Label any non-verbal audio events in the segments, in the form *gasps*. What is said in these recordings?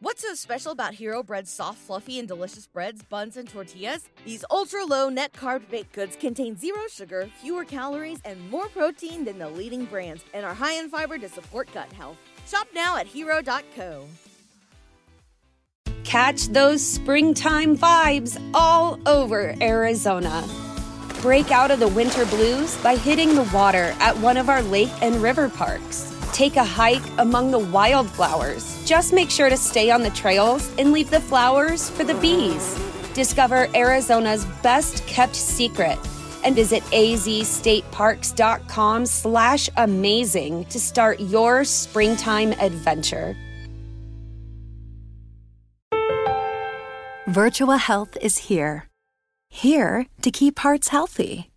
What's so special about Hero Bread's soft, fluffy, and delicious breads, buns, and tortillas? These ultra low net carb baked goods contain zero sugar, fewer calories, and more protein than the leading brands, and are high in fiber to support gut health. Shop now at hero.co. Catch those springtime vibes all over Arizona. Break out of the winter blues by hitting the water at one of our lake and river parks. Take a hike among the wildflowers. Just make sure to stay on the trails and leave the flowers for the bees. Discover Arizona's best kept secret and visit azstateparks.com slash amazing to start your springtime adventure. Virtua Health is here. Here to keep hearts healthy.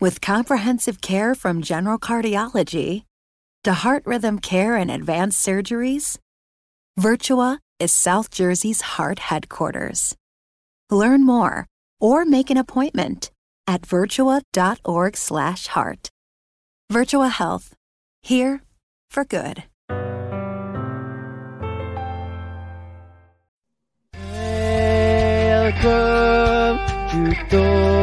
With comprehensive care from general cardiology to heart rhythm care and advanced surgeries, Virtua is South Jersey's heart headquarters. Learn more or make an appointment at virtua.org/heart. Virtua Health. Here for good. Welcome to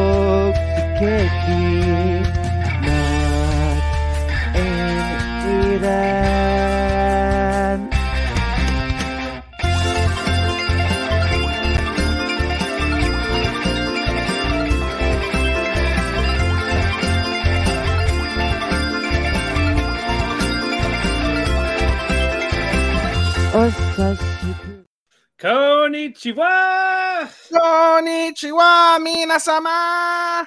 Konnichiwa! Konnichiwa, minasama!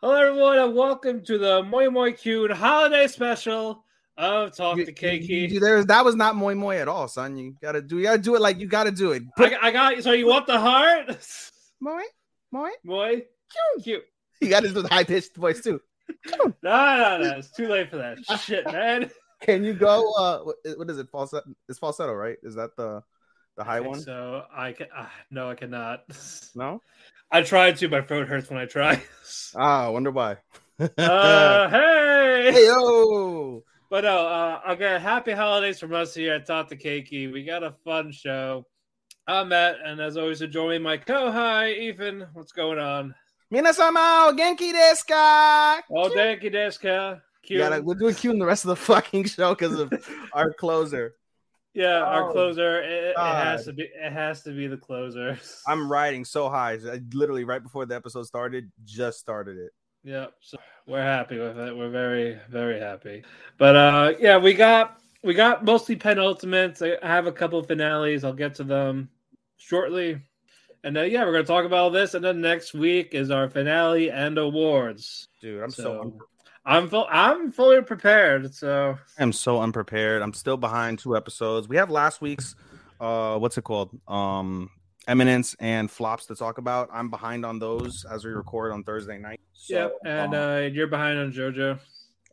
Hello, everyone, and welcome to the Moe Moe Kyun holiday special of Talk You- to you- you- Keki. there that was not moi moi at all, son. You gotta do, you gotta do it like you gotta do it. I, I got so you want the heart? *laughs* moi, moi. Moi, cute. cute. You gotta do the high pitched voice too. *laughs* No, no, no, it's too late for that shit, man. *laughs* Can you go? Uh, what, what is it? Falsetto? It's falsetto, right? Is that the the high one? So I can. Uh, no, I cannot. *laughs* No. I tried to. My throat hurts when I try. *laughs* Ah, I wonder why. uh, *laughs* hey. hey yo! But no, uh, okay. Happy holidays from us here at Talk to Keki. We got a fun show. I'm Mat, and as always, joining my co-hi Ethan. What's going on? Minasama, genki desu ka? Oh, you, Deska. You gotta, we're doing Q in the rest of the fucking show because of our closer. Yeah, our Oh, closer. It, it has to be. It has to be the closer. I'm *laughs* riding so high. I literally right before the episode started, just started it. Yeah, so we're happy with it. We're very, very happy. But uh yeah, we got we got mostly penultimates. I have a couple of finales. I'll get to them shortly. And then yeah, we're gonna talk about this. And then next week is our finale and awards. Dude, I'm so, So I'm full I'm fully prepared. So I'm so unprepared. I'm still behind two episodes. We have last week's uh what's it called? Um Eminence and flops to talk about. I'm behind on those as we record on Thursday night. So, yeah, and um, uh you're behind on JoJo.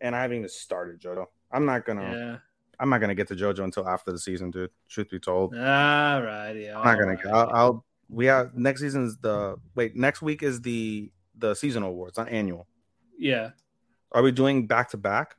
and I haven't even started JoJo. I'm not gonna Yeah. I'm not gonna get to JoJo until after the season, dude. Truth be told. All right, yeah. I'm not gonna right. I'll, I'll we have next season is the wait, next week is the the seasonal awards, not annual. Yeah. Are we doing back to back?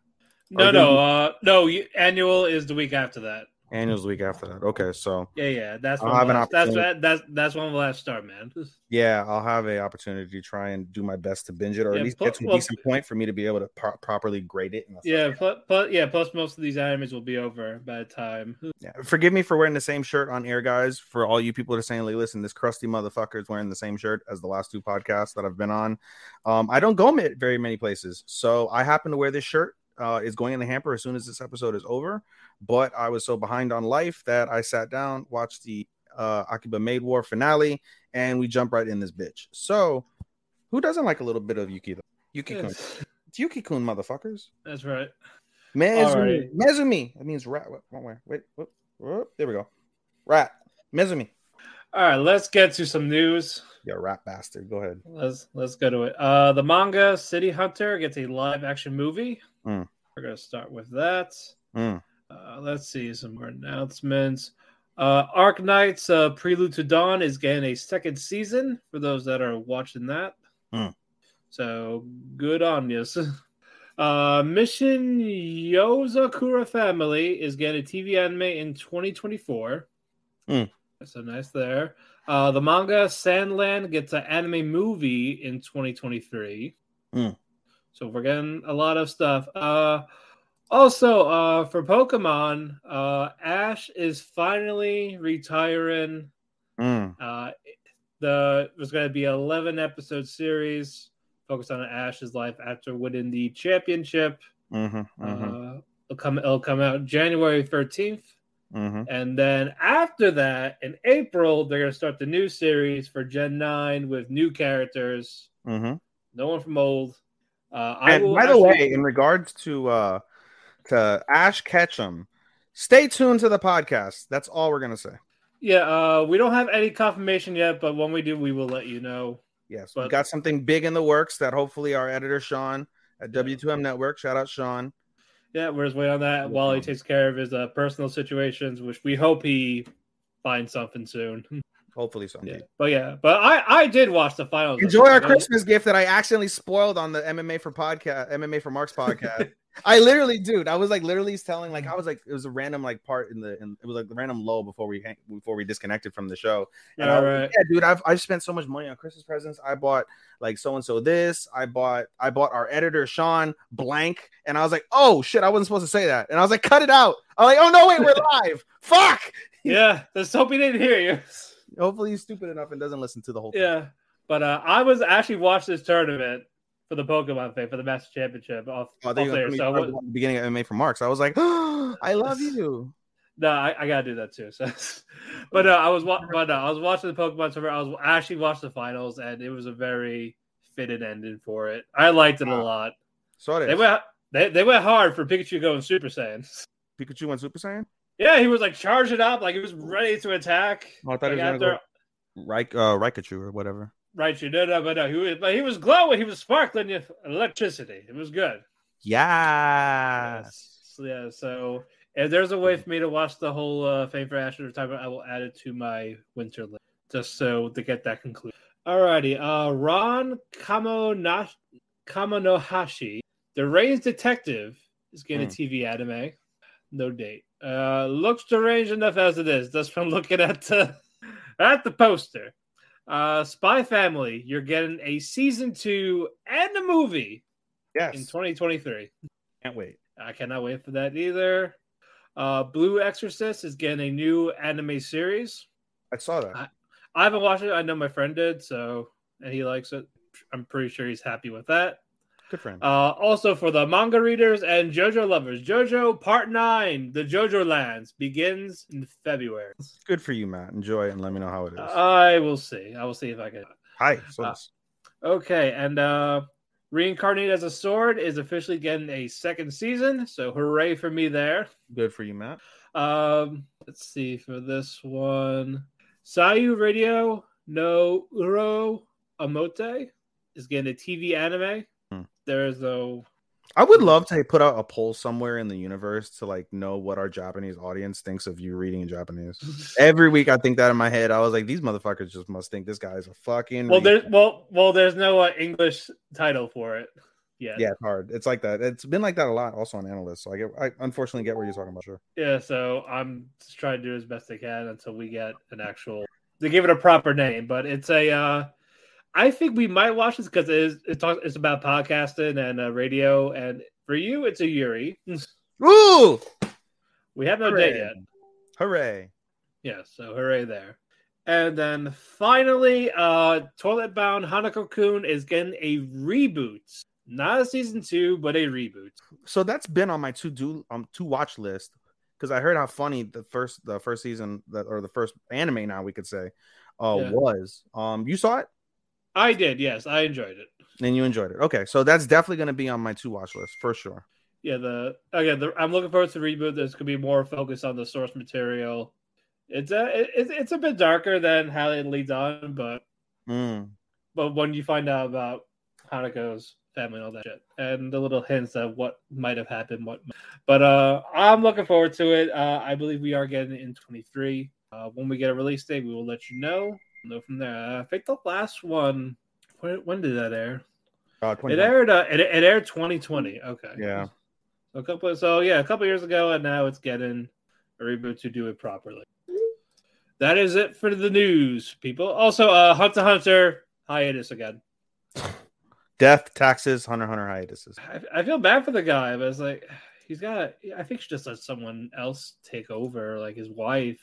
No, no, uh no, annual is the week after that. Annual's week after that. Okay, so Yeah, yeah, that's I'll when have an that's that's that's when we'll have to start, man. yeah, I'll have a opportunity to try and do my best to binge it, or Yeah, at least pl- get to a well- decent point for me to be able to pro- properly grade it. Yeah, plus, plus, yeah, plus most of these animes will be over by the time. *laughs* Yeah, forgive me for wearing the same shirt on air, guys. For all you people that are saying, like, listen, this crusty motherfucker is wearing the same shirt as the last two podcasts that I've been on. Um, I don't go very many places, so I happen to wear this shirt. Uh, is going in the hamper as soon as this episode is over. But I was so behind on life that I sat down, watched the uh, Akiba Maid War finale, and we jump right in this bitch. So, who doesn't like a little bit of Yuki? Though? Yuki Kun, Yes, it's Yuki Kun, motherfuckers. that's right. Nezumi. Nezumi. That means rat. Wait, wait, wait, wait, wait. There we go. Rat. Nezumi. All right, let's get to some news. You rat bastard. Go ahead. Let's let's go to it. Uh, the manga City Hunter gets a live action movie. Mm. We're gonna start with that. Mm. Uh, let's see some more announcements. Uh, Arknights uh, Prelude to Dawn is getting a second season for those that are watching that. Hmm. So good on you. *laughs* Uh, Mission Yozakura Family is getting a TV anime in 2024. Hmm. So nice there. Uh, the manga Sand Land gets an anime movie in 2023. Mm. So we're getting a lot of stuff. Uh, also, uh, for Pokemon, uh, Ash is finally retiring. Mm. Uh, the there's going to be an 11 episode series focused on Ash's life after winning the championship. hmm hmm Uh, it'll come it'll come out January 13th. hmm And then after that, in April, they're going to start the new series for Gen 9 with new characters. hmm No one from old. Uh, I And by the way, in regards to uh to Ash Ketchum, stay tuned to the podcast. That's all we're gonna say. yeah, uh, we don't have any confirmation yet, but when we do, we will let you know. Yes, we But- got something big in the works that hopefully our editor Sean at W2M Network, shout out Sean. Yeah, we're just waiting on that while he takes care of his uh, personal situations, which we hope he finds something soon. *laughs* Hopefully something. yeah, but yeah, but I I did watch the finals. Enjoy our Christmas gift that I accidentally spoiled on the MMA for podcast, MMA for Marks podcast. *laughs* I literally, dude, I was like literally telling, like, I was like, it was a random like part in the, in, it was like the random low before we hang, before we disconnected from the show. And All like, right. yeah, dude, I've I've spent so much money on Christmas presents. I bought like so and so this. I bought I bought our editor Sean blank, and I was like, oh shit, I wasn't supposed to say that, and I was like, cut it out. I'm like, oh no, wait, we're live. Fuck. *laughs* Yeah, let's hope he didn't hear you. Hopefully he's stupid enough and doesn't listen to the whole. thing. Yeah, but uh, I was actually watched this tournament for the Pokemon thing for the Master Championship off, Oh, off there you go. So about the beginning of MMA for Marks. I was like, *gasps* I love *laughs* you. no, I, I gotta do that too. So, *laughs* but uh, I was wa- but uh, I was watching the Pokemon tournament. I was I actually watched the finals, and it was a very fitted ending for it. I liked it a lot. So it They is. went they, they went hard for Pikachu going Super Saiyan. *laughs* Pikachu went Super Saiyan. Yeah, he was like charging up, like he was ready to attack. Oh, I thought Like, he was after- gonna go uh, Raichu or whatever. Right, you no, no, but no, he was, but he was glowing. He was sparkling with electricity. It was good. Yeah. Yes. Yeah. So if there's a way for me to watch the whole uh, Fame for Ashes retirement, I will add it to my winter list just so to get that concluded. Alrighty. Uh, Ron Kamonash- Kamonohashi, the Reigns detective, is getting Hmm. a TV anime. No date. Uh, looks deranged enough as it is, just from looking at the *laughs* at the poster. Uh, Spy Family, you're getting a season two and a movie Yes. in 2023. Can't wait. I cannot wait for that either. Uh, Blue Exorcist is getting a new anime series. I saw that. I- I haven't watched it. I know my friend did, so and he likes it. I'm pretty sure he's happy with that. Good friend. Uh, also for the manga readers and JoJo lovers, JoJo Part Nine, the JoJo Lands begins in February. Good for you, Mat. Enjoy it and let me know how it is. I will see. I will see if I can. Hi. Uh, Okay, and uh Reincarnate as a Sword is officially getting a second season, so hooray for me there. good for you, Mat. Um, let's see for this one. Sayu Radio no Uro Amote is getting a TV anime. Hmm. There is no I would love to put out a poll somewhere in the universe to like know what our Japanese audience thinks of you reading in Japanese. *laughs* Every week I think that in my head. I was like, these motherfuckers just must think this guy is a fucking well, there's well, well, there's no uh, English title for it Yeah, Yeah, it's hard. It's like that. It's been like that a lot also on AniList. So I get I unfortunately get what you're talking about. Sure. Yeah, so I'm just trying to do as best I can until we get an actual to give it a proper name. But it's a uh I think we might watch this because it is it's, talk, it's about podcasting and uh, radio, and for you, it's a Yuri. Ooh! We have no Hooray. date yet. Hooray. Yeah, so hooray there. And then finally, uh Toilet Bound Hanako Kun is getting a reboot. Not a season two, but a reboot. So that's been on my to do um to watch list because I heard how funny the first the first season that or the first anime now we could say uh Yeah. was. Um you saw it I did, yes, I enjoyed it. and you enjoyed it. Okay, so that's definitely gonna be on my to watch list for sure. Yeah, the again, the, I'm looking forward to the reboot. There's gonna be more focus on the source material. It's a it, it's it's a bit darker than how it leads on, but Mm. but when you find out about Hanako's family and all that shit, and the little hints of what might have happened, what but uh I'm looking forward to it. Uh I believe we are getting it in 23. Uh when we get a release date, we will let you know. Know from there. I think the last one when, when did that air? Uh, It aired uh, it, it aired 2020. Okay. Yeah. So a couple so yeah, a couple years ago and now it's getting a reboot to do it properly. that is it for the news, people. Also, uh, Hunter Hunter hiatus again. *laughs* Death, taxes, Hunter Hunter hiatuses. I, I feel bad for the guy, but it's like he's got. I think she just let someone else take over, like his wife,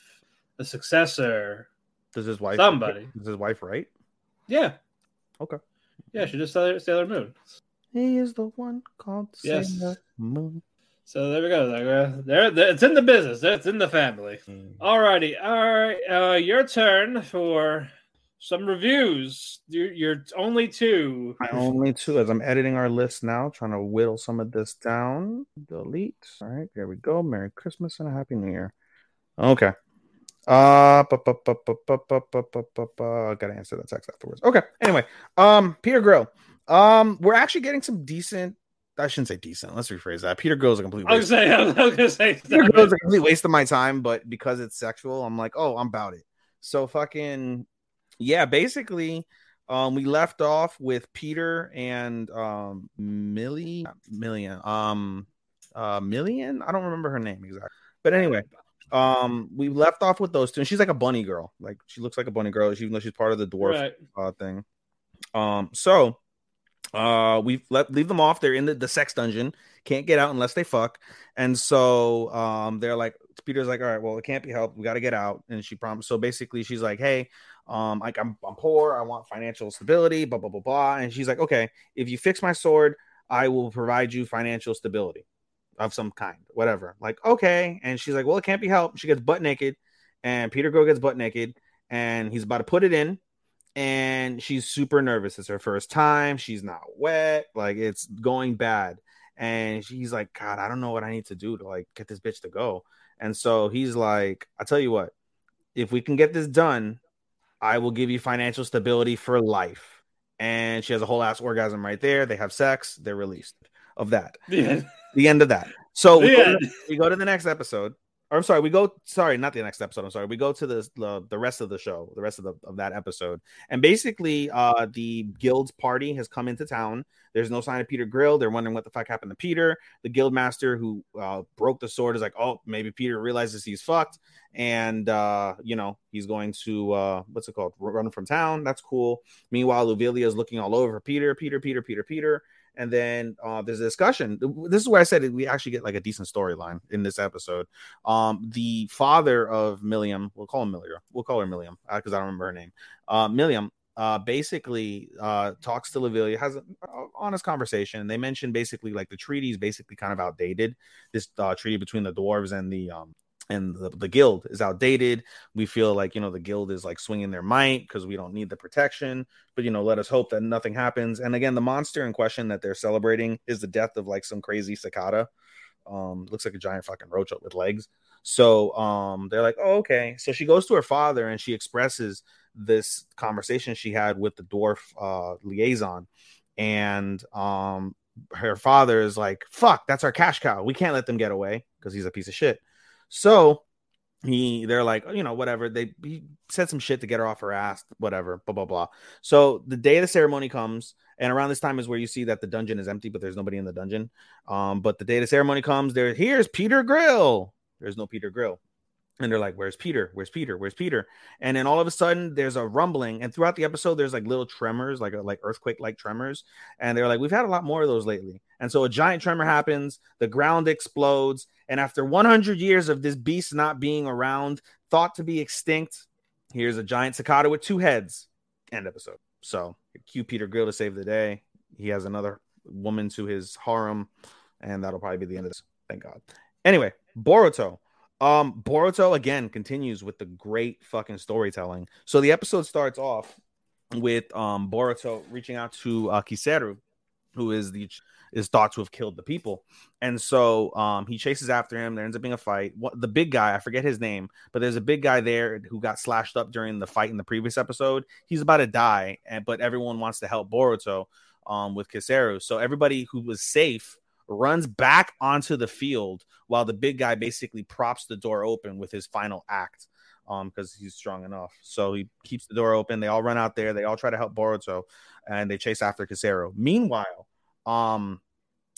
the successor. Does his wife? Somebody. Does his wife write? Yeah, Okay. yeah, she just Sailor, Sailor Moon. He is the one called Yes. Sailor Moon. So there we go. There, there, there- it's in the business. It's in the family. Alrighty, all right. Uh, your turn for some reviews. You're, you're only two. I only two as I'm editing our list now, trying to whittle some of this down. Delete. All right, there we go. Merry Christmas and a Happy New Year. Okay. Uh, bu- bu- bu- bu- bu- bu- bu- bu- bu- bu- gotta answer that text afterwards. Okay. Anyway, um, Peter Grill. Um, we're actually getting some decent. I shouldn't say decent. Let's rephrase that. Peter Grill is a complete. I was Waste. gonna say. I was gonna say. *laughs* Peter Grill is a complete waste of my time, but because it's sexual, I'm like, oh, I'm about it. So fucking yeah, basically, um, we left off with Peter and um Millie Million. Um uh Million? I don't remember her name exactly. But anyway, um we left off with those two, and she's like a bunny girl. Like she looks like a bunny girl, even though she's part of the dwarf Right. uh, thing. Um, so uh we let leave them off. They're in the, the sex dungeon, can't get out unless they fuck. And so um they're like Peter's like, all right, well, it can't be helped. We got to get out. And she promised. So basically, she's like, hey, um, like I'm I'm poor, I want financial stability, blah blah blah blah. And she's like, okay, if you fix my sword, I will provide you financial stability of some kind, whatever. Like, okay. And she's like, well, it can't be helped. She gets butt naked, and Peter Grill gets butt naked, and he's about to put it in, and she's super nervous. It's her first time. She's not wet. Like it's going bad. And she's like, God, I don't know what I need to do to like get this bitch to go. And so he's like, I'll tell you what, if we can get this done, I will give you financial stability for life. And she has a whole ass orgasm right there. They have sex. They're released of that. *laughs* Yeah. The end of that. So we, go to, we go to the next episode. Or I'm sorry, we go. Sorry, not the next episode. I'm sorry. We go to the the, the rest of the show, the rest of the of that episode, and basically, uh, the guild's party has come into town. There's no sign of Peter Grill. They're wondering what the fuck happened to Peter. The guild master who uh, broke the sword is like, oh, maybe Peter realizes he's fucked, and uh, you know he's going to uh, what's it called, run from town. That's cool. Meanwhile, Luvilia is looking all over for Peter, Peter, Peter, Peter, Peter. And then uh, there's a discussion. This is where I said we actually get like a decent storyline in this episode. Um, the father of Milliam, we'll call him Milliam. We'll call her Milliam because I don't remember her name. Uh, Milliam uh, basically uh, talks to Lavilia, has an honest conversation. They mention basically like the treaty is basically kind of outdated. This uh, treaty between the dwarves and the um, and the, the guild is outdated. We feel like you know the guild is like swinging their might because we don't need the protection. But you know, let us hope that nothing happens. And again, the monster in question that they're celebrating is the death of like some crazy cicada. Um, looks like a giant fucking roach with legs. So um, they're like, oh, okay. So she goes to her father and she expresses this conversation she had with the dwarf uh, liaison, and um, her father is like, fuck, that's our cash cow. We can't let them get away because he's a piece of shit. So he they're like you know whatever. They he said some shit to get her off her ass whatever blah blah blah. So the day of the ceremony comes and around this time is where you see that the dungeon is empty but there's nobody in the dungeon. Um but the day the ceremony comes there here's peter grill. There's no peter grill. And they're like where's peter? Where's peter? Where's peter? And then all of a sudden there's a rumbling and throughout the episode there's like little tremors like like earthquake like tremors. And they're like we've had a lot more of those lately and so a giant tremor happens the ground explodes and after 100 years of this beast not being around thought to be extinct here's a giant cicada with two heads. End episode. So cue peter grill to save the day. He has another woman to his harem and that'll probably be the end of this. Thank god. Anyway boruto. Um, Boruto again continues with the great fucking storytelling. So the episode starts off with um Boruto reaching out to uh, Kiseru, who is the is thought to have killed the people, and so um he chases after him. There ends up being a fight. What the big guy? I forget his name, but there's a big guy there who got slashed up during the fight in the previous episode. He's about to die, and but everyone wants to help Boruto um with Kiseru. So everybody who was safe runs back onto the field while the big guy basically props the door open with his final act um because he's strong enough so he keeps the door open they all run out there they all try to help boruto and they chase after Kiseru. meanwhile um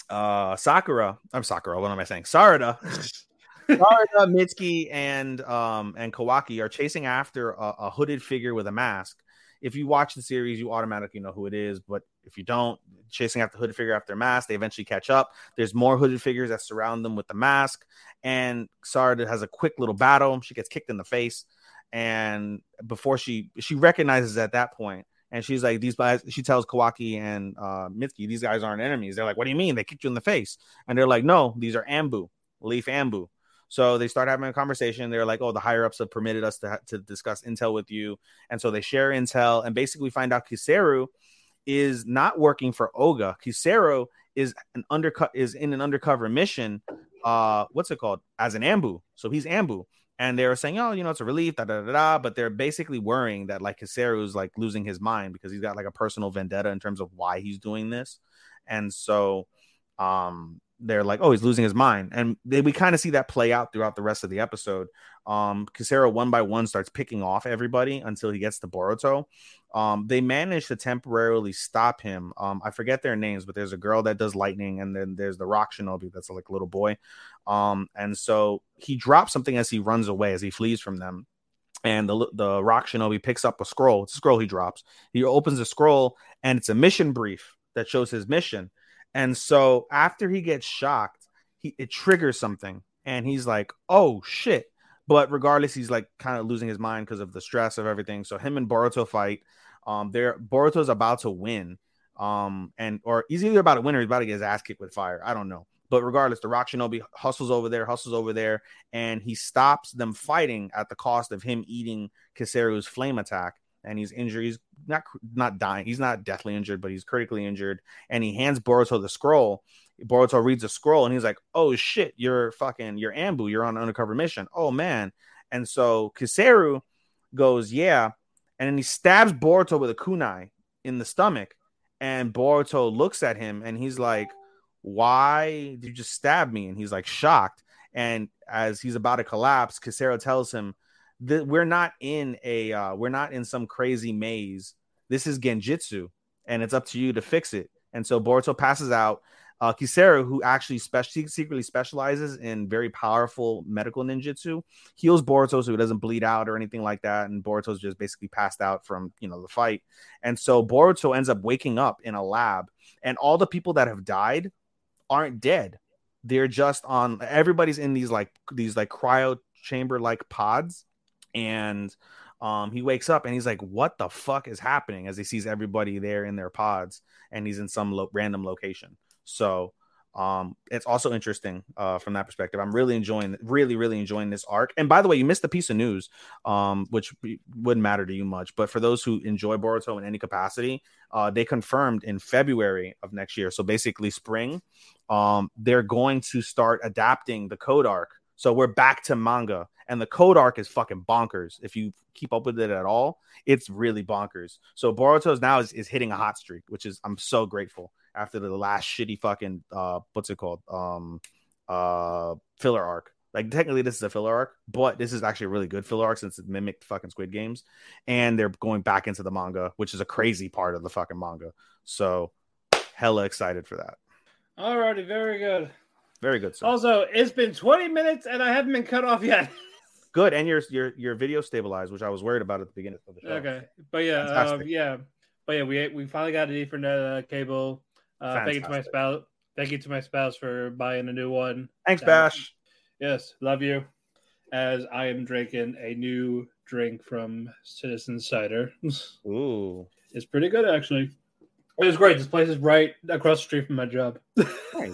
uh sakura i'm sakura what am i saying sarada *laughs* Sarada, Mitsuki, and um and Kawaki are chasing after a, a hooded figure with a mask. If you watch the series, you automatically know who it is. But if you don't, chasing after the hooded figure after mask, they eventually catch up. There's more hooded figures that surround them with the mask, and Sarada has a quick little battle. She gets kicked in the face, and before she she recognizes at that point, and she's like, "These guys." She tells Kawaki and uh, Mitsuki, "These guys aren't enemies." They're like, "What do you mean? They kicked you in the face?" And they're like, "No, these are Anbu, Leaf Anbu." So they start having a conversation. They're like, "Oh, the higher ups have permitted us to ha- to discuss intel with you," and so they share intel and basically find out Kiseru is not working for Oga. Kiseru is an undercut is in an undercover mission. Uh, what's it called? As an Anbu. So he's Anbu. And they were saying, oh, you know, it's a relief, da da da da. But they're basically worrying that like Kiseru is like losing his mind because he's got like a personal vendetta in terms of why he's doing this. And so um they're like, oh, he's losing his mind. And they, we kind of see that play out throughout the rest of the episode. Um, Kiseru one by one starts picking off everybody until he gets to Boruto. Um, they manage to temporarily stop him. Um, I forget their names, but there's a girl that does lightning, and then there's the rock shinobi that's like a little boy. Um, and so he drops something as he runs away, as he flees from them. And the the rock shinobi picks up a scroll. It's a scroll he drops. He opens the scroll, and it's a mission brief that shows his mission and so after he gets shocked, he it triggers something, and he's like, "Oh shit!" But regardless, he's like kind of losing his mind because of the stress of everything. So him and Boruto fight. Um, they're Boruto's about to win. Um, and or he's either about to win or he's about to get his ass kicked with fire. I don't know. But regardless, the Rock Shinobi hustles over there, hustles over there, and he stops them fighting at the cost of him eating Kiseru's flame attack and he's injured. He's not not dying. He's not deathly injured, but he's critically injured. And he hands Boruto the scroll. Boruto reads the scroll and he's like, "Oh shit, you're fucking, you're Anbu. You're on an undercover mission. Oh man." And so Kiseru goes, "Yeah," and then he stabs Boruto with a kunai in the stomach. And Boruto looks at him and he's like, "Why did you just stab me?" And he's like shocked. And as he's about to collapse, Kiseru tells him the, we're not in a uh, we're not in some crazy maze. This is Genjutsu, and it's up to you to fix it. And so Boruto passes out. Uh, Kiseru, who actually spe- secretly specializes in very powerful medical ninjutsu, heals Boruto so he doesn't bleed out or anything like that. And Boruto's just basically passed out from you know the fight. And so Boruto ends up waking up in a lab, and all the people that have died aren't dead. They're just on. Everybody's in these like these like cryo chamber like pods and um, he wakes up and he's like, "What the fuck is happening?" As he sees everybody there in their pods, and he's in some lo- random location. So um, it's also interesting uh, from that perspective. I'm really enjoying, really, really enjoying this arc. And by the way, you missed a piece of news, um, which wouldn't matter to you much, but for those who enjoy Boruto in any capacity, uh, they confirmed in February of next year, so basically spring, um, they're going to start adapting the code arc. So we're back to manga and the code arc is fucking bonkers. If you keep up with it at all, it's really bonkers. So Boruto's now is, is hitting a hot streak, which is I'm so grateful after the last shitty fucking uh what's it called? Um uh filler arc. Like technically this is a filler arc, but this is actually a really good filler arc since it mimicked fucking Squid Games. And they're going back into the manga, which is a crazy part of the fucking manga. So hella excited for that. Alrighty, very good. Very good. Sir. Also, it's been 20 minutes and I haven't been cut off yet. *laughs* good, and your your your video stabilized, which I was worried about at the beginning of the show. Okay, but yeah, um, yeah, but yeah, we we finally got an Ethernet uh, cable. Uh, thank you to my spouse. Thank you to my spouse for buying a new one. Thanks, Bash. yes, love you. As I am drinking a new drink from Citizen Cider. *laughs* Ooh, it's pretty good actually. It was great. This place is right across the street from my job. *laughs* Nice.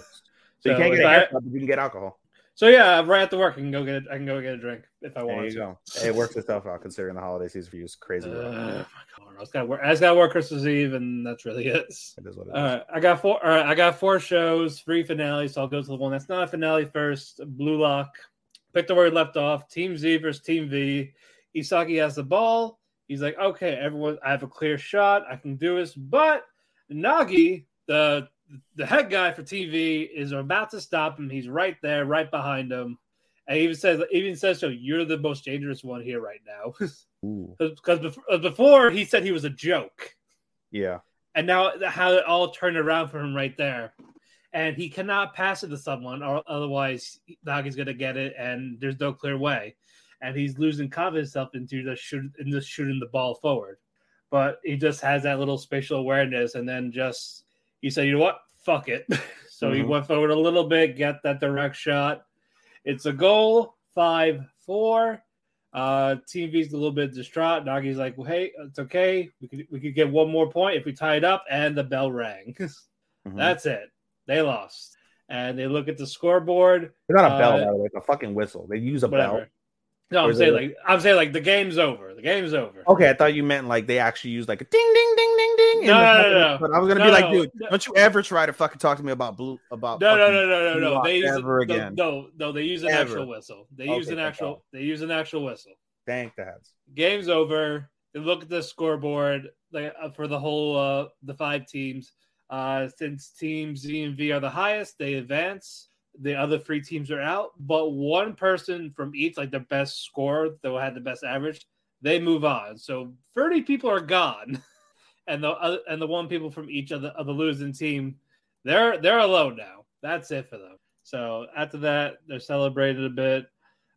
So, so you can't get I, you can get alcohol. So yeah, right at the work, I can go get a, I can go get a drink if I want. There you to. go. It works itself out considering the holiday season for you is crazy. Uh, I just got work. I just got work Christmas Eve, and that's really it. It is what it all right, I got four. All right, I got four shows, three finales. So I'll go to the one that's not a finale first. Blue Lock. Picked the where he left off. Team Z versus Team V. Isagi has the ball. He's like, okay, everyone, I have a clear shot. I can do this. But Nagi, the the head guy for TV is about to stop him. He's right there, right behind him. And even says, even says, so you're the most dangerous one here right now. *laughs* Because before he said he was a joke. Yeah. And now how it all turned around for him right there. and he cannot pass it to someone, or otherwise Nagi's gonna get it, and there's no clear way, and he's losing confidence himself into just shoot in just shooting the ball forward. But he just has that little spatial awareness, and then just he said, "You know what? Fuck it." *laughs* so he Mhm. went forward a little bit, get that direct shot. It's a goal, five four. Uh, Team V's a little bit distraught. Nagi's like, well, "Hey, it's okay. We could we could get one more point if we tie it up." And the bell rang. *laughs* Mhm. That's it. They lost, and they look at the scoreboard. It's not a bell, uh, by the way. It's a fucking whistle. They use a Whatever. bell. No, I'm saying it- like I'm saying like the game's over. The game's over. Okay, I thought you meant like they actually use like a ding, ding, ding, ding, ding. No, no, fucking- no. But I was gonna No, be like, dude, no. don't you ever try to fucking talk to me about blue about No, no, no, no, no, no. They use ever it, again. no, no. They use an Ever. actual whistle. They Okay, use an actual. God. They use an actual whistle. Thank the heads. Game's over. They look at the scoreboard like uh, for the whole uh the five teams. Uh, since teams Z and V are the highest, they advance. The other three teams are out, but one person from each, like the best scorer that had the best average, they move on. So thirty people are gone, *laughs* and the other, and the one people from each of the of the losing team, they're they're alone now. That's it for them. So after that, they're celebrated a bit.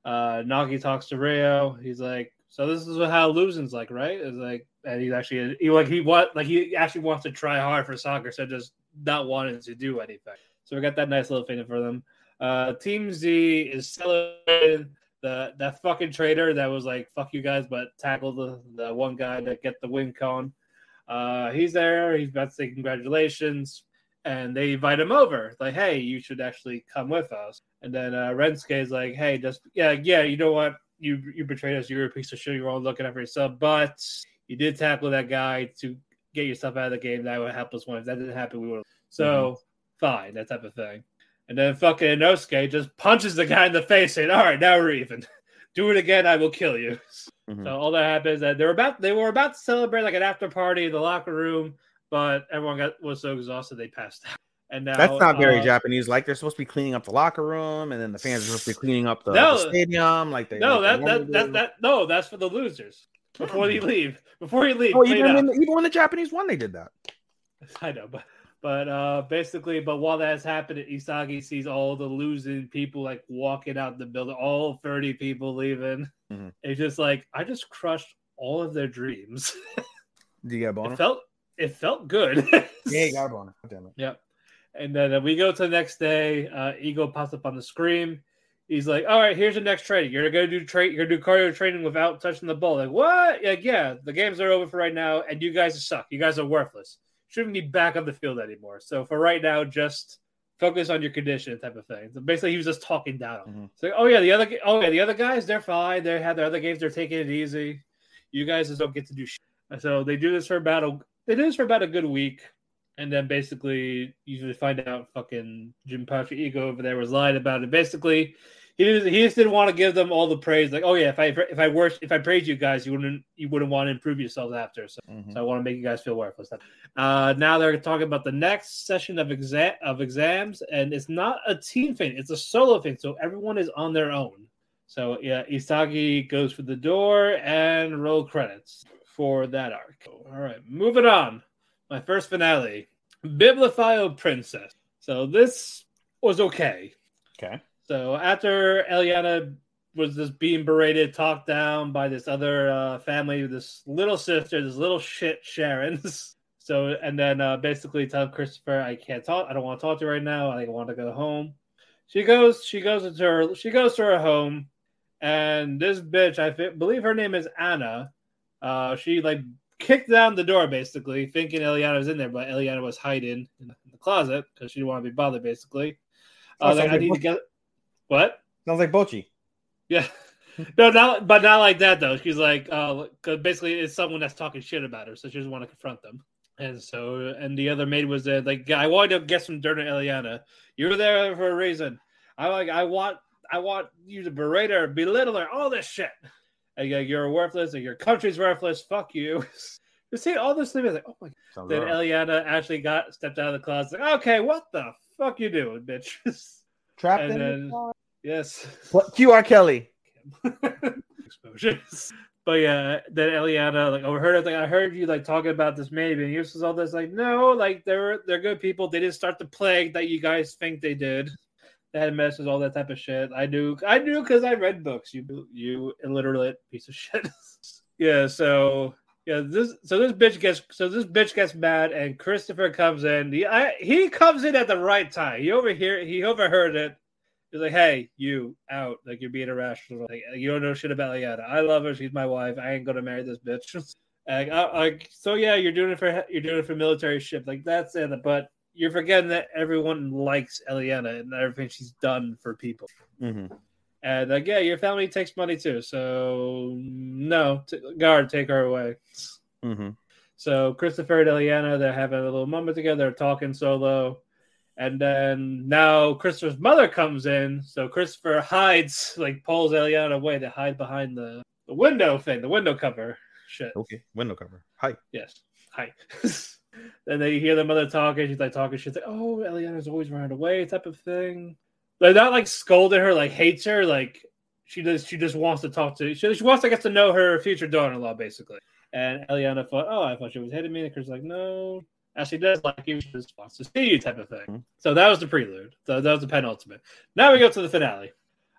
Uh, Nagi talks to Reo. He's like, "So this is how losing's like, right?" It's like, and he's actually he like he what like he actually wants to try hard for soccer, so just not wanting to do anything. So we got that nice little thing for them. Uh, Team Z is celebrating the that fucking traitor that was like, "Fuck you guys," but tackled the the one guy to get the win cone. Uh, he's there. He's about to say congratulations, and they invite him over. Like, hey, you should actually come with us. And then uh, Rensuke is like, hey, just yeah, yeah, you know what? You you betrayed us. You're a piece of shit. You're all looking after yourself, but you did tackle that guy to get yourself out of the game. That would help us win. If that didn't happen, we would. So fine, that type of thing. And then fucking Inosuke just punches the guy in the face, saying, "All right, now we're even. *laughs* Do it again, I will kill you." *laughs* Mhm. So all that happens is that they're about they were about to celebrate like an after party in the locker room, but everyone got was so exhausted they passed out. And now That's not very uh, Japanese. Like they're supposed to be cleaning up the locker room, and then the fans are supposed to be cleaning up the, No. the stadium. Like they No, like that that that that no, that's for the losers. Before you leave, before you leave, Oh, even when, the, even when the Japanese won, they did that. *laughs* I know, but but uh basically, but while that's happening, Isagi sees all the losing people like walking out the building, all 30 people leaving. Mhm. It's just like I just crushed all of their dreams. Did you get a *laughs* boner? it felt it felt good. *laughs* yeah, you got a boner. Damn it. Yep. And then uh, we go to the next day. Uh, Ego pops up on the screen. He's like, "All right, here's the next training. You're gonna do tra- You're gonna do cardio training without touching the ball." Like, what? Like, yeah, the games are over for right now, and you guys suck. You guys are worthless. Shouldn't be back on the field anymore. So for right now, just focus on your condition, type of thing. So basically, he was just talking down. Mhm. It's like, oh yeah, the other, oh yeah, the other guys, they're fine. They have their other games. They're taking it easy. You guys just don't get to do shit. So they do this for about a, they do this for about a good week. And then basically, usually find out fucking Jinpachi Ego over there was lying about it. Basically, he didn't, he just didn't want to give them all the praise. Like, oh yeah, if I if I worship, if I praise you guys, you wouldn't you wouldn't want to improve yourselves after. So, Mhm. so I want to make you guys feel worthless. Uh, now they're talking about the next session of exam of exams, and it's not a team thing; it's a solo thing. So everyone is on their own. So yeah, Isagi goes for the door and roll credits for that arc. All right, moving on. My first finale, Bibliophile Princess. So this was okay. Okay. So after Eliana was just being berated, talked down by this other uh, family, this little sister, this little shit Sharon. *laughs* so and then uh, basically tell Christopher, I can't talk. I don't want to talk to you right now. I want to go home. She goes. She goes into her. She goes to her home, and this bitch, I believe her name is Anna. Uh, she like kicked down the door basically, thinking Eliana was in there, but Eliana was hiding in the closet because she didn't want to be bothered. Basically, uh, like, I need to get what? Sounds like Bocchi. Yeah. No, not but not like that though. She's like, uh, basically it's someone that's talking shit about her, so she doesn't want to confront them. And so, and the other maid was there, like, I wanted to get some dirt on Eliana. You're there for a reason. I like, I want, I want you to berate her, belittle her, all this shit. And you're, you're worthless, and your country's worthless. Fuck you. *laughs* You see all this thing, I was like, oh my. Sounds Then alright. Eliana actually got stepped out of the closet. Like, okay, what the fuck you doing, bitch? *laughs* Trapped and in then- the- yes. What? QR Kelly. *laughs* exposures. but yeah, then Eliana like overheard it. Like I heard you like talking about this maybe, and Eustace all this like no, like they're they're good people. They didn't start the plague that you guys think they did. They had messes, all that type of shit. I knew, I knew because I read books. You you illiterate piece of shit. *laughs* yeah, so yeah, this so this bitch gets so this bitch gets mad, and Christopher comes in. He I, he comes in at the right time. He overhear he overheard it. He's like, "Hey, you out? Like you're being irrational. Like you don't know shit about Liana. I love her. She's my wife. I ain't gonna marry this bitch." *laughs* uh, like, so yeah, you're doing it for you're doing it for military ship. Like that's it. But you're forgetting that everyone likes Eliana and everything she's done for people. Mm-hmm. And like, yeah, your family takes money too. So no, t- guard, take her away. Mm-hmm. So Christopher and Eliana, they're having a little moment together, they're talking solo. And then now Christopher's mother comes in. So Christopher hides, like pulls Eliana away to hide behind the, the window thing, the window cover. Shit. Okay. Window cover. Hi. Yes. Hi. *laughs* then they hear the mother talking. She's like talking. She's like, "Oh, Eliana's always running away," type of thing. They're not like scolding her, like hates her. Like she does. She just wants to talk to. She, she wants to get to know her future daughter-in-law, basically. And Eliana thought, "Oh, I thought she was hitting me." And Chris like, "No." As she does like you, she just wants to see you, type of thing. Mm-hmm. So that was the prelude. So that was the penultimate. Now we go to the finale.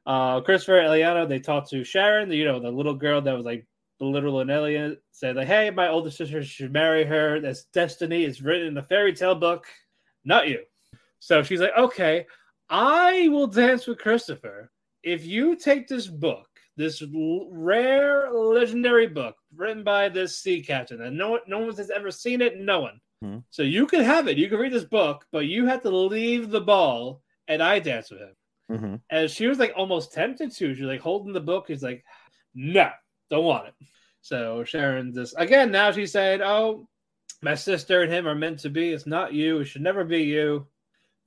Uh, Christopher and Eliana they talk to Sharon, the, you know, the little girl that was like belittling Eliana, said like, "Hey, my older sister should marry her. That's destiny. It's written in the fairy tale book, not you." So she's like, "Okay, I will dance with Christopher if you take this book, this rare legendary book written by this sea captain, and no one, no one has ever seen it. No one. Hmm. So you can have it. You can read this book, but you have to leave the ball, and I dance with him." Mm-hmm. And she was like almost tempted to. She's like holding the book. He's like, no, don't want it. So Sharon just again now she's saying, Oh, my sister and him are meant to be. It's not you. It should never be you.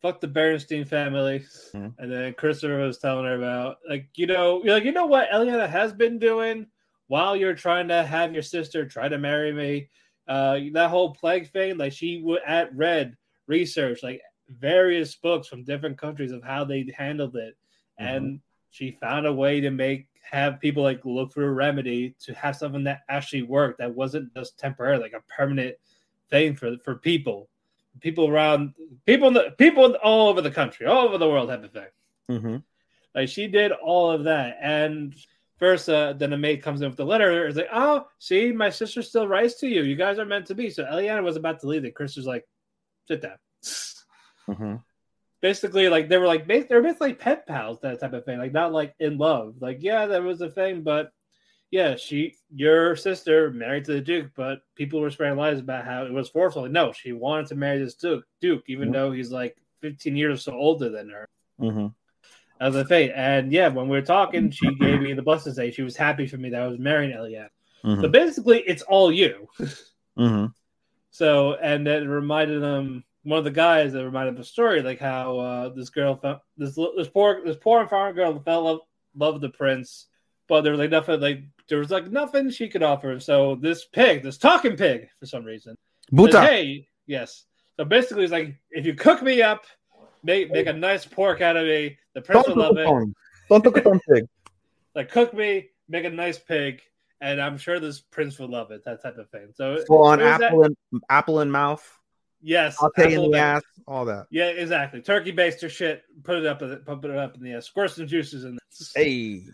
Fuck the Bernstein family. Mhm. And then Christopher was telling her about like, you know, you're like, you know what Eliana has been doing while you're trying to have your sister try to marry me. Uh that whole plague thing, like she would at read research, like various books from different countries of how they handled it. And she found a way to make have people like look for a remedy to have something that actually worked that wasn't just temporary, like a permanent thing for for people, people around people in the people all over the country, all over the world type of thing. Mm-hmm. Like she did all of that, and first, uh, then a maid comes in with the letter. It's like, oh, see, my sister still writes to you. You guys are meant to be. So Eliana was about to leave. It. Chris was like, sit down. Mm-hmm. basically like they were like they were basically pet pals that type of thing like not like in love like yeah that was a thing but yeah she your sister married to the duke but people were spreading lies about how it was forceful like, no she wanted to marry this duke duke even Mhm. though he's like 15 years or so older than her Mm-hmm. as a fate and yeah when we were talking she gave me the blessing to say she was happy for me that i was marrying Eliana. Mm-hmm. so basically it's all you *laughs* Mm-hmm. So, and it reminded them one of the guys that reminded the story, like how uh, this girl, this this poor this poor and farmer girl fell in love loved the prince, but there was like nothing like there was like nothing she could offer. So this pig, this talking pig, for some reason, said, Buta. hey, yes. So basically, it's like if you cook me up, make make a nice pork out of me, the prince will love it. Don't look at them pig. *laughs* Like cook me, make a nice pig, and I'm sure this prince will love it. That type of thing. So Full on was that- apple and apple in mouth, yes, saute in the and- ass, all that. Yeah, exactly. Turkey baster shit. Put it up. in the- Put it up in the air. Squirt some juices in there. Hey.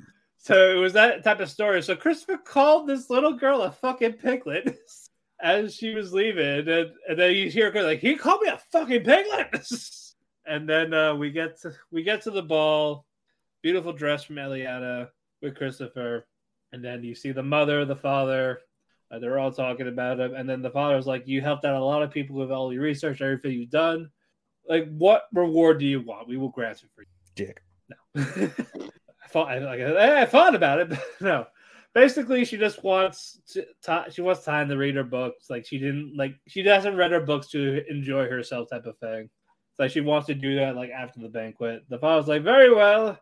So it was that type of story. So Christopher called this little girl a fucking piglet *laughs* as she was leaving, and, and then you hear her like, "He called me a fucking piglet." *laughs* and then uh, we get to we get to the ball. Beautiful dress from Eliana with Christopher, and then you see the mother, the father. Uh, they're all talking about him, and then the father's like, "You helped out a lot of people with all your research, everything you've done. Like, what reward do you want? We will grant it for you." Dick. No. *laughs* I thought I, I thought about it, *laughs* but no. Basically, she just wants to ti- she wants time to read her books. Like she didn't like she hasn't read her books to enjoy herself, type of thing. It's like she wants to do that like after the banquet. The father's like, "Very well,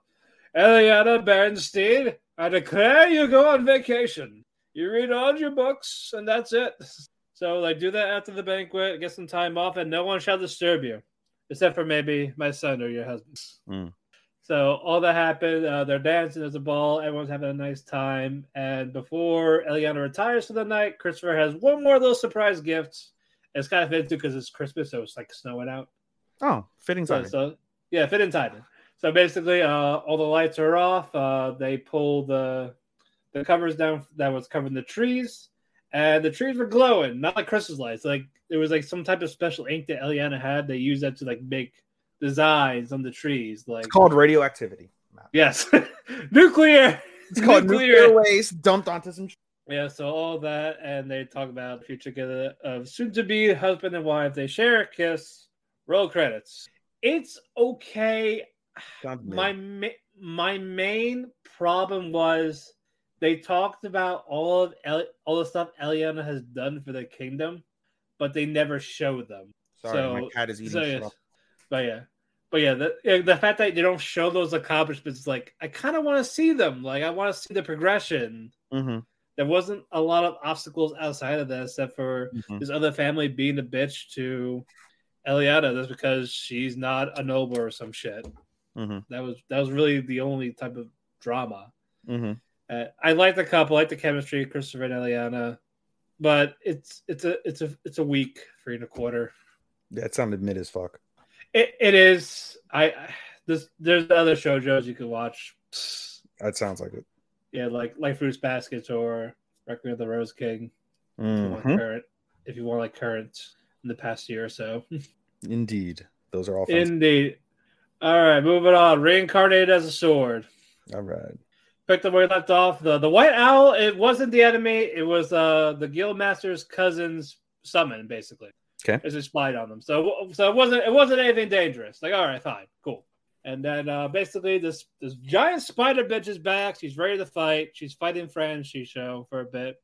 Eliana Bernstein, I declare you go on vacation. You read all your books, and that's it." *laughs* So like, do that after the banquet, get some time off, and no one shall disturb you, except for maybe my son or your husband. Mm. So all that happened. Uh, they're dancing. There's a ball. Everyone's having a nice time. And before Eliana retires for the night, Christopher has one more little surprise gift. It's kind of fitting too because it's Christmas, so it's like snowing out. Oh, fitting So, timing. so yeah, fitting in timing. So basically, uh, all the lights are off. Uh, they pull the the covers down that was covering the trees, and the trees were glowing, not like Christmas lights. Like there was like some type of special ink that Eliana had. They used that to like make designs on the trees. Like It's called radioactivity. Matt. yes, *laughs* nuclear. It's called nuclear waste dumped onto some. Yeah, so all that, and they talk about future together of soon to be husband and wife. They share a kiss. Roll credits. It's okay. Mid. My ma- my main problem was they talked about all of El- all the stuff Eliana has done for the kingdom, but they never showed them. Sorry, my so- cat is eating so, yes. Up. But yeah, but yeah, the the fact that they don't show those accomplishments, like I kind of want to see them. Like I want to see the progression. Mhm, There wasn't a lot of obstacles outside of that, except for mhm. his other family being a bitch to Eliana. That's because she's not a noble or some shit. Mhm. That was that was really the only type of drama. Mhm. Uh, I like the couple, I like the chemistry, Christopher and Eliana, but it's it's a it's a it's a week three and a quarter. Yeah, it sounded mid as fuck. It, it is. I this there's other shojos you can watch. That sounds like it. Yeah, like like Fruits Baskets or Requiem of the Rose King. If you want Mhm. current, if you want like current in the past year or so. *laughs* Indeed, those are all. Fun. Indeed. All right, moving on. Reincarnated as a sword. all right. Picked up where we left off. The the white owl. It wasn't the enemy. It was uh the guild master's cousin's summon, basically. Okay. It's a spied on them. So so it wasn't it wasn't anything dangerous. Like all right, fine, cool. And then uh basically this this giant spider bitch is back. She's ready to fight. She's fighting Fran Shisho for a bit.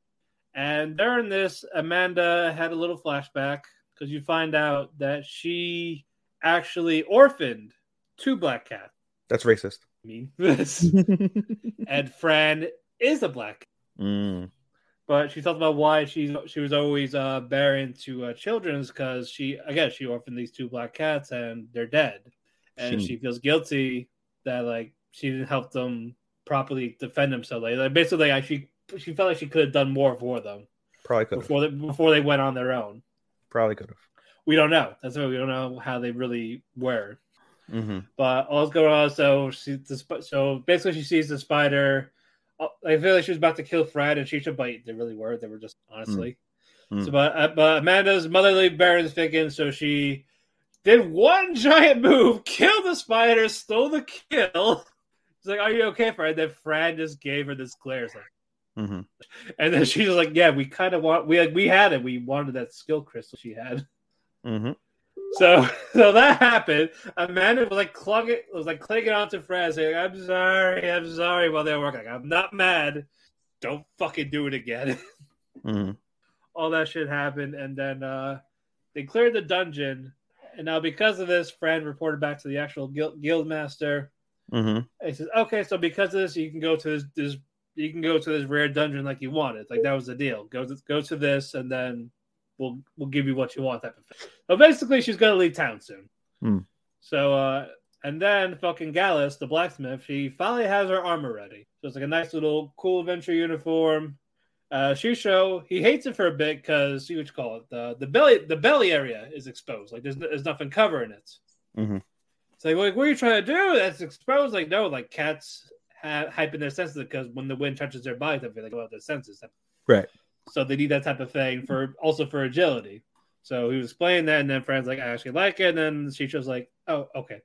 And during this, Amanda had a little flashback because you find out that she actually orphaned two black cats. That's racist. I mean, *laughs* *laughs* and Fran is a black, Mm. But she talked about why she she was always uh, bearing to uh, children's because she again she orphaned these two black cats and they're dead, and She- she feels guilty that like she didn't help them properly defend themselves. Like, like basically, like, she she felt like she could have done more for them Probably could have. before they before they went on their own. Probably could have. We don't know. That's why we don't know how they really were. Mm-hmm. But all's going on. So she, the, so basically, she sees the spider. Uh, I feel like she was about to kill Fred and Shisho, but they really were. They were just honestly. Mm. So, but uh, but Amanda's motherly Baron's thinking, so she did one *laughs* giant move, killed the spider, stole the kill. She's like, "Are you okay, Fred?" Then Fred just gave her this glare, it's like, Mm-hmm. and then she's like, "Yeah, we kind of want we like, we had it. We wanted that skill crystal she had." Mm-hmm. So *laughs* so that happened. Amanda was like clunging was like clinging onto Fred, saying, I'm sorry, I'm sorry while they were working. I'm not mad. Don't fucking do it again. Mm-hmm. *laughs* All that shit happened, and then uh they cleared the dungeon. And now because of this, Fred reported back to the actual guild, guild master. Mm-hmm. And he says, Okay, so because of this, you can go to this, this you can go to this rare dungeon like you wanted. Like that was the deal. Go to go to this and then we'll we'll give you what you want type of thing. So basically she's gonna leave town soon. Hmm. So uh and then fucking Gallus, the blacksmith, she finally has her armor ready. So it's like a nice little cool adventure uniform. Uh Shisho, he hates it for a bit because see what you call it, the the belly the belly area is exposed. Like there's there's nothing covering it. Mhm. It's like, like, what are you trying to do? That's exposed. Like, no, like cats have hyping their senses because when the wind touches their body, they feel like, oh, their senses. Right. So they need that type of thing for also for agility. So he was playing that, and then friends like, I actually like it. And then Shisho's like, oh, okay.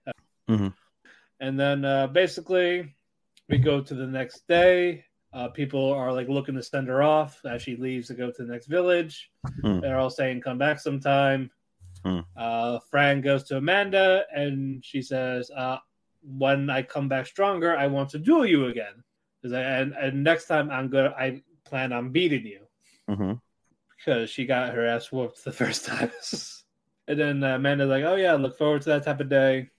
Mhm. And then uh, basically, we go to the next day. Uh, people are like looking to send her off as she leaves to go to the next village. Hmm. They're all saying, come back sometime. Hmm. Uh, Fran goes to Amanda and she says, uh, when I come back stronger, I want to duel you again. I- And, and next time I'm gonna, I plan on beating you Mm-hmm. because she got her ass whooped the *laughs* first time. and then uh, Amanda's like, "Oh yeah, look forward to that type of day."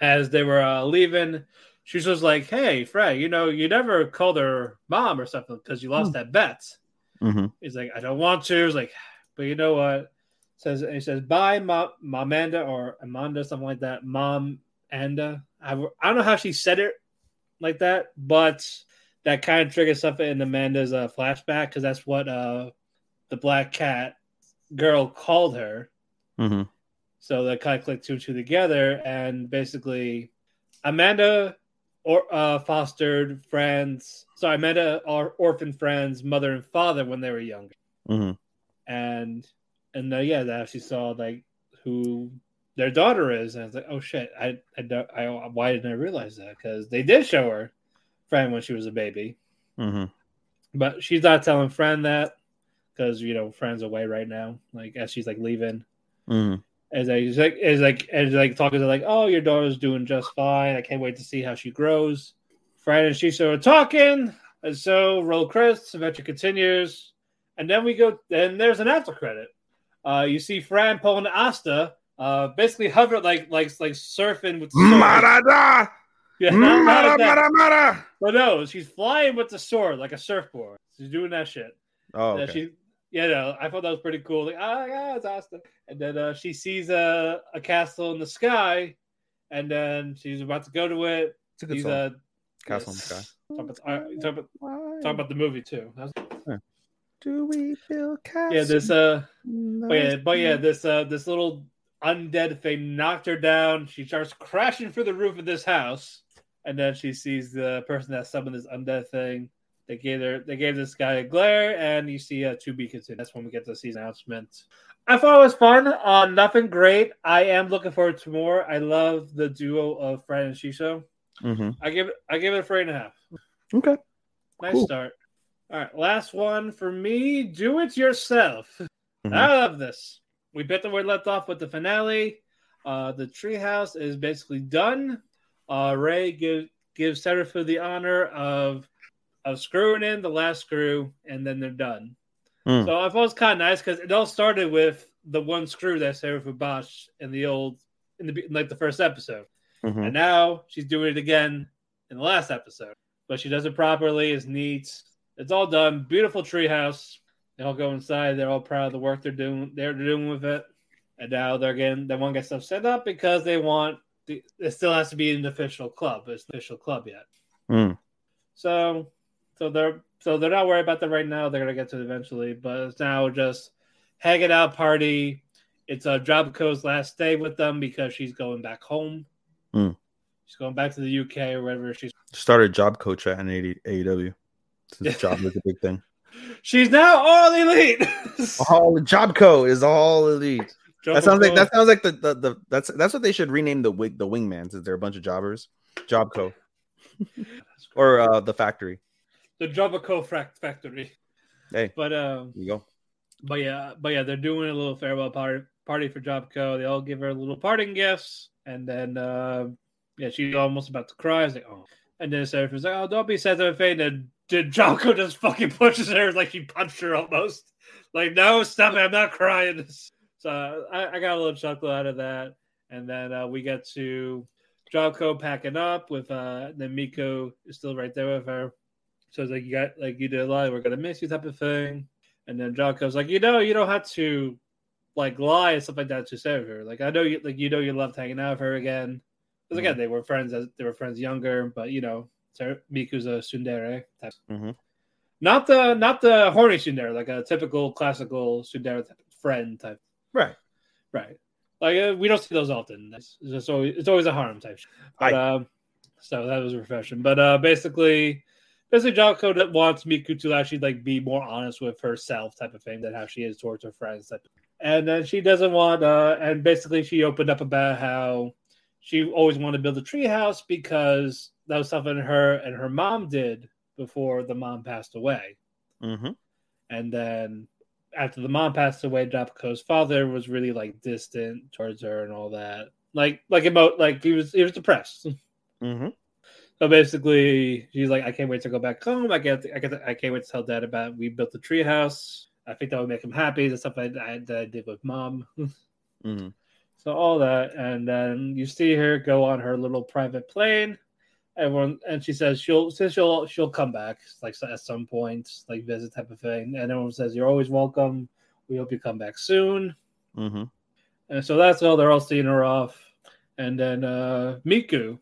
As they were uh, leaving, she was like, "Hey, Fred, you know, you never called her mom or something because you lost that bet." Mm-hmm. He's like, "I don't want to." He's like, "But you know what?" Says and he says, "Bye, Ma- Mamanda or Amanda, something like that. Mom Anda, I, I don't know how she said it like that, but that kind of triggers something in Amanda's uh, flashback because that's what uh, the black cat girl called her. Mm-hmm. So that kind of clicked two and two together, and basically, Amanda or uh, fostered friends. Sorry, Amanda or orphan friends, mother and father when they were younger, Mm-hmm. and and uh, yeah, that she saw like who their daughter is, and I was like, oh shit, I I don't, I why didn't I realize that? Because they did show her friend when she was a baby, Mm-hmm. but she's not telling friend that because you know friend's away right now, like as she's like leaving. Mm-hmm. as I like is like as like talking to like, oh, your daughter's doing just fine. I can't wait to see how she grows. Fred and Shisho are talking, and so roll credits. Adventure continues, and then we go. Then there's an after credit. Uh, you see Fran pulling Asta, uh, basically hover like like like surfing with. Marada! Yeah, not, not Mara, mara, mara! But no, she's flying with the sword like a surfboard. She's doing that shit. Oh, okay. she, yeah, no, I thought that was pretty cool. Like, oh my god, it's Asta. And then uh, she sees a, a castle in the sky, and then she's about to go to it. It's a good She's song. uh, Castle in the Sky. Talk about, uh, talk about, talk about the movie too. Do we build castles? yeah, this uh, but yeah, but yeah, this uh, this little undead thing knocked her down. She starts crashing through the roof of this house, and then she sees the person that summoned this undead thing. They gave her, they gave this guy a glare, and you see a to be continued. That's when we get the season announcement. I thought it was fun. Uh, nothing great. I am looking forward to more. I love the duo of Fred and Shisho. Mhm. I give it, I give it a three and a half. Okay. Nice Cool. start. All right, last one for me. Do it yourself. Mhm. I love this. We bit the word left off with the finale. Uh, the treehouse is basically done. Uh, Ray gives gives Seraphim the honor of of screwing in the last screw, and then they're done. Mm. So I thought it was kind of nice because it all started with the one screw that Seraphim botched in the old in the like the first episode. Mhm. And now she's doing it again in the last episode. But she does it properly, it's neat. It's all done. Beautiful treehouse. They all go inside. They're all proud of the work they're doing they're doing with it. And now they're getting they want to get stuff set up because they want it still has to be an official club. It's an official club yet. Mm. So so they're so they're not worried about that right now. They're gonna get to it eventually, but it's now just hanging out party. It's uh Jobco's last day with them because she's going back home. Hmm. She's going back to the UK or wherever she's Started job coach at NAD AEW. Since *laughs* job is a big thing. she's now all elite. *laughs* All the job co is all elite. That sounds like that sounds like the, the, the that's that's what they should rename the wig the wingman since they're a bunch of jobbers. Job co. *laughs* or uh the factory. the Jobco factory. Hey, But um you go. But yeah, but yeah, they're doing a little farewell party party for Jobco. They all give her little parting gifts, and then uh, yeah, she's almost about to cry. It's like, oh, and then Seraphim's like, oh, don't be Faye. And then Jobco just fucking *laughs* pushes her like she punched her almost. Like, no, stop it! I'm not crying. *laughs* So I, I got a little chuckle out of that, and then uh, we get to Jobco packing up with uh, then Miko is still right there with her. So it's like you got like you did a lot. We're gonna miss you, type of thing. And then Jobco's like, you know, you don't have to like lie and stuff like that to save her. Like I know you like you know you loved hanging out with her again. Because again, they were friends as they were friends younger, but you know, Miku's a tsundere type. Mhm. Not the not the horny tsundere, like a typical classical tsundere type friend type. Right. Right. Like uh, we don't see those often. It's just always it's always a harem type. shit. But Aye. um, so that was refreshing. But uh, basically, basically, Jobco that wants Miku to actually like be more honest with herself, type of thing, than how she is towards her friends. Type. And then she doesn't want. Uh, and basically, she opened up about how she always wanted to build a treehouse because that was something her and her mom did before the mom passed away. Mm-hmm. And then after the mom passed away, Jobco's father was really like distant towards her and all that. Like like about like he was he was depressed. *laughs* Mm-hmm. So basically, she's like, I can't wait to go back home. I get I get I can't wait to tell dad about we built the treehouse. I think that would make him happy. The stuff I, I that I did with mom. *laughs* Mm-hmm. So all that, and then you see her go on her little private plane. Everyone, and she says she'll since she'll she'll come back like at some point, like visit type of thing. And everyone says you're always welcome. We hope you come back soon. Mm-hmm. And so that's all. They're all seeing her off, and then uh Miku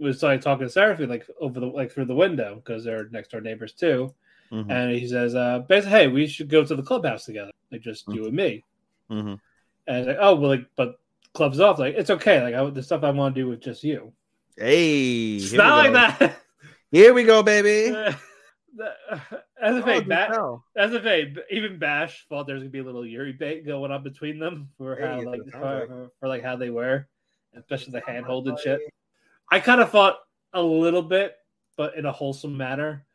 was like talking to Seraphine like over the like through the window because they're next door neighbors too. Mhm. And he says, uh, basically, hey, we should go to the clubhouse together, like just you and me. Mhm. And like, oh, well, like, but club's off. Like, it's okay. Like, I, the stuff I want to do with just you. Hey, It's here not we like go. that. Here we go, baby. As a Oh, fake, do ba- as a fake, even Bash thought there's gonna be a little Yuri bait going on between them for how Hey, like for, like- for, for, like how they were, especially the handhold and shit. I kind of thought a little bit, but in a wholesome manner.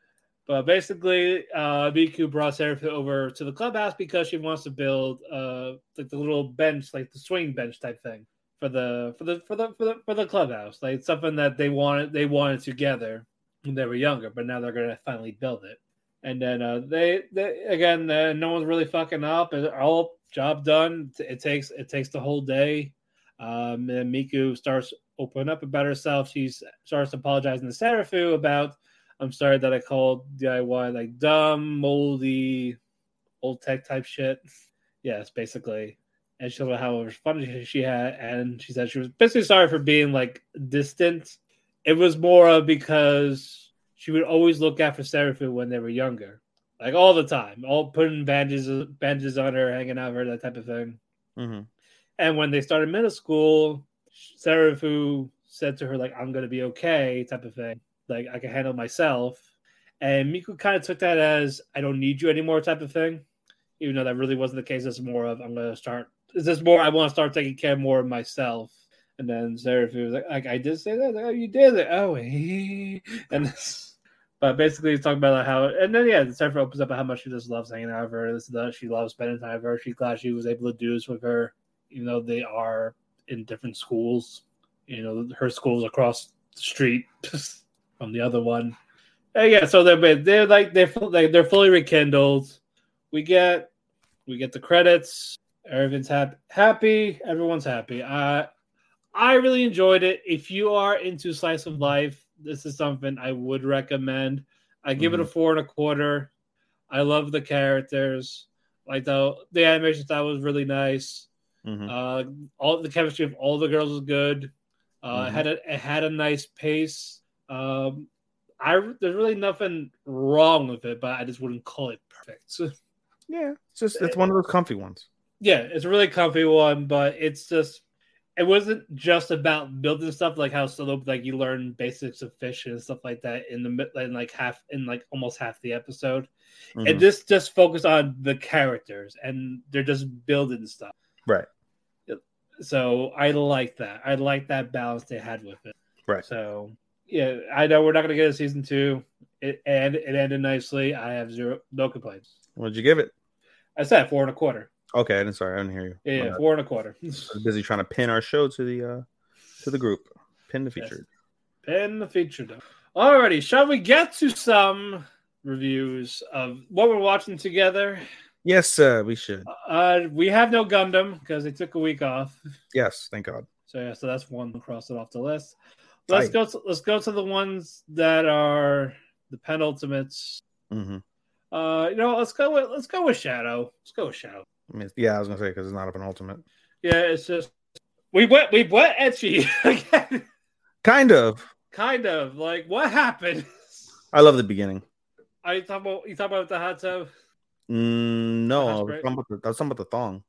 But basically, uh, Miku brought Seraph over to the clubhouse because she wants to build uh like the little bench, like the swing bench type thing for the for the for the for the for the clubhouse, like something that they wanted they wanted together when they were younger, but now they're gonna finally build it. And then uh, they, they again, uh, no one's really fucking up. It's All job done. It takes it takes the whole day. Um, and Miku starts opening up about herself. She starts apologizing to Serafu about, I'm sorry that I called DIY like dumb, moldy, old tech type shit. *laughs* Yes, basically. And she told about how much fun she had, and she said she was basically sorry for being like distant. It was more of because she would always look after Seraphim when they were younger, like all the time, all putting bandages bandages on her, hanging out with her, that type of thing. Mhm. And when they started middle school, Serafu said to her, like, I'm gonna be okay, type of thing. Like I can handle myself. And Miku kind of took that as I don't need you anymore type of thing. Even though that really wasn't the case. It's more of I'm gonna start is this more I want to start taking care more of myself. And then Seraphim was like, like I did say that. Oh, you did it. Oh, he. *laughs* and this, but basically he's talking about how and then yeah, Seraphim opens up about how much she just loves hanging out with her. This is that she loves spending time with her. She's glad she was able to do this with her, even though they are in different schools. You know, her school's across the street *laughs* from the other one. And yeah, so they're they're like they're like they're fully rekindled. We get we get the credits. Everyone's happy. Happy. Everyone's happy. Uh, I really enjoyed it. If you are into slice of life, this is something I would recommend. I give it a four and a quarter. I love the characters. Like the the animation style was really nice. Mhm. Uh, all the chemistry of all the girls was good. Uh, It Mhm. had a it had a nice pace. Um, I there's really nothing wrong with it, but I just wouldn't call it perfect. *laughs* Yeah, it's just it's one of those comfy ones. Yeah, it's a really comfy one, but it's just it wasn't just about building stuff like how solo like you learn basics of fish and stuff like that in the mid- in like half in like almost half the episode. Mhm. And this just focused on the characters and they're just building stuff. Right. So I like that. I like that balance they had with it. Right. So yeah, I know we're not gonna get a season two. It and it ended nicely. I have zero no complaints. What'd you give it? I said four and a quarter. Okay, I didn't. Sorry, I didn't hear you. Yeah, yeah four and a quarter. Busy trying to pin our show to the uh to the group. Pin the Yes. featured. Pin the feature though. Alrighty, shall we get to some reviews of what we're watching together? Yes, uh, we should. Uh, we have no Gundam because they took a week off. Yes, thank God. So yeah, so that's one. Cross it off the list. Let's Tight. go. To, let's go to the ones that are the penultimates. hmm Uh, you know, let's go with let's go with Shadow. Let's go with Shadow. I mean, yeah, I was gonna say because it's not a penultimate. Yeah, it's just we went we went ecchi *laughs* again. Kind of. kind of like what happened. I love the beginning. Are you talking about you talking about the hot tub? Mm, no, I was, talking about the, I was talking about the thong.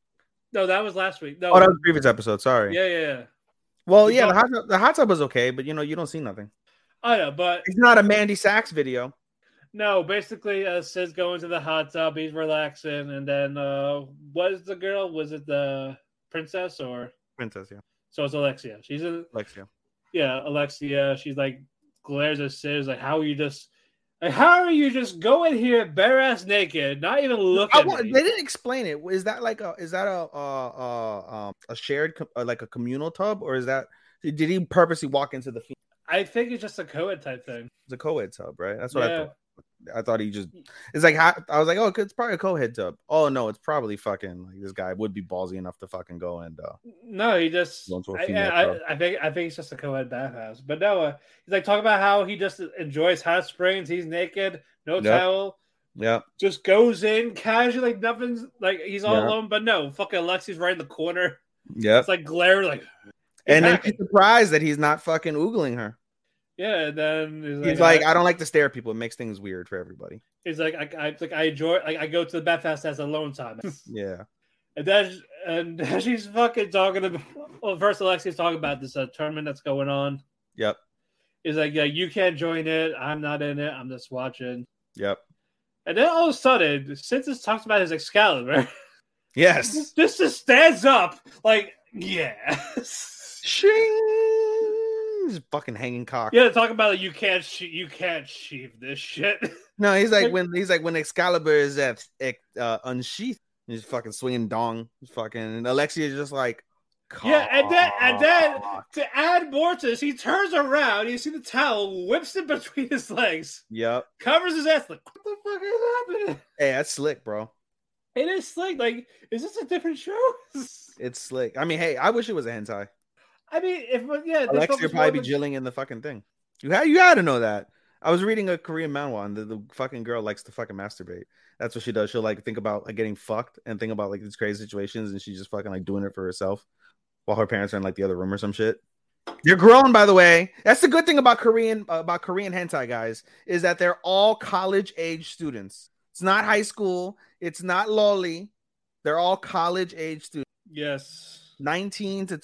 No, that was last week. No, Oh, that was the previous episode. Sorry. yeah, yeah, yeah. Well, We yeah, the hot, tub, the hot tub was okay, but you know, you don't see nothing. I know, but It's not a Mandy Sachs video. No. Basically, uh, Cid's going to the hot tub. He's relaxing, and then uh, was the girl? Was it the princess or? Princess, yeah. So it's Alexia. She's in Alexia. yeah, Alexia. She's like glares at Sid. Like, how are you just like how are you just going here bare ass naked, not even looking? wa- at me? they didn't explain it. Is that like a is that a uh, uh, um, a shared co- uh, like a communal tub or is that did he purposely walk into the fe- I think it's just a co-ed type thing. it's a co-ed tub, right? That's what I thought. I thought he just it's like how- I was like, oh, it's probably a co-ed tub. Oh no, it's probably fucking like this guy would be ballsy enough to fucking go and uh No, he just. Going to a I, I. I think I think it's just a co-ed bathhouse. But no, uh, he's like talking about how he just enjoys hot springs. He's naked, no Yep. towel, yeah. just goes in casually, like nothing's like he's all Yeah. alone. But no, fucking Alexi's right in the corner. Yeah. It's like glare, like And then she's surprised that he's not fucking oogling her. Yeah, and then he's like, He's like, I don't like to stare at people. It makes things weird for everybody. he's like, I, I like I enjoy like I go to the Bat Fest as alone time. *laughs* Yeah. And then and *laughs* she's fucking talking about well, first Alexia's talking about this uh, tournament that's going on. Yep. He's like, Yeah, you can't join it. I'm not in it. I'm just watching. Yep. And then all of a sudden, since this talks about his Excalibur, *laughs* Yes. this just stands up like, yeah. Shing. He's fucking hanging cock. yeah, talking about like, you can't she- you can't sheave this shit. *laughs* No, he's like when he's like when Excalibur is at uh, unsheathed. He's fucking swinging dong. He's fucking and Alexia's just like, Yeah, and then and then to add more to this, he turns around, you see the towel, whips it *laughs* between his legs, Yep. covers his ass, like, what the fuck is happening? Hey, that's slick, bro. It is slick. Like, is this a different show? *laughs* It's slick. I mean, hey, I wish it was a hentai. I mean, if yeah, this Alexia probably be jilling in the fucking thing. You had you had to know that. I was reading a Korean manhwa and the, the fucking girl likes to fucking masturbate. That's what she does. She'll like think about like getting fucked and think about like these crazy situations and she's just fucking like doing it for herself while her parents are in like the other room or some shit. You're grown, by the way. That's the good thing about Korean uh, about Korean hentai guys is that they're all college age students. It's not high school. It's not lolly. They're all college age students. Yes, 19 to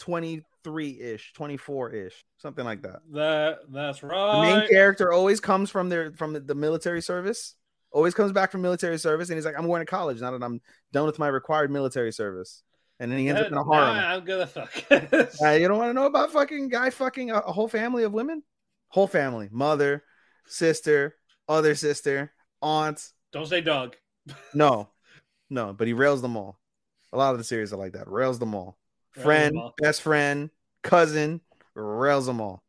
23 ish, 24 ish, something like that. that that's The right. main character always comes from their from the, the military service. Always comes back from military service, and he's like, "I'm going to college now that I'm done with my required military service." And then he ends up in a Nah. I'm gonna fuck. *laughs* Uh, you don't want to know about fucking guy fucking a, a whole family of women, whole family, mother, sister, other sister, aunt. Don't say dog. *laughs* No, no, but he rails them all. A lot of the series are like that. Rails them all. Rails Friend, them all. best friend, cousin, rails them all.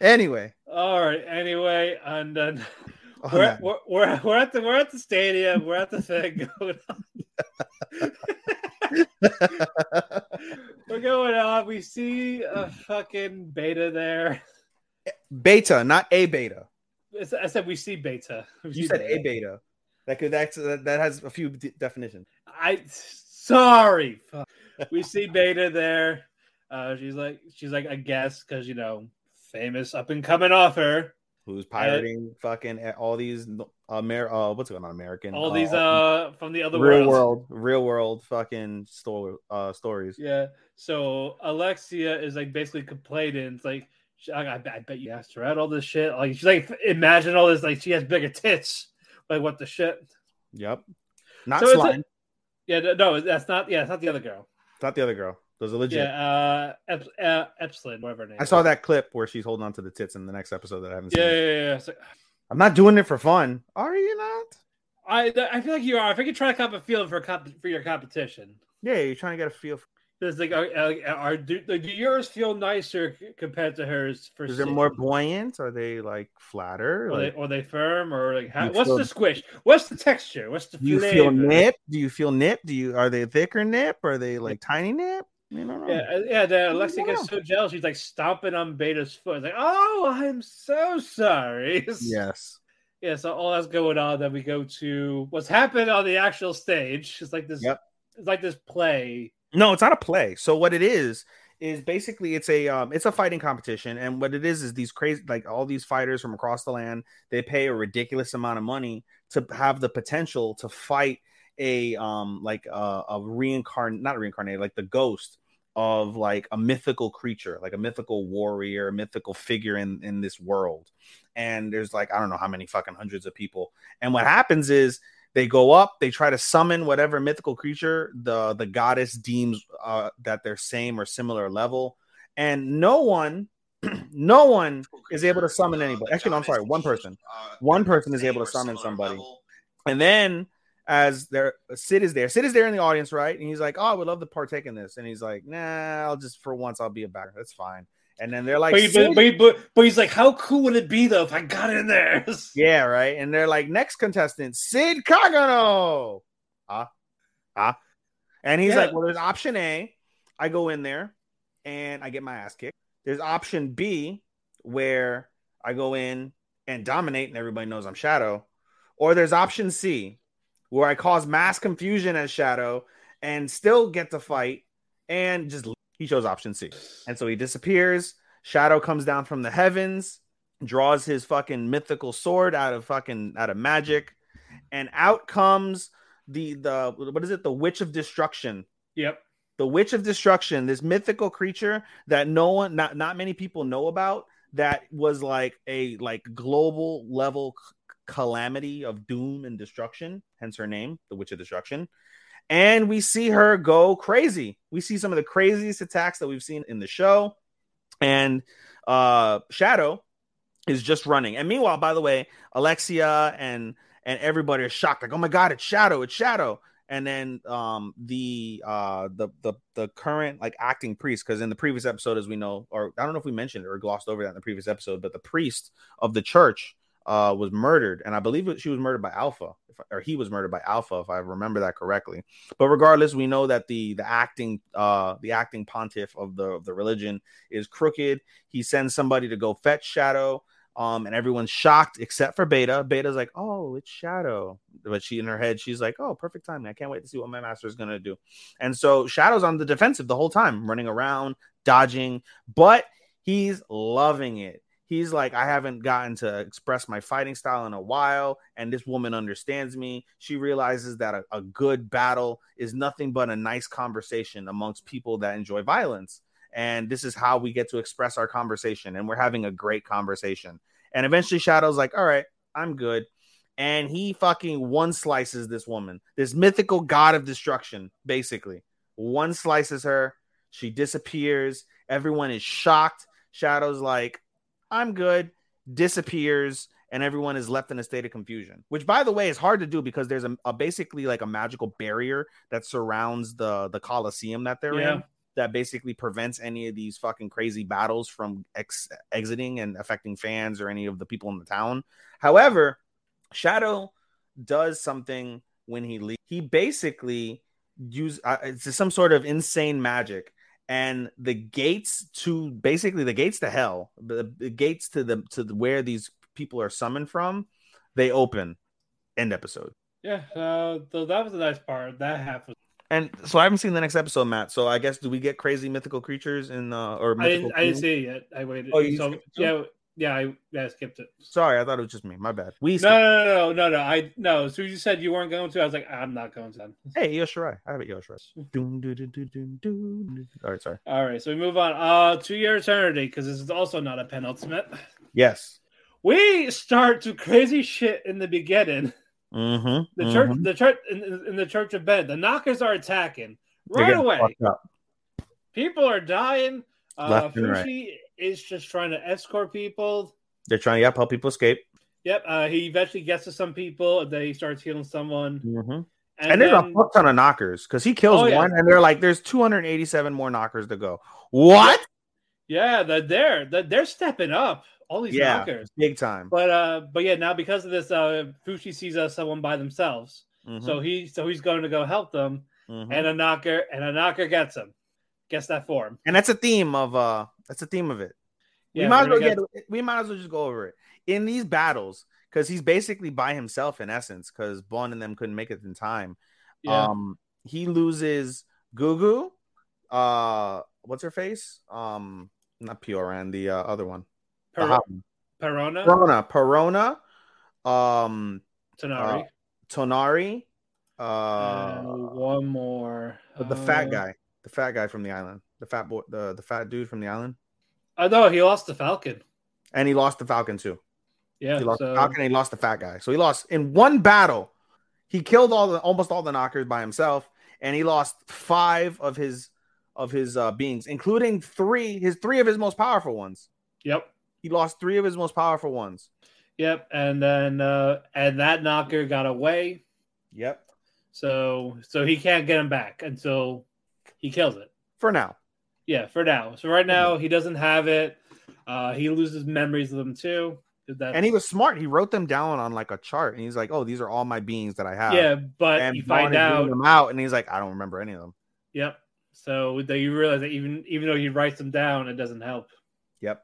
Anyway, All right. Anyway, and then *laughs* we're, that- we're, we're, we're at the we're at the stadium. We're at the thing *laughs* going on. *laughs* we're going on. We see a fucking beta there. beta, not a beta. I said we see beta. We You see said beta. a beta. That could that's that, that has a few d- definitions. I sorry. We see beta there. Uh, she's like she's like I guess because you know famous up and coming author. Who's pirating fucking a- all these Amer uh what's going on American All these uh from the other real world. world real world fucking store uh stories. Yeah. So Alexia is like basically complaining. It's like I, I bet- you asked her out all this shit. Like she's like imagine all this. Like she has bigger tits. Like what the shit? Yep. Not So slime. Yeah. no, No, that's not. Yeah, it's not the other girl. It's Not the other girl. Those are legit. Yeah. Uh, Ep, uh Epsilon, whatever her name. I saw that clip where she's holding on to the tits in the next episode that I haven't seen. Yeah, yeah, yeah. So, *sighs* I'm not doing it for fun. Are you not? I I feel like you are. I think you're trying to comp a feel for comp- for your competition. Yeah, you're trying to get a feel. For, There's like, are, are, are do, like, do yours feel nicer compared to hers? For is it more buoyant? Are they like flatter? Or they, Like, or they firm or like how, what's feel- the squish? What's the texture? What's the do you flavor? feel nip? Do you feel nip? Do you are they thicker nip? Are they like tiny nip? You don't know. Yeah, uh, yeah. Then Alexia Wow. gets so jealous, she's like stomping on Beta's foot. It's like, oh, I'm so sorry. *laughs* Yes. yeah. So all that's going on. Then we go to what's happened on the actual stage. It's like this. Yep. It's like this play. No, it's not a play. So what it is is basically it's a um it's a fighting competition and what it is is these crazy like all these fighters from across the land they pay a ridiculous amount of money to have the potential to fight a um like a, a reincarnate not reincarnated like the ghost of like a mythical creature like a mythical warrior a mythical figure in in this world. And there's like i don't know how many fucking hundreds of people. And what happens is they go up they try to summon whatever mythical creature the the goddess deems uh, that they're same or similar level. And no one *clears throat* no one is able to summon anybody. Actually no i'm sorry one person. one person is able to summon somebody. and then as there sid is there sid is there in the audience right and he's like oh i would love to partake in this and he's like nah i'll just for once i'll be a backer that's fine and then they're like but, he- but, but, but, but he's like, how cool would it be though if I got in there? *laughs* Yeah, right. And they're like, next contestant, Cid Kagenou. Ah, ah. And he's Yeah. like, well, there's option A. I go in there and I get my ass kicked. There's option B where I go in and dominate and everybody knows I'm Shadow. Or there's option C where I cause mass confusion as Shadow and still get to fight and just he chose option C. And so he disappears. Shadow comes down from the heavens draws his fucking mythical sword out of fucking out of magic, and out comes the the what is it? The Witch of Destruction. Yep. The Witch of Destruction, this mythical creature that no one, not not many people know about, that was like a like global level calamity of doom and destruction. Hence her name, the Witch of Destruction. And we see her go crazy. We see some of the craziest attacks that we've seen in the show. And uh Shadow is just running. And meanwhile, by the way, Alexia and and everybody is shocked, like, oh my god, it's Shadow, it's Shadow. And then um the uh the the the current like acting priest, because in the previous episode, as we know, or I don't know if we mentioned it or glossed over that in the previous episode, but the priest of the church uh was murdered, and I believe she was murdered by Alpha, or he was murdered by Alpha, if I remember that correctly. But regardless, we know that the the acting uh the acting pontiff of the of the religion is crooked. He sends somebody to go fetch Shadow. Um, and everyone's shocked except for Beta. Beta's like, "Oh, it's Shadow," but she in her head, she's like, "Oh, perfect timing! I can't wait to see what my master is gonna do." And so Shadow's on the defensive the whole time, running around, dodging, but he's loving it. He's like, I haven't gotten to express my fighting style in a while, and this woman understands me. She realizes that a, a good battle is nothing but a nice conversation amongst people that enjoy violence. And this is how we get to express our conversation, and we're having a great conversation. And eventually, Shadow's like, All right, I'm good. And he fucking one slices this woman, this mythical god of destruction, basically. One slices her. She disappears. Everyone is shocked. Shadow's like, I'm good, disappears, and everyone is left in a state of confusion. Which, by the way, is hard to do because there's a, a basically like a magical barrier that surrounds the the Coliseum that they're Yeah. in that basically prevents any of these fucking crazy battles from ex- exiting and affecting fans or any of the people in the town. However, Shadow does something when he leaves. He basically use uh, it's some sort of insane magic and the gates to basically the gates to hell the, the gates to the to the, where these people are summoned from they open end episode Yeah. Uh, so that was the nice part. That happened. and so i haven't seen the next episode matt so i guess do we get crazy mythical creatures in uh or I didn't. I didn't see it yet. I waited. Oh, you so, yeah. Yeah. I. I skipped it. sorry i thought it was just me my bad we No, no, no, no, no, no. I no. As soon as you said you weren't going to, I was like, I'm not going to. Then. *laughs* hey Yoshirai. i have it Yoshirai. Doom, doo, doo, doo, doo, doo. all right sorry All right, so we move on. Uh, to your eternity because this is also not a penultimate. yes We start to crazy shit in the beginning. mm-hmm, The church, the church, in, in the church of bed, the knockers are attacking right away. People are dying. Uh, Left and right. Is just trying to escort people. they're trying to yep, help people escape Yep. Uh, he eventually gets to some people, and then he starts healing someone. mm-hmm. And, And, there's a fuck ton of knockers because he kills Oh, yeah. one, and they're like, "There's 287 more knockers to go." What? yeah, they're there. They're, they're stepping up. All these Yeah. knockers. Big time. But uh, but yeah, now because of this, uh, Fushi sees uh, someone by themselves, Mhm, so he so he's going to go help them, mhm. and a knocker and a knocker gets him, gets that form. and that's a theme of uh, that's a theme of it. Yeah, we might as well get, we might as well just go over it in these battles because he's basically by himself in essence because Bon and them couldn't make it in time. Yeah. Um, he loses Gugu. Uh, what's her face? Um, not Pioran, the uh, other one. Per-. Perona, Perona, Perona, um, Tonari, uh, Tonari, and uh, one more. the fat Uh, guy, the fat guy from the island, the fat boy, the the fat dude from the island, Oh no, he lost the Falcon. and he lost the Falcon too. Yeah, He lost so the Falcon, and he lost the fat guy. So he lost in one battle. He killed all the almost all the knockers by himself, and he lost five of his of his uh, beings, including three his three of his most powerful ones. yep, He lost three of his most powerful ones. yep, and then uh, and that knocker got away, Yep. so so he can't get him back until he kills it. For now. Yeah, for now. So right now he doesn't have it. Uh, he loses memories of them too. That's, And he was smart. He wrote them down on like a chart, and he's like, "Oh, these are all my beings that I have." yeah, but and you find out. them out, and he's like, "I don't remember any of them." Yep. So that you realize that even even though he writes them down, it doesn't help. Yep.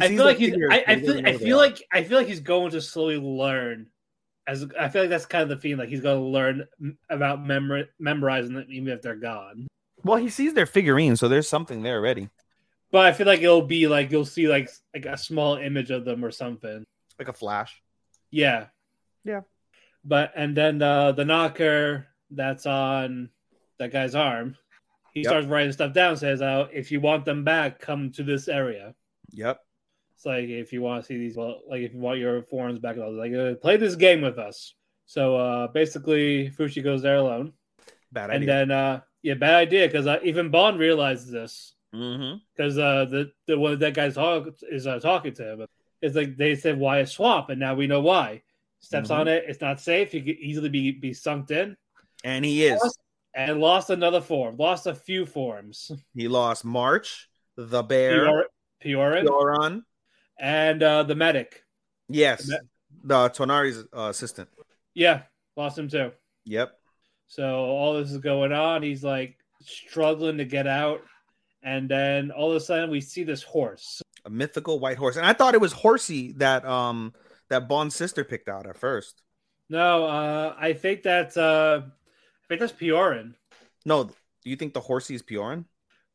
I feel like he's. I, I feel. I know who they feel like. I feel like he's going to slowly learn. As I feel like that's kind of the theme. Like he's going to learn about memor- memorizing them even if they're gone. Well, he sees their figurines, so there's something there already. but I feel like it'll be like you'll see like like a small image of them or something. Like a flash. Yeah. Yeah. But and then the the knocker that's on that guy's arm, he Yep. starts writing stuff down. Says, "Uh, if you want them back, come to this area." Yep. It's like if you want to see these, well, like if you want your forms back, I like, uh, play this game with us. So uh basically, Fushi goes there alone, Bad idea. and then uh yeah, bad idea because uh, even Bon realizes this mm-hmm. because uh the the one that guy's talk is uh, talking to him. It's like they said, why a swamp, and now we know why. Steps Mhm. on it, it's not safe. He could easily be be sunk in, And he is. and lost another form, lost a few forms. He lost March, the bear, Pior- Piorin Pioran. and uh the medic. Yes. The The Tonari's uh, assistant. Yeah, lost him too. Yep. So all this is going on. He's like struggling to get out, and then all of a sudden we see this horse. A mythical white horse. And I thought it was Horsey that um that Bon's sister picked out at first. No, uh, I think that's uh, I think that's Pioran. No, do you think the Horsey is Pioran?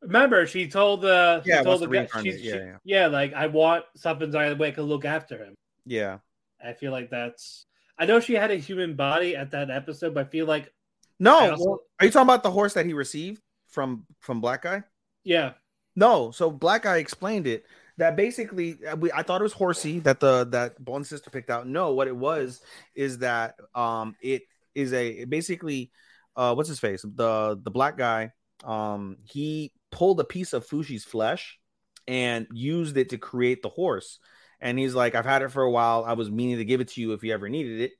Remember, she told the she Yeah, told the guy, she's- yeah, she- yeah. yeah, like I want something's either way I can look after him. Yeah. I feel like that's. I know she had a human body at that episode, but I feel like No, also- well, are you talking about the horse that he received from from Black Guy? yeah, No, so Black Guy explained it that basically uh, we, I thought it was Horsey that the that Bon's sister picked out. No, what it was is that um it is a basically uh what's his face the the black guy um he pulled a piece of Fushi's flesh and used it to create the horse. And he's like, I've had it for a while. I was meaning to give it to you if you ever needed it.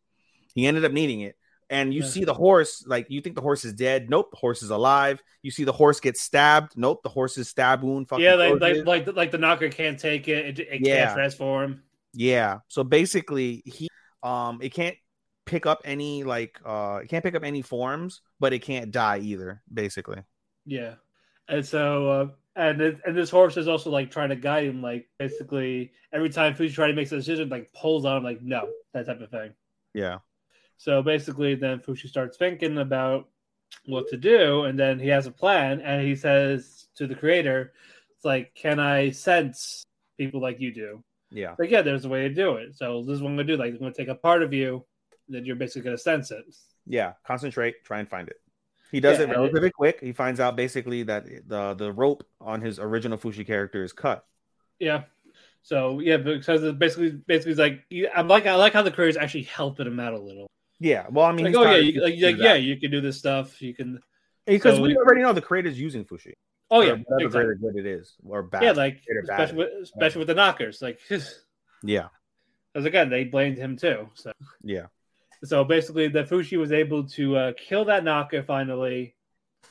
He ended up needing it. And you Yeah. see the horse, like you think the horse is dead. Nope, the horse is alive. You see the horse get stabbed. Nope, the horse's stab wound. Fucking yeah, like like, like like the knocker can't take it. It, it Yeah. can't transform. Yeah. So basically, he um it can't pick up any like uh it can't pick up any forms, but it can't die either. Basically. Yeah, and so uh, and it, and this horse is also like trying to guide him. Like basically, every time Fushi tries to make a decision, like pulls on him, like no, that type of thing. Yeah. So basically, then Fushi starts thinking about what to do, and then he has a plan, and he says to the creator, "It's like, can I sense people like you do?" Yeah. Like, yeah, there's a way to do it. So this is what I'm gonna do. Like, I'm gonna take a part of you, then you're basically gonna sense it. Yeah. Concentrate. Try and find it. He does Yeah, it and it- relatively quick. He finds out basically that the the rope on his original Fushi character is cut. Yeah. So yeah, because it's basically basically it's like I'm like I like how the creators actually helping him out a little. Yeah. Well, I mean, like, oh yeah, you, like, yeah, you can do this stuff. You can. because so we already know the creator's using Fushi. Oh yeah, exactly. good it is, or bad. yeah, like especially with, especially with the knockers, like *laughs* yeah. because again they blamed him too. So Yeah. so basically, the Fushi was able to uh, kill that knocker finally.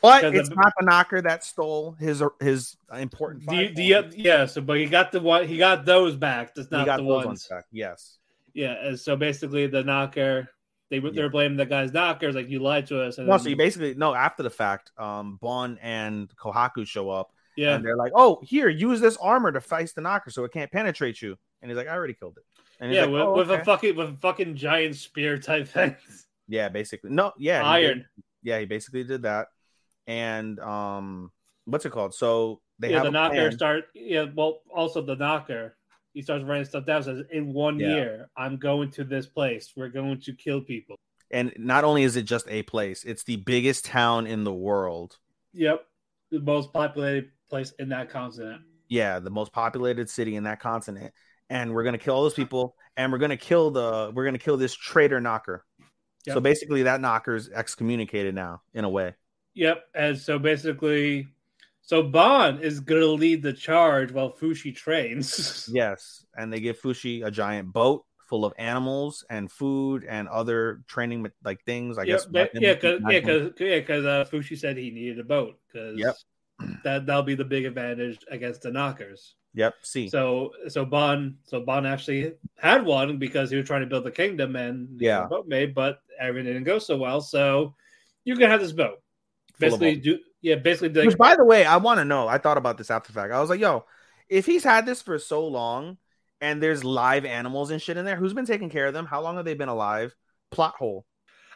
But it's of- not the knocker that stole his his important. The, the points. yeah, so but he got the one he got those back. That's not got the those ones. ones back. Yes. Yeah, and so basically the knocker. They were they were blaming the guy's knockers like you lied to us. And No, then- so you basically no. After the fact, um, Bon and Kahaku show up, yeah, and they're like, "Oh, here, use this armor to fight the knocker, so it can't penetrate you." And he's like, "I already killed it." And yeah, like, with, "Oh, with okay." a fucking with a fucking giant spear type *laughs* thing. yeah, basically, no, yeah, Iron. did- yeah, he basically did that, and um, what's it called? So they yeah, have the a knocker plan. start. Yeah, well, also the knocker. He starts writing stuff down. Says, "In one Yeah. year, I'm going to this place. We're going to kill people." and not only is it just a place, it's the biggest town in the world. Yep, the most populated place in that continent. yeah, the most populated city in that continent, and we're gonna kill all those people, and we're gonna kill the we're gonna kill this traitor knocker. So basically, that knocker's excommunicated now in a way. Yep, and so basically, so Bon is gonna lead the charge while Fushi trains. *laughs* Yes, and they give Fushi a giant boat full of animals and food and other training like things. I Yep, guess. but- yeah, because yeah, because yeah, because uh, Fushi said he needed a boat because Yep. *clears throat* that that'll be the big advantage against the knockers. Yep. See. So so Bon so Bon actually had one because he was trying to build the kingdom and Yeah. boat made, but everything didn't go so well. So you can have this boat. Full Basically, do yeah, basically like, Which, by the way, I want to know. I thought about this after the fact. I was like, yo, if he's had this for so long and there's live animals and shit in there, who's been taking care of them? How long have they been alive? Plot hole.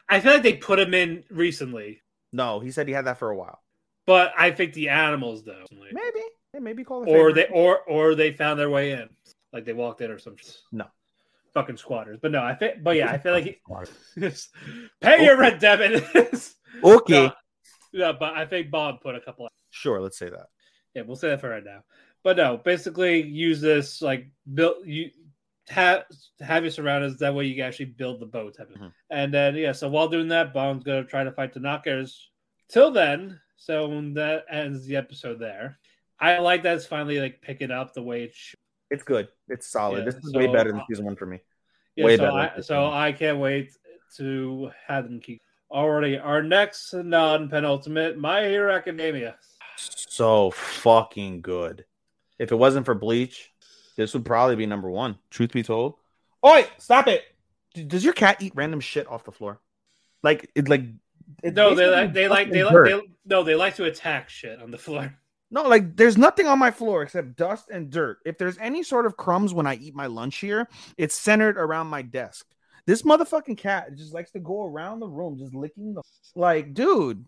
I feel like they put him in recently, No, he said he had that for a while. but I think the animals though. Maybe. Yeah, maybe call or favorite. they or or they found their way in, like they walked in or some. No. fucking squatters. But no, I feel. But yeah, I feel like he, *laughs* *laughs* pay your rent, Devin. *laughs* okay. no, no, but I think Bob put a couple. Sure, let's say that. Yeah, we'll say that for right now. But no, basically use this like build you have have your surroundings that way you can actually build the boat of Mhm. and then yeah so while doing that Bon's gonna try to fight the knockers till then so that ends the episode there I like that it's finally like picking up the way it should It's good. It's solid. Yeah, this is way better than season one for me. yeah Way so better I, so. I can't wait to have them keep already our next non penultimate My Hero Academia So fucking good. If it wasn't for Bleach, this would probably be number one. Truth be told. Oh, Oi, stop it! D- Does your cat eat random shit off the floor? Like it, like it's no they like they like they fucking like they, no they like to attack shit on the floor No, like there's nothing on my floor except dust and dirt. If there's any sort of crumbs when I eat my lunch here, it's centered around my desk. This motherfucking cat just likes to go around the room, just licking the like, dude.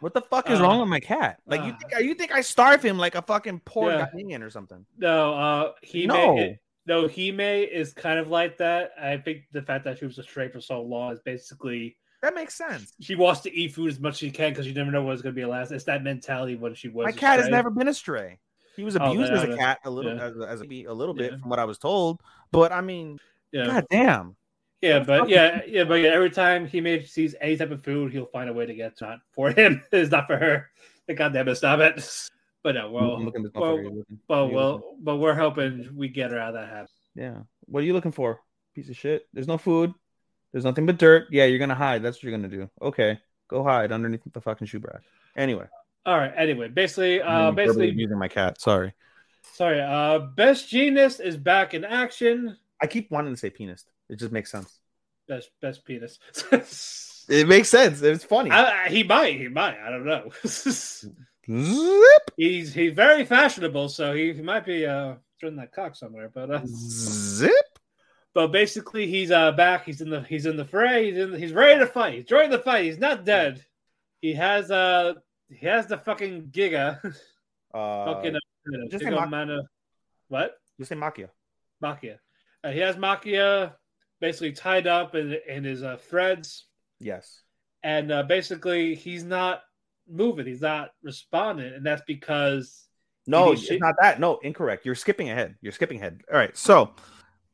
What the fuck is Uh, wrong with my cat? Like you uh. think you think I starve him like a fucking poor Yeah. Ghanaian or something? No, uh, he No. He may no Hime is kind of like that. I think the fact that she was a stray for so long is basically That makes sense. she wants to eat food as much as she can because you never know what it's going to be a last. It's that mentality when she was. My cat has never been a stray. He was Oh, abused then as a cat a little yeah. as, a- as a, a little bit Yeah. from what I was told. But I mean, Yeah, god damn. Yeah, but yeah, yeah, but yeah. Every time Hime sees any type of food, he'll find a way to get it not for him. *laughs* It's not for her. God damn it, stop it. *laughs* But no, well, I'm looking at well, motherfucker. You're looking- but well, but we're hoping we get her out of that habit. Yeah. What are you looking for? Piece of shit. There's no food. There's nothing but dirt. Yeah, you're gonna hide. That's what you're gonna do. Okay. Go hide underneath the fucking shoe rack. Anyway. All right. Anyway, basically, uh, I'm basically, abusing my cat. Sorry. sorry. Uh, Best Jeanist is back in action. I keep wanting to say penis. It just makes sense. Best best penis. It makes sense. It's funny. I, I- he might. He might. I don't know. Zip. he's he's very fashionable, so he, he might be uh throwing that cock somewhere. But uh, Zip. but basically, he's uh back. He's in the he's in the fray. He's in. The, he's ready to fight. He's joining the fight. He's not dead. He has uh he has the fucking giga. Uh, fucking uh, just Mach- mana. What? You say Machia. Machia. Uh, he has Machia basically tied up in in his uh, threads. Yes. and uh, basically he's not moving he's not responding and that's because No, it's shit. not that. No, incorrect. You're skipping ahead. You're skipping ahead. All right. So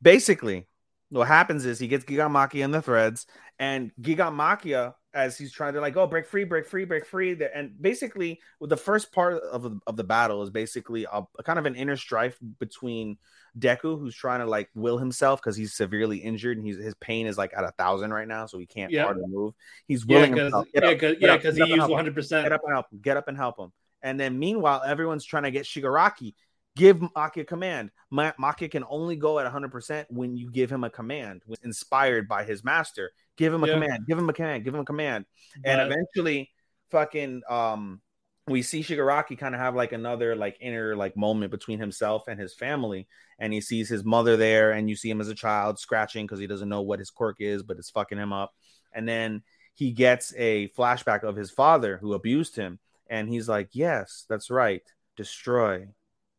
basically, what happens is he gets Gigamakia in the threads, and Gigamakia, as he's trying to like, oh, break free, break free, break free. And basically, with the first part of the, of the battle is basically a, a kind of an inner strife between Deku, who's trying to like will himself because he's severely injured and he's his pain is like at a thousand right now, so he can't Yeah. hardly move. He's yeah willing because. Yeah up, because yeah, up, 'cause he used 100% Get up and help him. Get up and help him. And then meanwhile, everyone's trying to get Shigaraki. Give Maki a command. Ma- Maki can only go at 100% when you give him a command, inspired by his master. Give him a Yeah. command. Give him a command. Give him a command. And eventually, fucking, um, we see Shigaraki kind of have like another like inner like moment between himself and his family, and he sees his mother there, and you see him as a child scratching because he doesn't know what his quirk is, but it's fucking him up. And then he gets a flashback of his father who abused him, and he's like, "Yes, that's right. Destroy,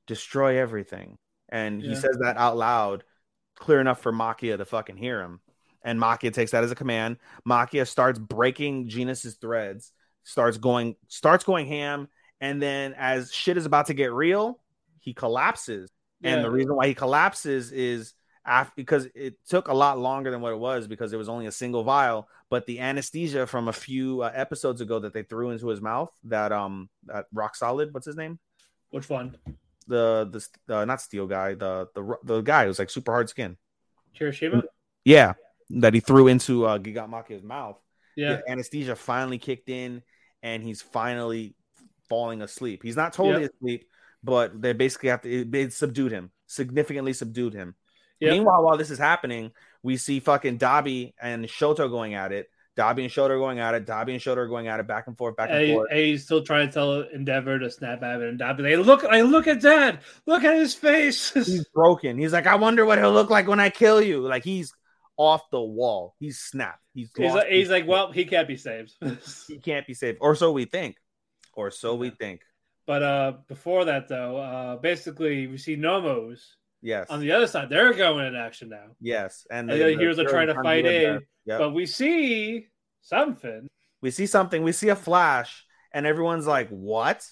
destroy everything." And he Yeah. says that out loud, clear enough for Machia to fucking hear him. And Machia takes that as a command. Machia starts breaking Jeanist's threads, starts going, starts going ham, and then as shit is about to get real, he collapses. yeah, And the reason why he collapses is after because it took a lot longer than what it was because it was only a single vial. But the anesthesia from a few uh, episodes ago that they threw into his mouth, that um, that rock solid, what's his name? which one The the, the not steel guy, the the the guy who's like super hard skin. Kirishima Yeah, that he threw into uh, Gigat Makia's mouth. yeah The anesthesia finally kicked in, and he's finally falling asleep. He's not totally Yeah. asleep, but they basically have to. It, it subdued him, significantly subdued him. Yep. Meanwhile, while this is happening, we see fucking Dabi and Shoto going at it. Dabi and are going at it. Dabi and are going at it back and forth, back and and, forth. and he's still trying to tell Endeavor to snap at it and Dabi. They look, I look at Dad. Look at his face. *laughs* He's broken. He's like, I wonder what he'll look like when I kill you. Like he's off the wall. He's snapped. He's he's like, he's like, well, he can't be saved. *laughs* he can't be saved, or so we think, or so we think. But uh, before that, though, uh, basically we see Nomus Yes. on the other side. They're going in action now. yes. And, And the- the heroes are trying to fight in. Yep. but we see something. we see something, we see a flash, and everyone's like, "What?"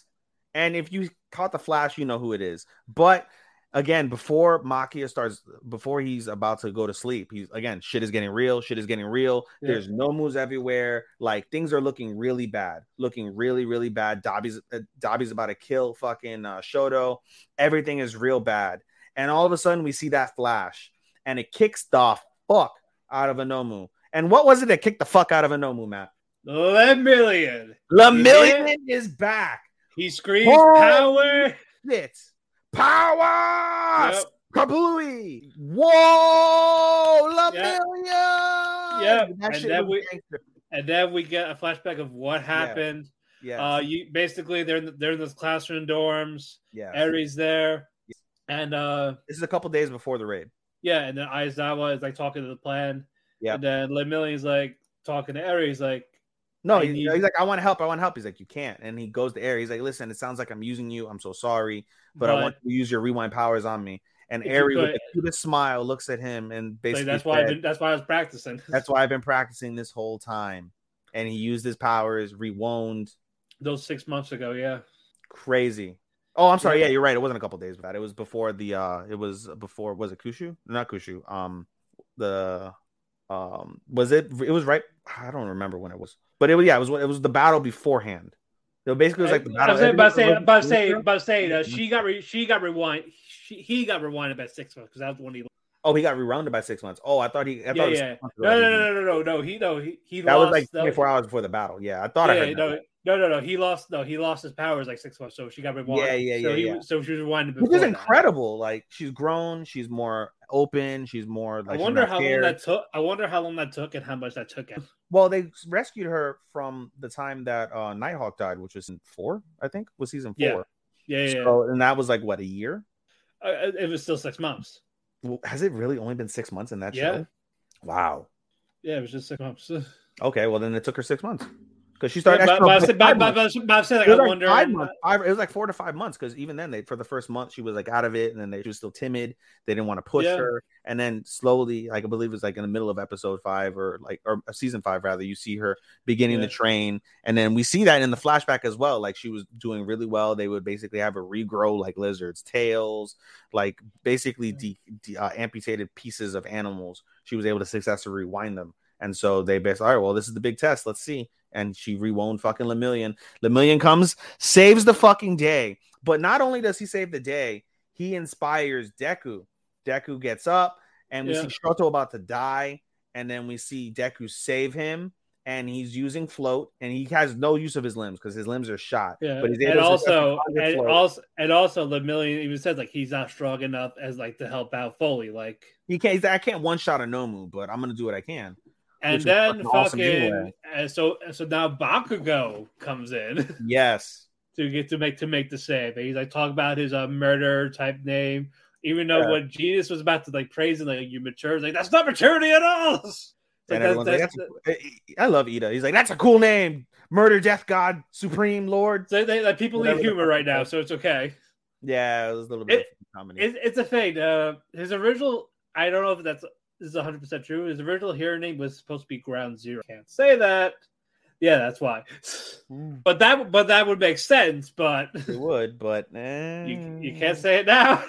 And if you caught the flash, you know who it is. But again, before Machia starts, before he's about to go to sleep, he's again, shit is getting real. Shit is getting real. Yeah. There's Nomus everywhere. Like things are looking really bad, looking really, really bad. Dabi's uh, Dabi's about to kill fucking uh, Shoto. Everything is real bad. And all of a sudden, we see that flash, and it kicks the fuck out of a Nomu. And what was it that kicked the fuck out of a Nomu, Matt? Lemillion. Lemillion is back. He screams Whoa! power. It power. Yep. Kabooey! Whoa! Yep. That And then we- And then we get a flashback of what happened. Yes. Uh, you basically they're in the, they're in those classroom dorms. Yeah. Eri's there, and uh, This is a couple days before the raid. yeah, and then Aizawa is like talking to the plan. Yeah. And then Lemillion's like talking to Eri. He's like, No, I he- need- he's like, I want to help. I want to help. He's like, you can't. And he goes to Air. He's like, listen, it sounds like I'm using you. I'm so sorry, but, I want to use your rewind powers on me. And If with the cutest smile looks at him and like, basically that's why I've said, been, that's why I was practicing. *laughs* that's why I've been practicing this whole time. And he used his powers, rewound, those six months ago. Yeah. crazy. Oh, I'm sorry. Yeah. Yeah, you're right. It wasn't a couple days with that. It was before the uh it was before was it Kushu? Not Kushu. Um the um was it it was right I don't remember when it was. But it was yeah, it was it was the battle beforehand. So basically it was like the battle. was saying, but saying, everyone- but saying, but saying, uh, she got re, she got rewind. She, he got rewinded by six months because that was when he. Oh, he got rewounded by six months. Oh, I thought he I thought Yeah, was yeah. No, no, no, no, no, no. He no, he he That lost. was like that 24 hours before the battle. Yeah, I thought yeah, I heard no, that. no, no, no. He lost. No, he lost his powers like six months. So she got rewinded. Yeah, yeah, so yeah, he, yeah. So she was rewinded before Which is that. incredible. Like she's grown, she's more open, she's more like I wonder how long that took. I wonder how long that took and how much that took. Him. Well, they rescued her from the time that uh Nighthawk died, which was in four, I think, was season four. Yeah, yeah. yeah. So, and that was like what a year. Uh, it was still six months. Well, Has it really only been six months in that Yeah. show? Wow. Yeah, it was just six months. *laughs* Okay, well then it took her six months because she Yeah, started. but, but, I no, said- but, but, but, but I'm saying like, I like wonder. five months. Five- it was like four to five months because even then, they for the first month she was like out of it, and then they, she was still timid. They didn't want to push Yeah. her, and then slowly, like I believe it was like in the middle of episode five or like or season five rather, you see her beginning Yeah. to train, and then we see that in the flashback as well. Like she was doing really well. They would basically have her regrow like lizards' tails, like basically de- de- uh, amputated pieces of animals. She was able to successfully rewind them. And so they basically, all right, well, this is the big test. Let's see. And she rewound fucking Lemillion. Lemillion comes, saves the fucking day. But not only does he save the day, he inspires Deku. Deku gets up, and we Yeah. see Shoto about to die. And then we see Deku save him, and he's using float, and he has no use of his limbs because his limbs are shot. Yeah, But he's and able to also, and float. also, and also, Lemillion even says like he's not strong enough as like to help out Foley. Like, he can't. I can't one shot a Nomu, but I'm gonna do what I can. And then fucking fucking, awesome and so so now Bakugo comes in *laughs* Yes. to get to make to make the save. And he's like talking about his uh, murder type name, even though Yeah. when Jesus was about to like praise him, like you mature, like that's not maturity at all. *laughs* Like, that- like, that's- that's a- I love Iida. He's like, that's a cool name. Murder, Death God, Supreme Lord. they, they, like people need humor right now, so it's okay. Yeah, it was a little bit It- of comedy. It, it's a thing. Uh, his original, I don't know if that's this is 100 percent true. His original hero name was supposed to be Ground Zero. Can't say that. Yeah, that's why. Mm, But that, but that would make sense. But it would, but eh. *laughs* you, you can't say it now.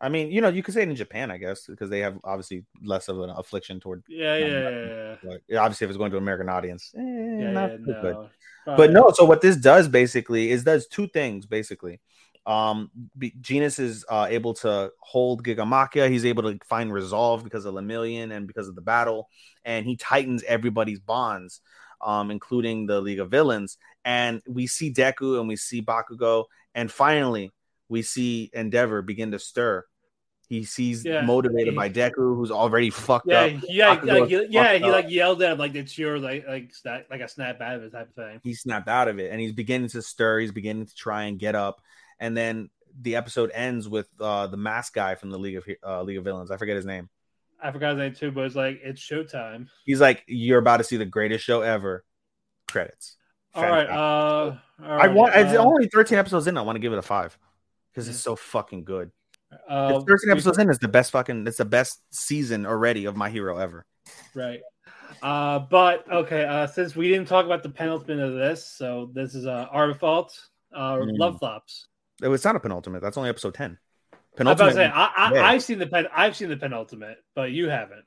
I mean, you know, you could say it in Japan, I guess, because they have obviously less of an affliction toward. Yeah, yeah, yeah, yeah. Like, obviously, if it's going to an American audience, eh, yeah, not yeah, no. but no so what this does basically is does two things basically um Jeanist is uh able to hold gigamakia he's able to find resolve because of lemillion and because of the battle and he tightens everybody's bonds um including the league of villains and we see deku and we see bakugo and finally we see endeavor begin to stir he sees Yeah. motivated by deku who's already fucked Yeah, up yeah, Bakugo like, he, yeah. He up. like yelled at him like it's your like like snap like a snap out of it type of thing. he snapped out of it and he's beginning to stir he's beginning to try and get up and then the episode ends with uh the mask guy from the league of uh, league of villains i forget his name I forgot his name too, but it's like it's showtime. he's like you're about to see the greatest show ever credits All right. Uh, all I right, want. It's uh, only 13 episodes in. I want to give it a five because it's so fucking good. uh, It's 13 we- episodes in. It's the best fucking. It's the best season already of My Hero ever. Right. Uh, but okay, uh, since we didn't talk about the penultimate of this, so this is uh, our fault. Uh, Mm. Love flops. It was not a penultimate. That's only episode 10. I'm about to Penultimate. say I, I, I've seen the pen, I've seen the penultimate, but you haven't.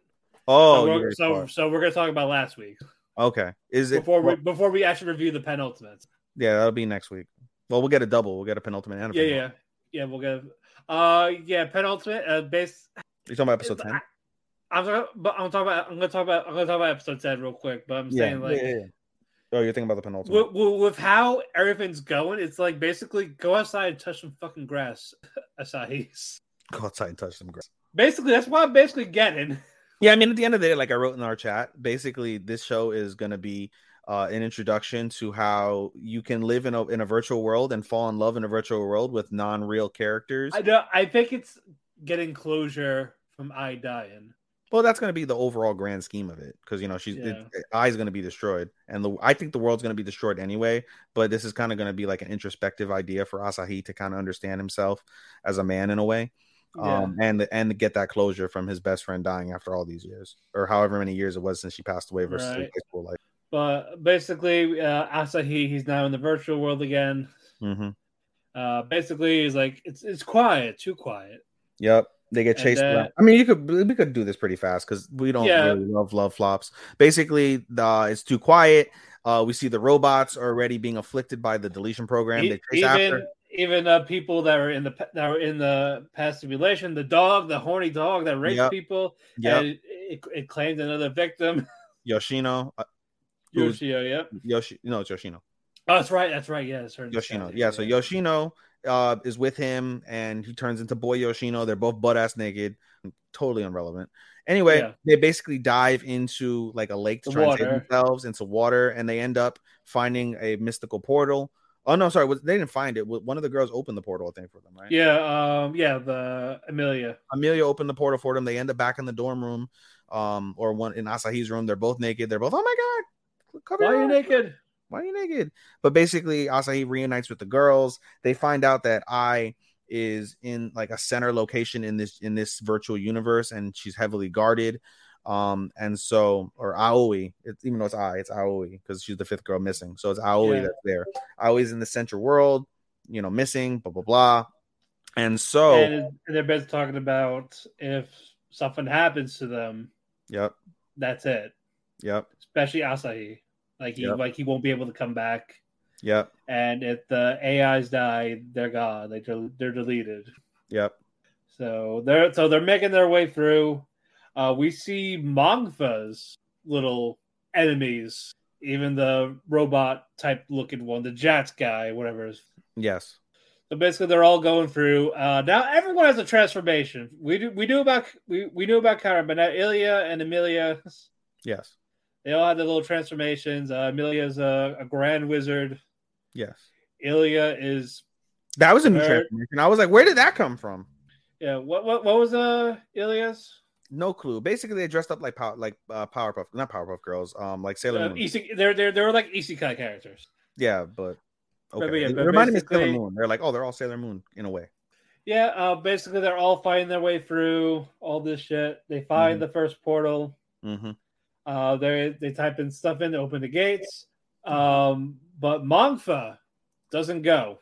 oh, so, we're, so, so we're gonna talk about last week okay. Is it before we before we actually review the penultimate. Yeah, that'll be next week. Well, we'll get a double. We'll get a penultimate and a Yeah, penultimate. yeah, yeah. We'll get. Uh, yeah, penultimate. Uh, base. You're talking about episode 10? I'm talking, but I'm talking about. I'm gonna talk about. I'm gonna talk about episode ten real quick. But I'm Yeah, saying like. yeah, yeah, yeah. Oh, you're thinking about the penultimate. With, with, how everything's going, it's like basically go outside and touch some fucking grass, *laughs* Asahi's. Go outside and touch some grass. Basically, that's what I'm basically getting. Yeah, I mean, at the end of the day, like I wrote in our chat, basically this show is going to be uh, an introduction to how you can live in a in a virtual world and fall in love in a virtual world with non-real characters. I do, I think it's getting closure from I dying. Well, that's going to be the overall grand scheme of it because you know she's Yeah. it, Eye's going to be destroyed, and the I think the world's going to be destroyed anyway. But this is kind of going to be like an introspective idea for Asahi to kind of understand himself as a man in a way. um, and and get that closure from his best friend dying after all these years, or however many years it was since she passed away versus Right. school life. But basically, uh, Asahi, he's now in the virtual world again. hmm Uh, basically, he's like, it's it's quiet, too quiet. Yep, they get chased. then- I mean, you could we could do this pretty fast because we don't Yeah. really love love flops. Basically, the it's too quiet. Uh, we see the robots already being afflicted by the deletion program. E- they chase even after. even uh, people that are in the that were in the past simulation, the dog, the horny dog that rapes Yep. people, yeah, and it, it claimed another victim. *laughs* Yoshino. Uh, Yoshio, yep. Yoshi, no, it's Yoshino. Oh, that's right. That's right. Yeah, that's her. Yoshino. Yeah, so Yoshino uh is with him and he turns into boy Yoshino. They're both butt ass naked, totally irrelevant. Anyway, Yeah. they basically dive into like a lake to The try and save themselves into water, and they end up finding a mystical portal. Oh no, sorry, they didn't find it. One of the girls opened the portal, I think, for them, right? Yeah, um, yeah, the Amelia. Amelia opened the portal for them. They end up back in the dorm room, um, or one in Asahi's room. They're both naked. They're both, oh my god, cover Why are you naked? Why are you naked? But basically, Asahi reunites with the girls. They find out that I is in like a center location in this in this virtual universe, and she's heavily guarded. Um, and so or Aoi, it's even though it's I, it's Aoi because she's the fifth girl missing. So it's Aoi Yeah. that's there. Aoi's in the central world, you know, missing, blah blah blah. And so, And, they're basically talking about if something happens to them, yep, that's it. yep, Especially Asahi, like he Yep. like he won't be able to come back. yep, And if the AIs die, they're gone. They del- they're deleted. yep. So they're so they're making their way through. Uh, we see Mongfa's little enemies, even the robot type looking one, the Jats guy, whatever. it is. Yes. So basically, they're all going through. Uh, now everyone has a transformation. We do we knew about we, we knew about Kara, but now Ilya and Amelia, Yes. They all had their little transformations. Uh, Amelia's a, a grand wizard. Yes. Ilya is That was a new Nerd. transformation. I was like, where did that come from? yeah. What what what was uh Ilya's? No clue. Basically, they dressed up like power, like uh, Powerpuff, not Powerpuff Girls, um, like Sailor Uh, Moon. They're they're they're like isekai characters. yeah, but okay. but yeah, it but reminded me of Sailor Moon. They're like, oh, they're all Sailor Moon in a way. Yeah, uh, basically they're all fighting their way through all this shit. They find Mhm. the first portal. Mm-hmm. Uh, they they type in stuff in to open the gates. Um, but Mongfa doesn't go.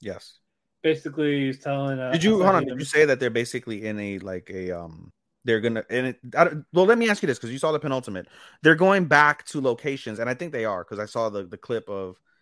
Yes. Basically, he's telling. Uh, Did you hold on? Did you say that they're basically in a like a um? They're gonna and it. I don't, well, let me ask you this because you saw the penultimate. They're going back to locations, and I think they are because I saw the the clip of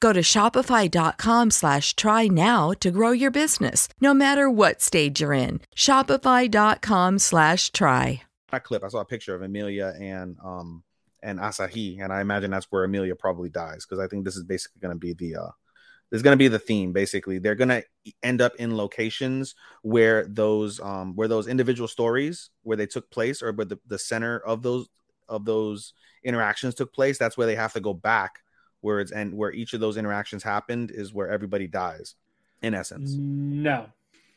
Go to shopify.com slash try now to grow your business, no matter what stage you're in. Shopify.com slash try. that clip, I saw a picture of Amelia and um and Asahi, and I imagine that's where Amelia probably dies because I think this is basically going to be the uh is going to be the theme. Basically, they're going to end up in locations where those um where those individual stories where they took place or where the, the center of those of those interactions took place. That's where they have to go back where it's and where each of those interactions happened is where everybody dies. In essence, No,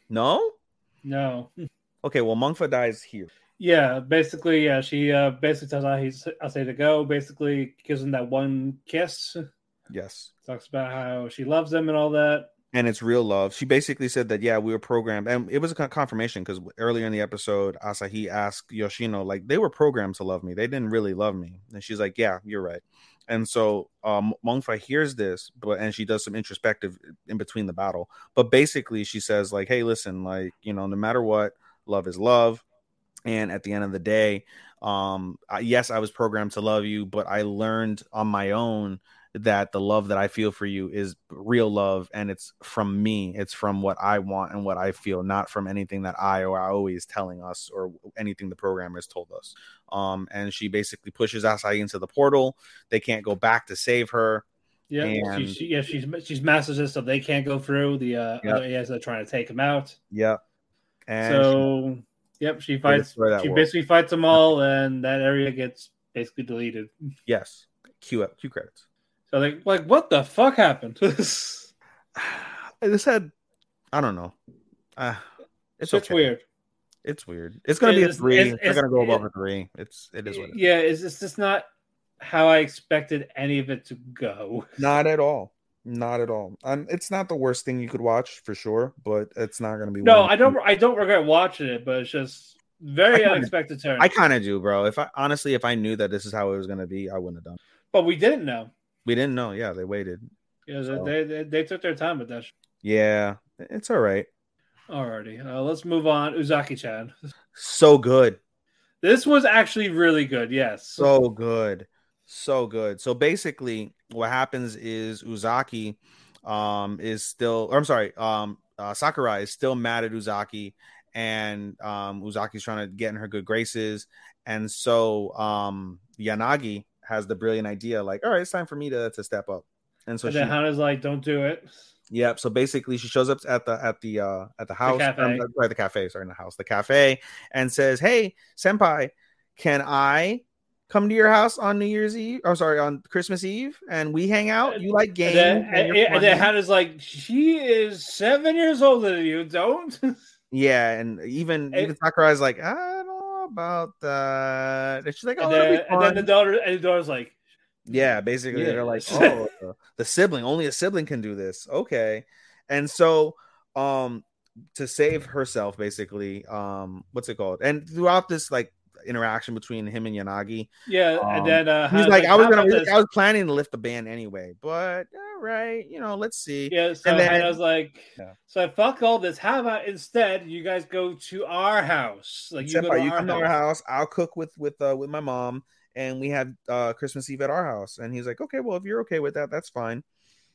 no. no. Okay, well, Mongfa dies here. Yeah, basically, yeah. She uh, basically tells Ahi, I say to go. Basically, gives him that one kiss. Yes. Talks about how she loves him and all that. and it's real love. She basically said that yeah, we were programmed, and it was a confirmation because earlier in the episode, Asahi asked Yoshino like they were programmed to love me. They didn't really love me, and she's like, yeah, you're right. And so um, Mongfa hears this, but and she does some introspective in between the battle. But basically, she says like, hey, listen, like you know, no matter what, love is love, and at the end of the day, um, I, yes, I was programmed to love you, but I learned on my own that the love that I feel for you is real love and it's from me. It's from what I want and what I feel, not from anything that I or I always telling us or anything the programmers told us. Um, and she basically pushes Asahi into the portal. They can't go back to save her. Yeah, And- she, she, yeah, she's she's messages so they can't go through. The uh, Yep. other AIs are trying to take him out. Yeah, And so, yep, she fights. She world. basically fights them all, and that area gets basically deleted. yes, cue up, cue credits. So like, like what the fuck happened? *laughs* This had, I don't know. Uh, it's It's okay. weird. It's weird. It's gonna be a three. it's- They're gonna go above it- a three. It's it is what it is. Yeah, it's, it's just not how I expected any of it to go. *laughs* Not at all. Not at all. Um, it's not the worst thing you could watch for sure, but it's not gonna be. No, I don't. I don't regret watching it, but it's just very kinda- unexpected turn. I kind of do, bro. If I honestly, if I knew that this is how it was gonna be, I wouldn't have done. it. but we didn't know. We didn't know. Yeah, they waited. Yeah, So- they, they they took their time with that. Yeah, it's all right. Alrighty, uh, let's move on. Uzaki-chan. So good. This was actually really good. Yes. so good so good so basically what happens is uzaki um is still or i'm sorry um uh, sakurai is still mad at uzaki and um uzaki's trying to get in her good graces and so um yanagi has the brilliant idea like all right it's time for me to to step up and so and she Hana's like, "Don't do it." Yep. So basically, she shows up at the at the uh at the house, cafe. um, sorry, the cafe, sorry, in the house, the cafe, and says, "Hey, senpai, can I come to your house on New Year's Eve? Or sorry, on Christmas Eve, and we hang out? You like And games? then, and and, and then funny?" Hana's like, "She is seven years older than you. Don't." yeah, and even And- even Sakurai's like, I don't about that. And she's like, and, oh, that'll then, and then the daughter and the daughter's like, Yeah, basically they're like, *laughs* oh, the- the sibling, only a sibling can do this. Okay. And so um to save herself basically um what's it called and throughout this like interaction between him and yanagi Yeah, um, and then uh, he's like, i was gonna about he's like, this?" i was planning to lift the ban anyway but all right you know let's see Yeah, so And then- Hana's like, Yeah. so I fuck all this. How about instead you guys go to our house? Like you go to you our come to house. our house i'll cook with with uh with my mom and we have uh christmas eve at our house and he's like okay well if you're okay with that that's fine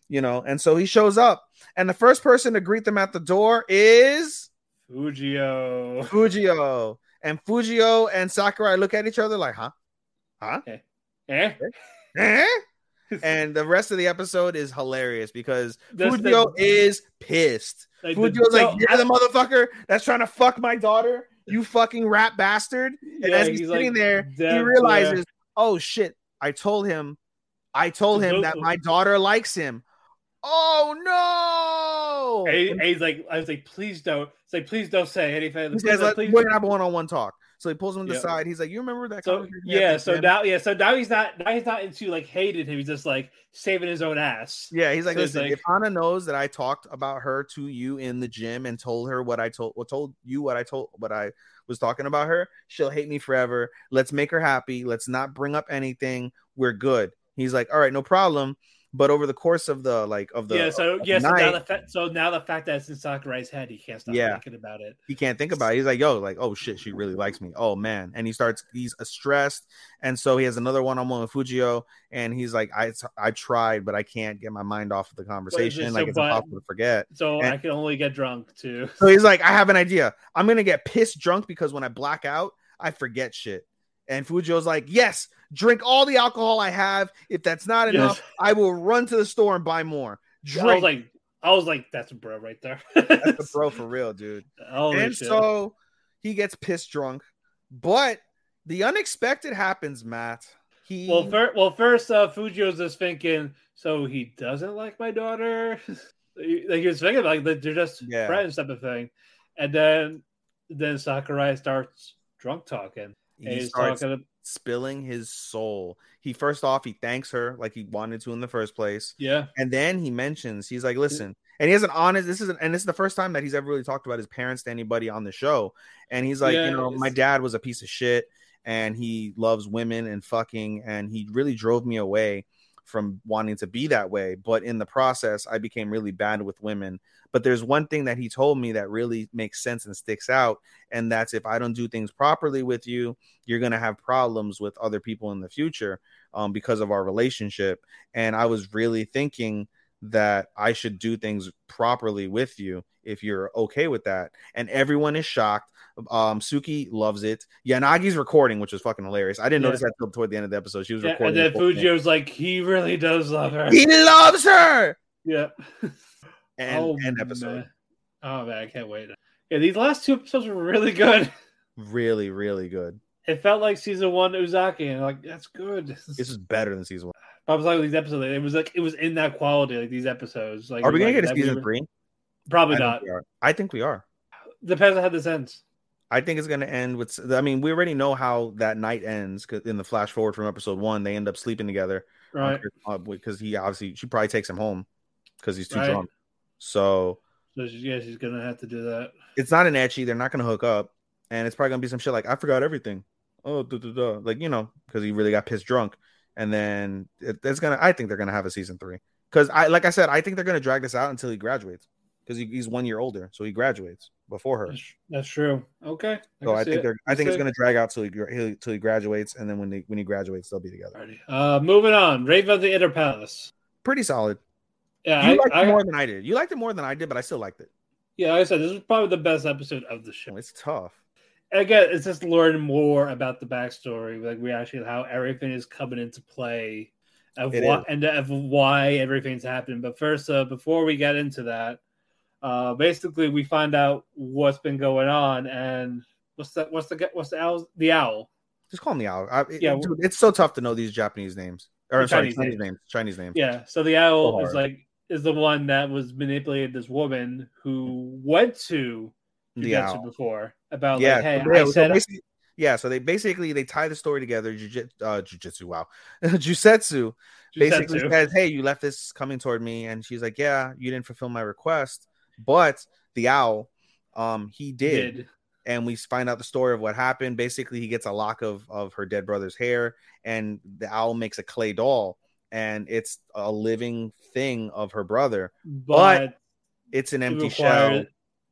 you know and so he shows up and the first person to greet them at the door is Fujio. Fujio. And Fujio and Sakurai look at each other like, huh? Huh? Eh? Eh? *laughs* and the rest of the episode is hilarious because That's the- Fujio is pissed. Like the- Fujio's like, You're the motherfucker that's trying to fuck my daughter, you *laughs* fucking rat bastard. And Yeah, as he's, he's sitting like, there, he realizes, yeah." oh shit, I told him, I told him that my daughter likes him. Oh no! And and he's like, I was like, please don't. It's like, please don't say anything. He Please says, don't- please we're gonna have a one-on-one talk. So he pulls him to the Yeah. side. He's like, "You remember that?" So conversation you had yeah, so him?" now yeah, so now he's not now he's not into like hating him. He's just like saving his own ass. Yeah, he's like, So listen, like- if Hana knows that I talked about her to you in the gym and told her what I told, well, told you what I told, what I was talking about her, she'll hate me forever. Let's make her happy. Let's not bring up anything. We're good. He's like, all right, no problem. But over the course of the like of the yeah, so yeah, so now the fa- so now the fact that it's in Sakurai's head, he can't stop Yeah. thinking about it. he can't think about it. He's like, yo, like, oh shit, she really likes me. Oh man. And he starts, he's stressed. And so he has another one on one with Fujio. And he's like, I I tried, but I can't get my mind off of the conversation. so like it's but- impossible to forget. So And- I can only get drunk too. So he's like, I have an idea. I'm gonna get pissed drunk because when I black out, I forget shit. And Fujio's like, Yes, drink all the alcohol I have. If that's not Yes. enough, I will run to the store and buy more. I was Drink. like, I was like, that's a bro right there. That's the *laughs* bro for real, dude. Holy and shit. so he gets pissed drunk, but the unexpected happens, Matt. He well, fir- well, first, uh, Fujio's just thinking, so he doesn't like my daughter. *laughs* like he was thinking, like they're just Yeah. friends type of thing, and then then Sakurai starts drunk talking. He he's starts talking, spilling his soul. He first off, he thanks her like he wanted to in the first place. yeah, And then he mentions, he's like, listen, and he has an honest, this is, an, and this is the first time that he's ever really talked about his parents to anybody on the show. And he's like, Yeah, you know, my dad was a piece of shit and he loves women and fucking, and he really drove me away from wanting to be that way. But in the process, I became really bad with women. But there's one thing that he told me that really makes sense and sticks out. And that's if I don't do things properly with you, you're going to have problems with other people in the future um, because of our relationship. And I was really thinking that I should do things properly with you if you're okay with that. And everyone is shocked. Um, Tsuki loves it. Yanagi's recording, which was fucking hilarious. I didn't Yeah. notice that till toward the end of the episode. She was yeah recording. and then. Fujio's like, he really does love her. He loves her. yeah. *laughs* And oh, end episode. Man. Oh man, I can't wait. Yeah, these last two episodes were really good. *laughs* Really, really good. It felt like season one Uzaki, and like that's good. This is better than season one. I was like with these episodes. It was like it was in that quality, like these episodes. Like, Are we gonna like, get a we season were- three? Probably I not. are. I think we are. Depends on how this ends. I think it's going to end with. I mean, we already know how that night ends in the flash forward from episode one. They end up sleeping together, Right. Because uh, he obviously she probably takes him home because he's too Right. drunk. So So she, yeah, she's gonna have to do that. it's not an ecchi. They're not to hook up, and it's probably to be some shit like I forgot everything. Oh, duh, duh, duh. like you know, because he really got pissed drunk, and then it, it's gonna. I think they're gonna have a season three because I, like I said, I think they're gonna drag this out until he graduates because he, he's one year older, so he graduates before her. That's, that's true. Okay. So can I think it. they're. I think it's it. gonna drag out till he till he graduates, and then when they when he graduates, they'll be together. Uh, moving on. Raven of the Inner Palace. Pretty solid. Yeah, You I, liked I- it more than I did. You liked it more than I did, but I still liked it. yeah. Like I said, this is probably the best episode of the show. It's tough. Again, it's just learning more about the backstory, like we actually how everything is coming into play, of It what is. and of why everything's happening. But first, uh, before we get into that, uh, basically we find out what's been going on and what's that? What's the what's the owl? The owl. Just call him the owl. I, Yeah, dude, it's so tough to know these Japanese names. Or I'm sorry, Chinese Chinese names. names. Chinese names. Yeah. So the owl So is like is the one that was manipulated this woman who went to The owl. before about yeah, like, hey, so they- I said basically- yeah. So they basically they tie the story together. Jujitsu, uh, jujitsu. Wow, *laughs* Jusetsu basically says, "Hey, you left this coming toward me," and she's like, "Yeah, you didn't fulfill my request, but the owl, um, he did. Did. and we find out the story of what happened. Basically, he gets a lock of of her dead brother's hair, and the owl makes a clay doll, and it's a living thing of her brother. But, It's an empty shell,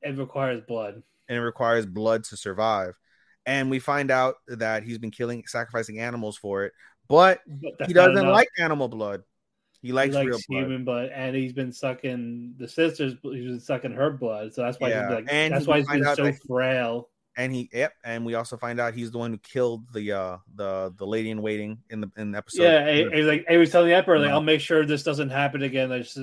it requires blood. and it requires blood to survive. And we find out that he's been killing, sacrificing animals for it, but But he doesn't like animal blood. He likes, he likes blood. human blood, and he's been sucking the sister's. He's been sucking her blood, so that's why Yeah, he's like. and that's why he's been so that- frail. And he yep and we also find out he's the one who killed the uh the the lady in waiting in the in the episode yeah, he's like, he was telling the emperor, like, No. "I'll make sure this doesn't happen again." Just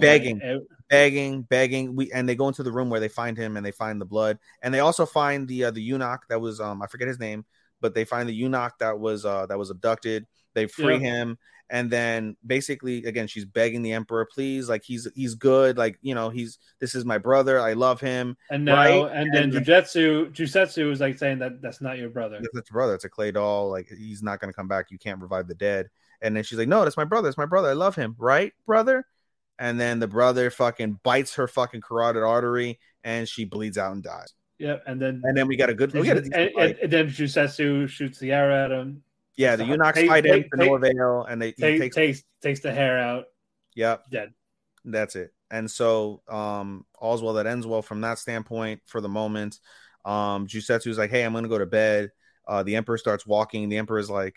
Begging. Begging begging we and they go into the room where they find him and they find the blood and they also find the uh, the eunuch that was um i forget his name but they find the eunuch that was uh that was abducted they free Yeah. him and then basically again she's begging the emperor please like he's he's good like you know he's this is my brother i love him And now, Right? and then And Jujutsu, Jusetsu is like saying that that's not your brother. that's his brother it's a clay doll like he's not going to come back you can't revive the dead and then she's like no that's my brother it's my brother i love him right brother and then the brother fucking bites her fucking carotid artery and she bleeds out and dies Yep, and then and then we got a good we and, got a and, decent and then Jusetsu shoots the arrow at him. Yeah the take- fight him to no avail and they Take, takes takes takes the hair out. yep. Dead. that's it. And so um all's well that ends well from that standpoint for the moment. Um Jusetsu's like hey i'm gonna go to bed. Uh the emperor starts walking. The emperor's like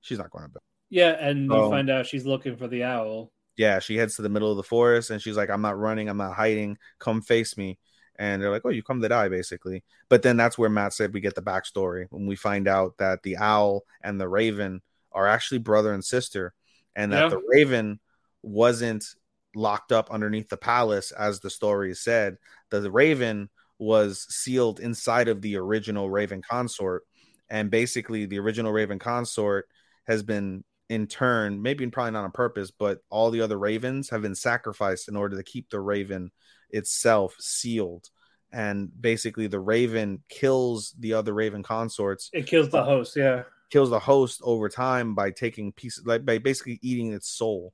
she's not going to bed. Yeah, and So- you find out she's looking for the owl. yeah, she heads to the middle of the forest and she's like, I'm not running, I'm not hiding, come face me. And they're like, Oh, you come to die, basically. But then that's where Matt said we get the backstory when we find out that the owl and the raven are actually brother and sister, and that Yeah. the raven wasn't locked up underneath the palace as the story said. The, the raven was sealed inside of the original raven consort. And basically, the original raven consort has been in turn, maybe and probably not on purpose, but all the other ravens have been sacrificed in order to keep the raven itself sealed. And basically, the raven kills the other raven consorts, It kills the host. Yeah, kills the host over time by taking pieces, like by basically eating its soul.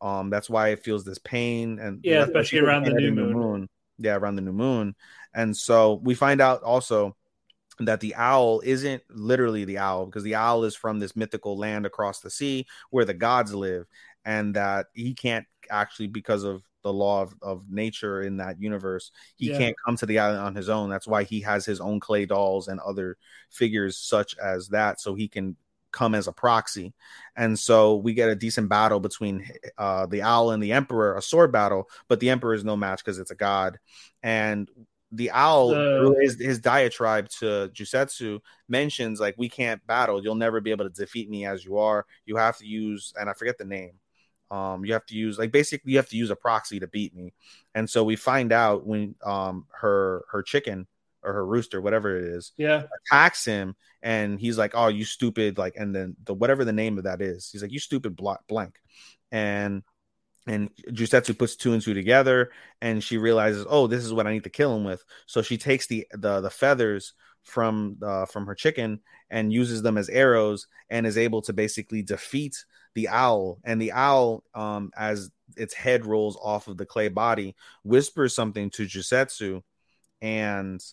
Um, that's why it feels this pain, and Yeah, especially around the new moon. Yeah, around the new moon, and so we find out also that the owl isn't literally the owl because the owl is from this mythical land across the sea where the gods live and that he can't actually because of the law of, of nature in that universe he Yeah. can't come to the island on his own that's why he has his own clay dolls and other figures such as that so he can come as a proxy and so we get a decent battle between uh, the owl and the emperor a sword battle but the emperor is no match because it's a god and the owl his, his diatribe to Jusetsu mentions like we can't battle. You'll never be able to defeat me as you are. You have to use and I forget the name. Um, you have to use like basically you have to use a proxy to beat me. And so we find out when um her her chicken or her rooster, whatever it is, yeah. attacks him and he's like, Oh, you stupid, like and then the whatever the name of that is, he's like, You stupid bl- blank. And and Jusetsu puts two and two together and she realizes, oh, this is what I need to kill him with. So she takes the the, the feathers from uh, from her chicken and uses them as arrows and is able to basically defeat the owl. And the owl, um, as its head rolls off of the clay body, whispers something to Jusetsu, and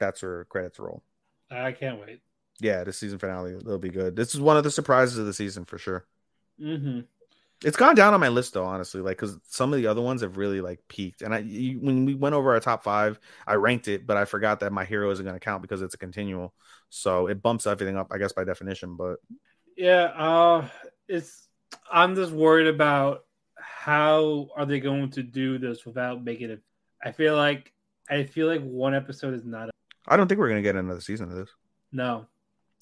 that's where credits roll. I can't wait. Yeah, the season finale will be good. This is one of the surprises of the season for sure. hmm It's gone down on my list though, honestly. Like, because some of the other ones have really like peaked. And I, you, when we went over our top five, I ranked it, but I forgot that my hero isn't going to count because it's a continual. So it bumps everything up, I guess, by definition. But Yeah, uh, it's. I'm just worried about how are they going to do this without making it. I feel like I feel like one episode is not. I don't think we're going to get another season of this. No,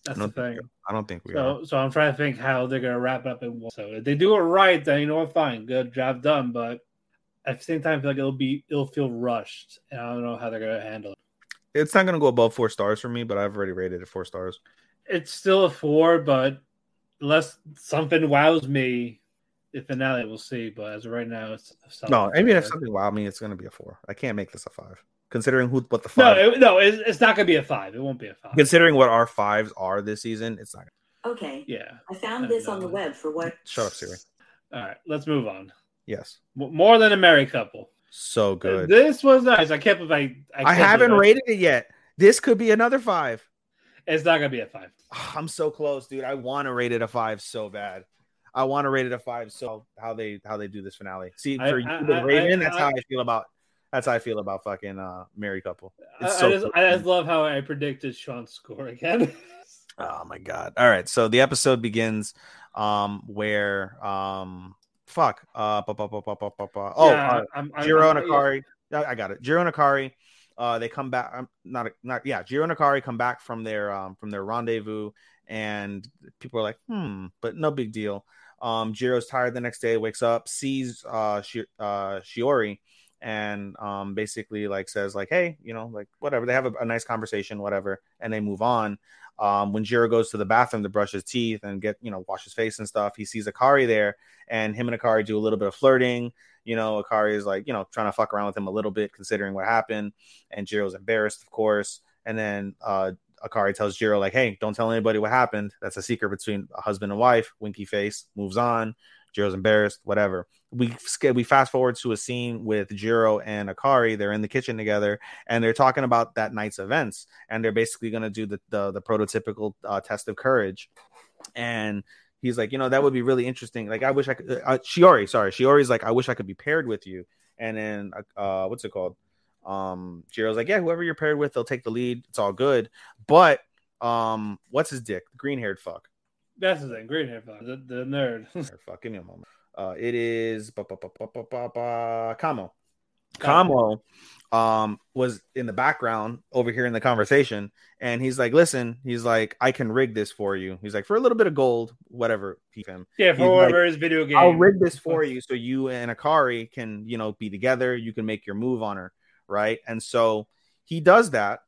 that's the thing. I don't think we are. So, so I'm trying to think how they're gonna wrap it up in one. So if they do it right, then you know what, fine, good job done. But at the same time, I feel like it'll be it'll feel rushed, and I don't know how they're gonna handle it. It's not going to go above four stars for me, but I've already rated it four stars. It's still a four, but unless something wows me, the finale we'll see. But as of right now, it's a No, I mean, if something wow me, it's going to be a four. I can't make this a five, considering who what the no, it, no, it's, it's not gonna be a five. It won't be a five. considering what our fives are this season, it's not. Okay. Yeah. I found Uh, this on the web for what? Shut up, Siri. All right, let's move on. Yes. More than a married couple. So good. This was nice. I can't believe I. I, can't haven't rated it yet. This could be another five. It's not gonna be a five. I'm so close, dude. I want to rate it a five so bad. I want to rate it a five. So how they how they do this finale? See, for I- you, the I- Raven, I- that's I- how I feel about. That's how I feel about fucking uh married couple. I, It's I so just. I just love how I predicted Sean's score again. *laughs* Oh my god. All right. So the episode begins um where um fuck uh oh Yeah, uh, I'm- I'm- Jiro and I'm- Akari I I got it. Jiro and Akari uh they come back um, not not yeah, Jiro and Akari come back from their um from their rendezvous and people are like, "Hmm, but no big deal." Um Jiro's tired the next day, wakes up, sees uh Shi- uh Shiori and um basically like says like, "Hey, you know, like whatever." They have a, a nice conversation, whatever, and they move on um, when Jiro goes to the bathroom to brush his teeth and get, you know, wash his face and stuff, he sees Akari there and him and Akari do a little bit of flirting. You know, Akari is like, you know, trying to fuck around with him a little bit considering what happened. And Jiro's embarrassed, of course. And then uh, Akari tells Jiro, like, hey, don't tell anybody what happened. That's a secret between a husband and wife. Winky face moves on. Jiro's embarrassed, whatever. We we fast forward to a scene with Jiro and Akari. They're in the kitchen together, and they're talking about that night's events. And they're basically going to do the, the the prototypical uh, test of courage. And he's like, you know, that would be really interesting. Like, I wish I could. Uh, Shiori, sorry, Shiori's like, I wish I could be paired with you. And then, uh, what's it called? Um, Jiro's like, yeah, whoever you're paired with, they'll take the lead. It's all good. But um, what's his dick? Green haired fuck. That's the thing. Green hair, the, the *laughs* nerd. fuck, give me a moment. Uh, it is ba, ba, ba, ba, ba, ba, Kamo. Kamo um was in the background over here in the conversation and he's like listen he's like i can rig this for you. He's like for a little bit of gold whatever keep him Yeah, for whatever like, his video game. i'll rig this for you so you and akari can you know be together. You can make your move on her. Right? And so he does that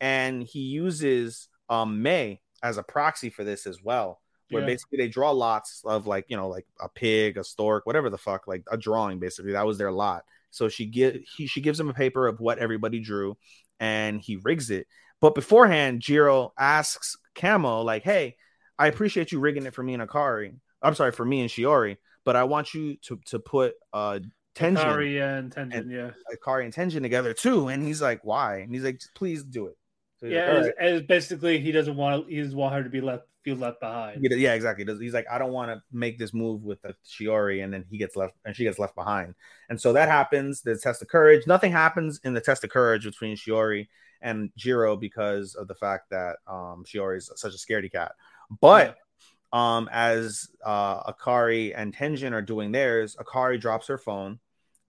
and he uses um may as a proxy for this as well where Yeah. basically they draw lots of like you know like a pig a stork whatever the fuck like a drawing basically. That was their lot so she get he she gives him a paper of what everybody drew and he rigs it. But beforehand jiro asks Kamo like hey i appreciate you rigging it for me and akari. I'm sorry for me and shiori but i want you to to put uh Tenjin Akari and Tenjin, yeah. akari and Tenjin together too. And he's like why? And he's like please do it so Yeah, like, "All it's, right." it's basically he doesn't want he doesn't want her to be left feel left behind. Yeah, exactly. He's like, I don't want to make this move with the Shiori, and then he gets left, and she gets left behind. And so that happens. The test of courage. Nothing happens in the test of courage between Shiori and Jiro because of the fact that um, Shiori is such a scaredy cat. But um, as uh, Akari and Tenjin are doing theirs, Akari drops her phone,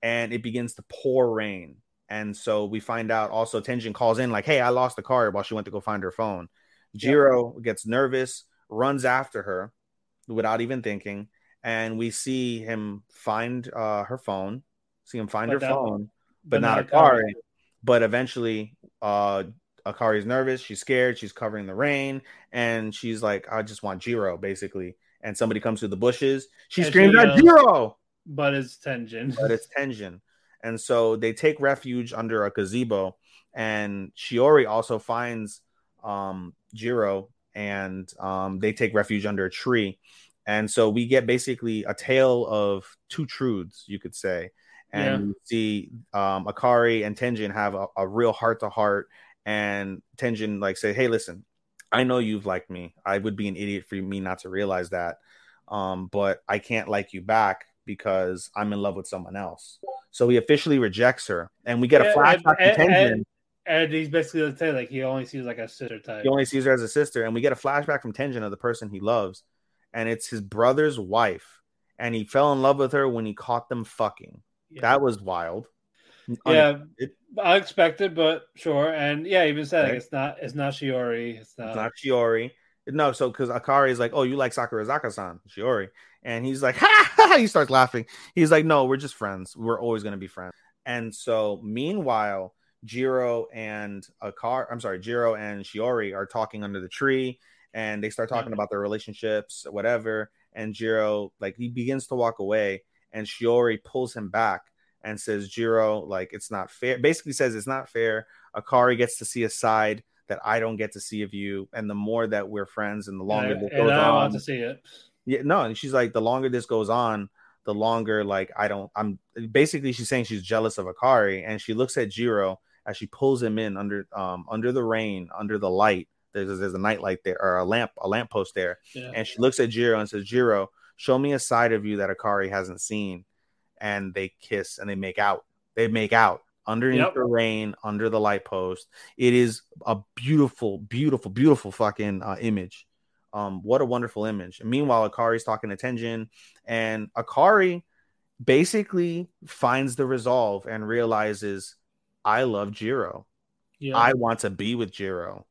and it begins to pour rain. And so we find out also Tenjin calls in like, "Hey, I lost the car while she went to go find her phone." Jiro gets nervous, runs after her without even thinking, and we see him find uh, her phone, see him find But her that- phone, but but, not not Akari. Akari. But eventually, uh, Akari's nervous, she's scared, she's covering the rain, and she's like, "I just want Jiro," basically. And somebody comes through the bushes. She And screams she at Jiro But it's Tenjin. but it's *laughs* Tenjin. And so they take refuge under a gazebo. And Shiori also finds um, Jiro and um, they take refuge under a tree. And so we get basically a tale of two truths, you could say. And Yeah. see um, Akari and Tenjin have a, a real heart to heart. And Tenjin like say, Hey, listen, I know you've liked me. I would be an idiot for me not to realize that. Um, but I can't like you back because I'm in love with someone else. So he officially rejects her, and we get a flashback and, to Tenjin. and, and he's basically saying like he only sees like a sister type. He only sees her as a sister, and we get a flashback from Tenjin of the person he loves, and it's his brother's wife, and he fell in love with her when he caught them fucking. That was wild. yeah, It- unexpected, but sure. And yeah, even said like, Right. it's not it's not Shiori. It's not. It's not Shiori. No, so because Akari is like, oh, you like Sakurazaka-san, Shiori, and he's like, *laughs* ha, ha, he starts laughing. He's like, no, we're just friends. We're always gonna be friends. And so, meanwhile, Jiro and Akari, I'm sorry, Jiro and Shiori are talking under the tree, and they start talking mm-hmm. about their relationships, whatever. And Jiro, like, he begins to walk away, and Shiori pulls him back and says, Jiro, like, it's not fair. Basically, says it's not fair. Akari gets to see a side that I don't get to see of you. And the more that we're friends and the longer and, this and goes I on, want to see it. yeah, no, and she's like, the longer this goes on, the longer like I don't. I'm basically she's saying she's jealous of Akari, and she looks at Jiro as she pulls him in under um under the rain, under the light. There's there's a night light there or a lamp a lamp post there, Yeah. and she looks at Jiro and says, Jiro, show me a side of you that Akari hasn't seen. And they kiss and they make out. They make out underneath Yep. the rain, under the light post. It is a beautiful, beautiful, beautiful fucking uh, image. Um, what a wonderful image. And meanwhile, Akari's talking to Tenjin, and Akari basically finds the resolve and realizes, I love Jiro. Yeah. I want to be with Jiro.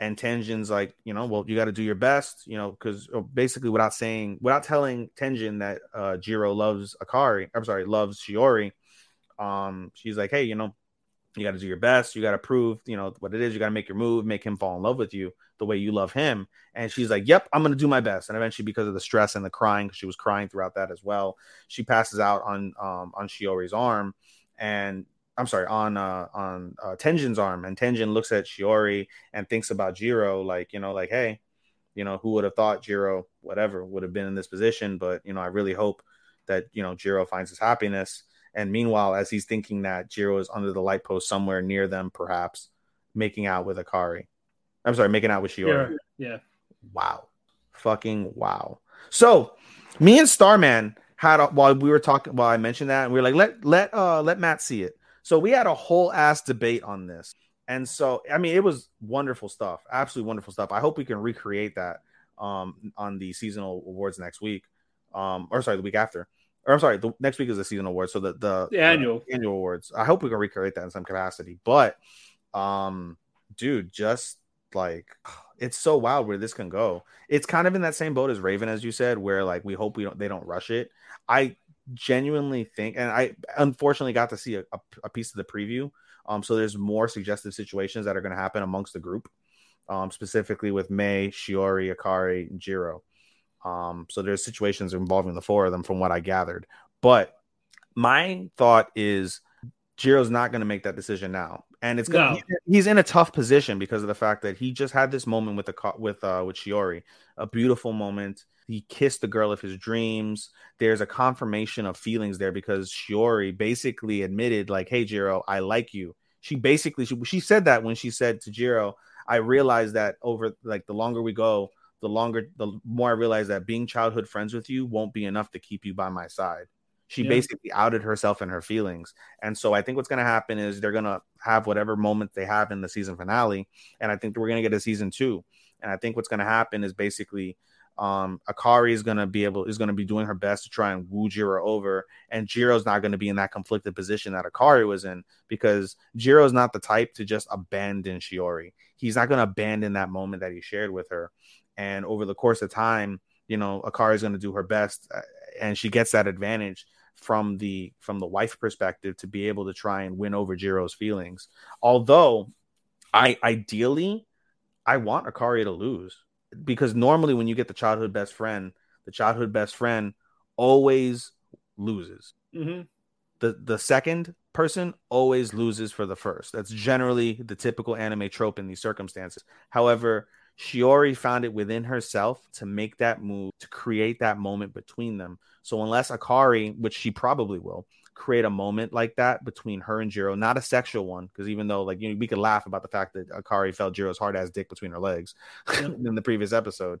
And Tenjin's like, you know, well, you got to do your best, you know, because basically without saying, without telling Tenjin that uh, Jiro loves Akari, I'm sorry, loves Shiori, um, she's like, hey, you know, you got to do your best. You got to prove, you know, what it is. You got to make your move, make him fall in love with you the way you love him. And she's like, yep, I'm going to do my best. And eventually, because of the stress and the crying, she was crying throughout that as well, she passes out on um, on Shiori's arm. And I'm sorry, on uh, on uh, Tenjin's arm. And Tenjin looks at Shiori and thinks about Jiro, like, you know, like, hey, you know, who would have thought Jiro, whatever, would have been in this position? But, you know, I really hope that, you know, Jiro finds his happiness. And meanwhile, as he's thinking that Jiro is under the light post somewhere near them, perhaps making out with Akari. I'm sorry, making out with Shiori. yeah. Yeah. Wow. Fucking wow. So me and Starman had a, while we were talking while I mentioned that, and we were like, let let uh let Mat see it. So we had a whole ass debate on this. And so I mean it was wonderful stuff. Absolutely wonderful stuff. I hope we can recreate that um on the seasonal awards next week. Um or sorry, the week after. Or I'm sorry, the next week is the season awards. So the the, The annual. the annual awards. I hope we can recreate that in some capacity. But um dude, just like it's so wild where this can go. It's kind of in that same boat as Raven, as you said, where like we hope we don't they don't rush it. I genuinely think, and I unfortunately got to see a, a, a piece of the preview. Um, so there's more suggestive situations that are going to happen amongst the group, um, specifically with May, Shiori, Akari, and Jiro. Um, so there's situations involving the four of them, from what I gathered. But my thought is Jiro's not going to make that decision now, and it's going. No. to He's in a tough position because of the fact that he just had this moment with the with uh with Shiori, a beautiful moment. He kissed the girl of his dreams. There's a confirmation of feelings there because Shiori basically admitted, like, "Hey, Jiro, I like you." She basically she, she said that when she said to Jiro, "I realized that over like the longer we go, the longer the more I realize that being childhood friends with you won't be enough to keep you by my side." She Yeah. basically outed herself and her feelings. And so I think what's going to happen is they're going to have whatever moment they have in the season finale. And I think we're going to get a season two. And I think what's going to happen is basically um, Akari is going to be able, is going to be doing her best to try and woo Jiro over. And Jiro's not going to be in that conflicted position that Akari was in because Jiro's not the type to just abandon Shiori. He's not going to abandon that moment that he shared with her. And over the course of time, you know, Akari is going to do her best, uh, and she gets that advantage from the from the wife perspective to be able to try and win over Jiro's feelings. Although, I ideally, I want Akari to lose because normally when you get the childhood best friend, the childhood best friend always loses. hmm The the second person always loses for the first. That's generally the typical anime trope in these circumstances. However, Shiori found it within herself to make that move, to create that moment between them. So unless Akari, which she probably will, create a moment like that between her and Jiro, not a sexual one, because even though like you know, we could laugh about the fact that Akari felt Jiro's hard ass dick between her legs *laughs* in the previous episode,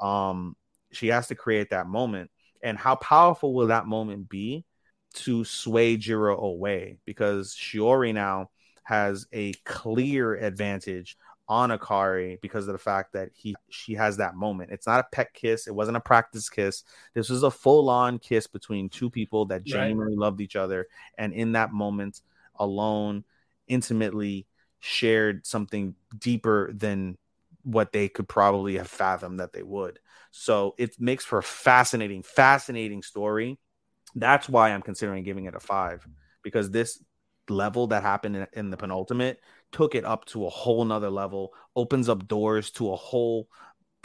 um, she has to create that moment. And how powerful will that moment be to sway Jiro away? Because Shiori now has a clear advantage on Akari because of the fact that he she has that moment. It's not a pet kiss. It wasn't a practice kiss. This was a full on kiss between two people that genuinely loved each other, and in that moment alone, intimately shared something deeper than what they could probably have fathomed that they would. So it makes for a fascinating, fascinating story. That's why I'm considering giving it a five because this level that happened in, in the penultimate took it up to a whole nother level, opens up doors to a whole,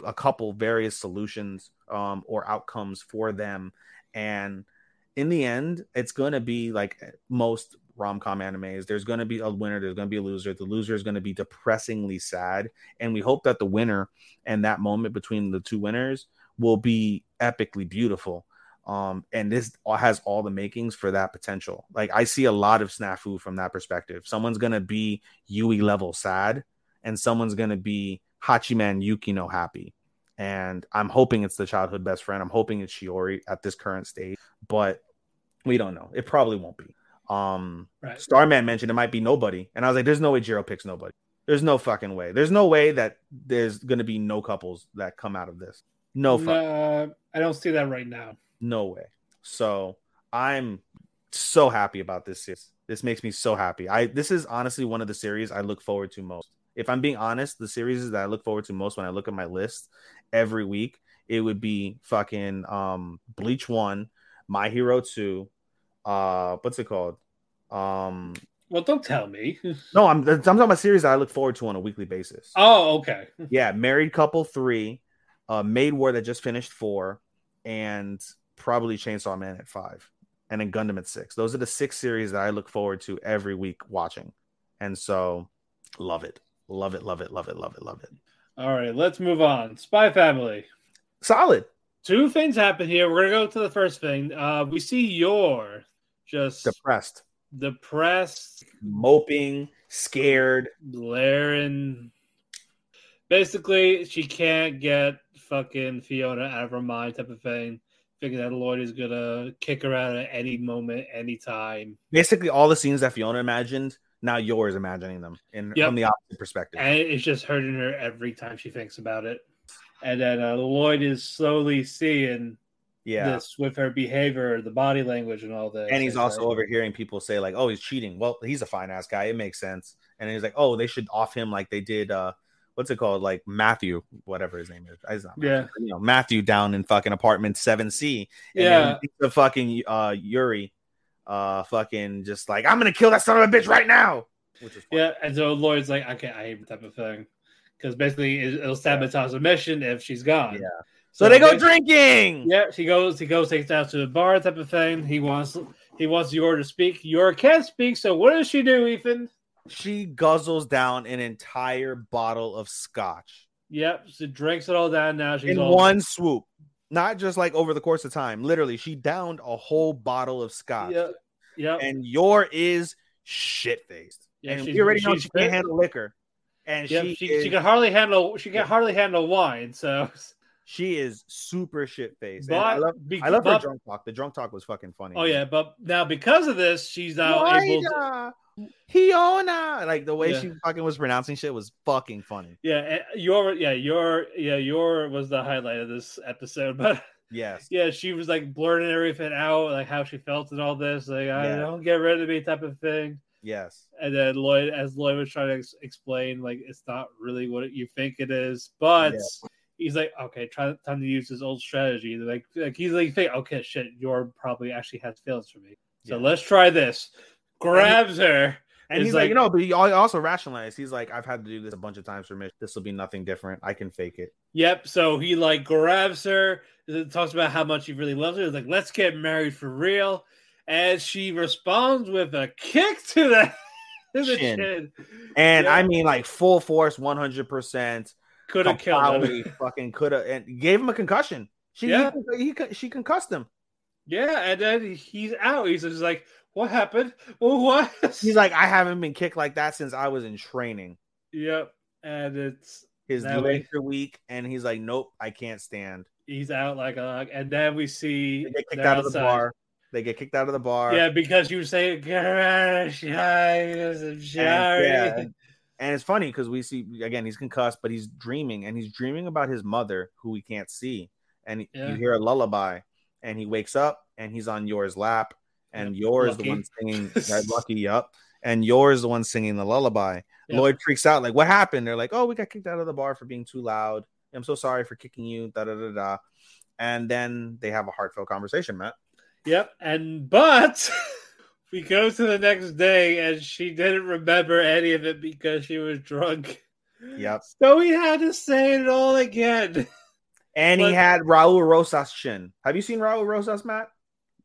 a couple various solutions um, or outcomes for them. And in the end, it's going to be like most rom com animes. There's going to be a winner, there's going to be a loser. The loser is going to be depressingly sad. And we hope that the winner and that moment between the two winners will be epically beautiful. Um, and this has all the makings for that potential. Like I see a lot of snafu from that perspective. Someone's gonna be Yui level sad, and someone's gonna be Hachiman Yukino happy. And I'm hoping it's the childhood best friend. I'm hoping it's Shiori at this current stage, but we don't know. It probably won't be. Um, Right. Starman mentioned it might be nobody, and I was like, "There's no way Jiro picks nobody. There's no fucking way. There's no way that there's gonna be no couples that come out of this. No fuck, Uh, I don't see that right now. No way. So I'm so happy about this series. This makes me so happy. I this is honestly one of the series I look forward to most. If I'm being honest, the series that I look forward to most when I look at my list every week, it would be fucking um Bleach One, My Hero Two, uh, what's it called? Um, Well, don't tell me. *laughs* no, I'm I'm talking about series that I look forward to on a weekly basis. oh, okay. Yeah, Married Couple three, uh, Maid War that just finished four, and probably Chainsaw Man at five, and then Gundam at six. Those are the six series that I look forward to every week watching, and so love it, love it, love it, love it, love it, love it. All right, let's move on. Spy Family. Solid. Two things happen here. We're gonna go to the first thing. Uh, we see Yor just Depressed, depressed, moping, scared. Laren. Basically, she can't get fucking Fiona out of her mind, type of thing. Thinking that Lloyd is gonna kick her out at any moment, anytime. Basically, all the scenes that Fiona imagined, now Yor's imagining them in Yep. from the opposite perspective. and it's just hurting her every time she thinks about it. And then uh, Lloyd is slowly seeing yeah. this with her behavior, the body language, and all this. and he's also overhearing people say like, "Oh, he's cheating." Well, he's a fine ass guy. It makes sense. And he's like, "Oh, they should off him like they did. uh What's it called? Like Matthew, whatever his name is. Not Matthew, Yeah. you know Matthew down in fucking apartment seven C. Yeah. the fucking uh Yuri, uh, fucking just like I'm gonna kill that son of a bitch right now. Which is funny. Yeah, and so Lloyd's like, okay, I hate that type of thing. Because basically it- it'll sabotage the mission if she's gone. Yeah. So they go drinking. Yeah, she goes. He goes, takes down to the bar, type of thing. He wants, he wants Yor to speak. Yor can't speak. So what does she do, Ethan? She guzzles down an entire bottle of scotch Yep, she drinks it all down. Now she's in all, one swoop. Not just like over the course of time. Literally, she downed a whole bottle of scotch. Yep, yep. And Yor is shit faced. Yeah, and we already know she can't handle liquor. And Yep, she, she, is, she can hardly handle. She can hardly handle wine. So, she is super shit faced. I love, be- I love her drunk talk. The drunk talk was fucking funny. Oh yeah, but now because of this, she's now able. To, uh, Hiona. Like the way Yeah. she fucking was pronouncing shit was fucking funny. yeah, Yor yeah Yor yeah Yor was the highlight of this episode, *laughs* but. Yes. yeah, she was like blurting everything out, like how she felt and all this, like I Yeah. don't get rid of me type of thing. Yes. And then Lloyd, as Lloyd was trying to ex- explain, like it's not really what you think it is, but Yeah. He's like, okay, try time to use his old strategy. Like, like he's like, think, okay, shit, you're probably actually has feelings for me, so Yeah. let's try this. Grabs her, And he's like, like- you know, but he also rationalized. He's like, I've had to do this a bunch of times for Mitch. This will be nothing different. I can fake it. Yep. So he like grabs her, uh, talks about how much he really loves her. He's like, let's get married for real. And she responds with a kick to the, *laughs* to the Chin. chin. And Yeah. I mean, like full force, one hundred percent. Could have killed him. Fucking could have, and gave him a concussion. She Yeah. he, he, she concussed him. Yeah, and then he's out. He's just like, what happened? Well, what? He's like, I haven't been kicked like that since I was in training. yep. And it's His legs are weak, and he's like, nope, I can't stand. he's out like a. And then we see They get kicked out of the bar. They get kicked out of the bar. Yeah, because you say, "Gosh, I'm And, sorry." yeah, and- it's funny because we see again he's concussed, but he's dreaming, and he's dreaming about his mother who we can't see, and Yeah. you hear a lullaby, and he wakes up, and he's on Yor's lap, and Yep, Yor's the Lucky. one singing *laughs* that lucky up, and Yor's the one singing the lullaby. Yep. Lloyd freaks out, like, "What happened?" They're like, "Oh, we got kicked out of the bar for being too loud. I'm so sorry for kicking you." Da da da da. And then they have a heartfelt conversation, Mat. Yep. And but *laughs* we go to the next day, and she didn't remember any of it because she was drunk. Yep. So we had to say it all again. And he had Raul Rosas chin. Have you seen Raul Rosas, Mat?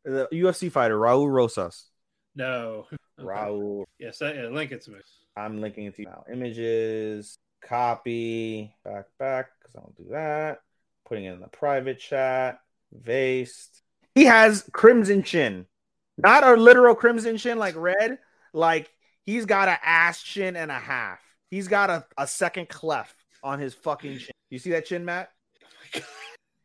The UFC fighter, Raul Rosas. No. Okay. Raul. Yes, I, yeah, link it to me. I'm linking it to you now. Images, copy, back, back, because I don't do that. Putting it in the private chat, Vaste. He has crimson chin, not a literal crimson chin like red. Like he's got an ass chin and a half. He's got a, a second cleft on his fucking chin. You see that chin, Mat?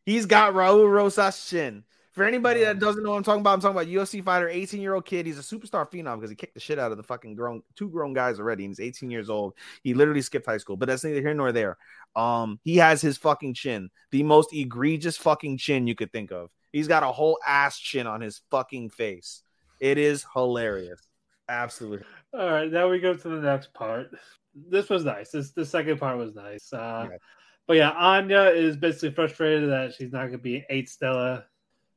He's got Raul Rosas chin. For anybody that doesn't know what I'm talking about, I'm talking about UFC fighter, 18 year old kid. He's a superstar phenom because he kicked the shit out of the fucking grown two grown guys already. And he's 18 years old. He literally skipped high school, but that's neither here nor there. Um, he has his fucking chin, the most egregious fucking chin you could think of. He's got a whole ass chin on his fucking face. It is hilarious. Absolutely. All right, now we go to the next part. This was nice. This the second part was nice. Uh, Yeah. But yeah, Anya is basically frustrated that she's not going to be eight Stella.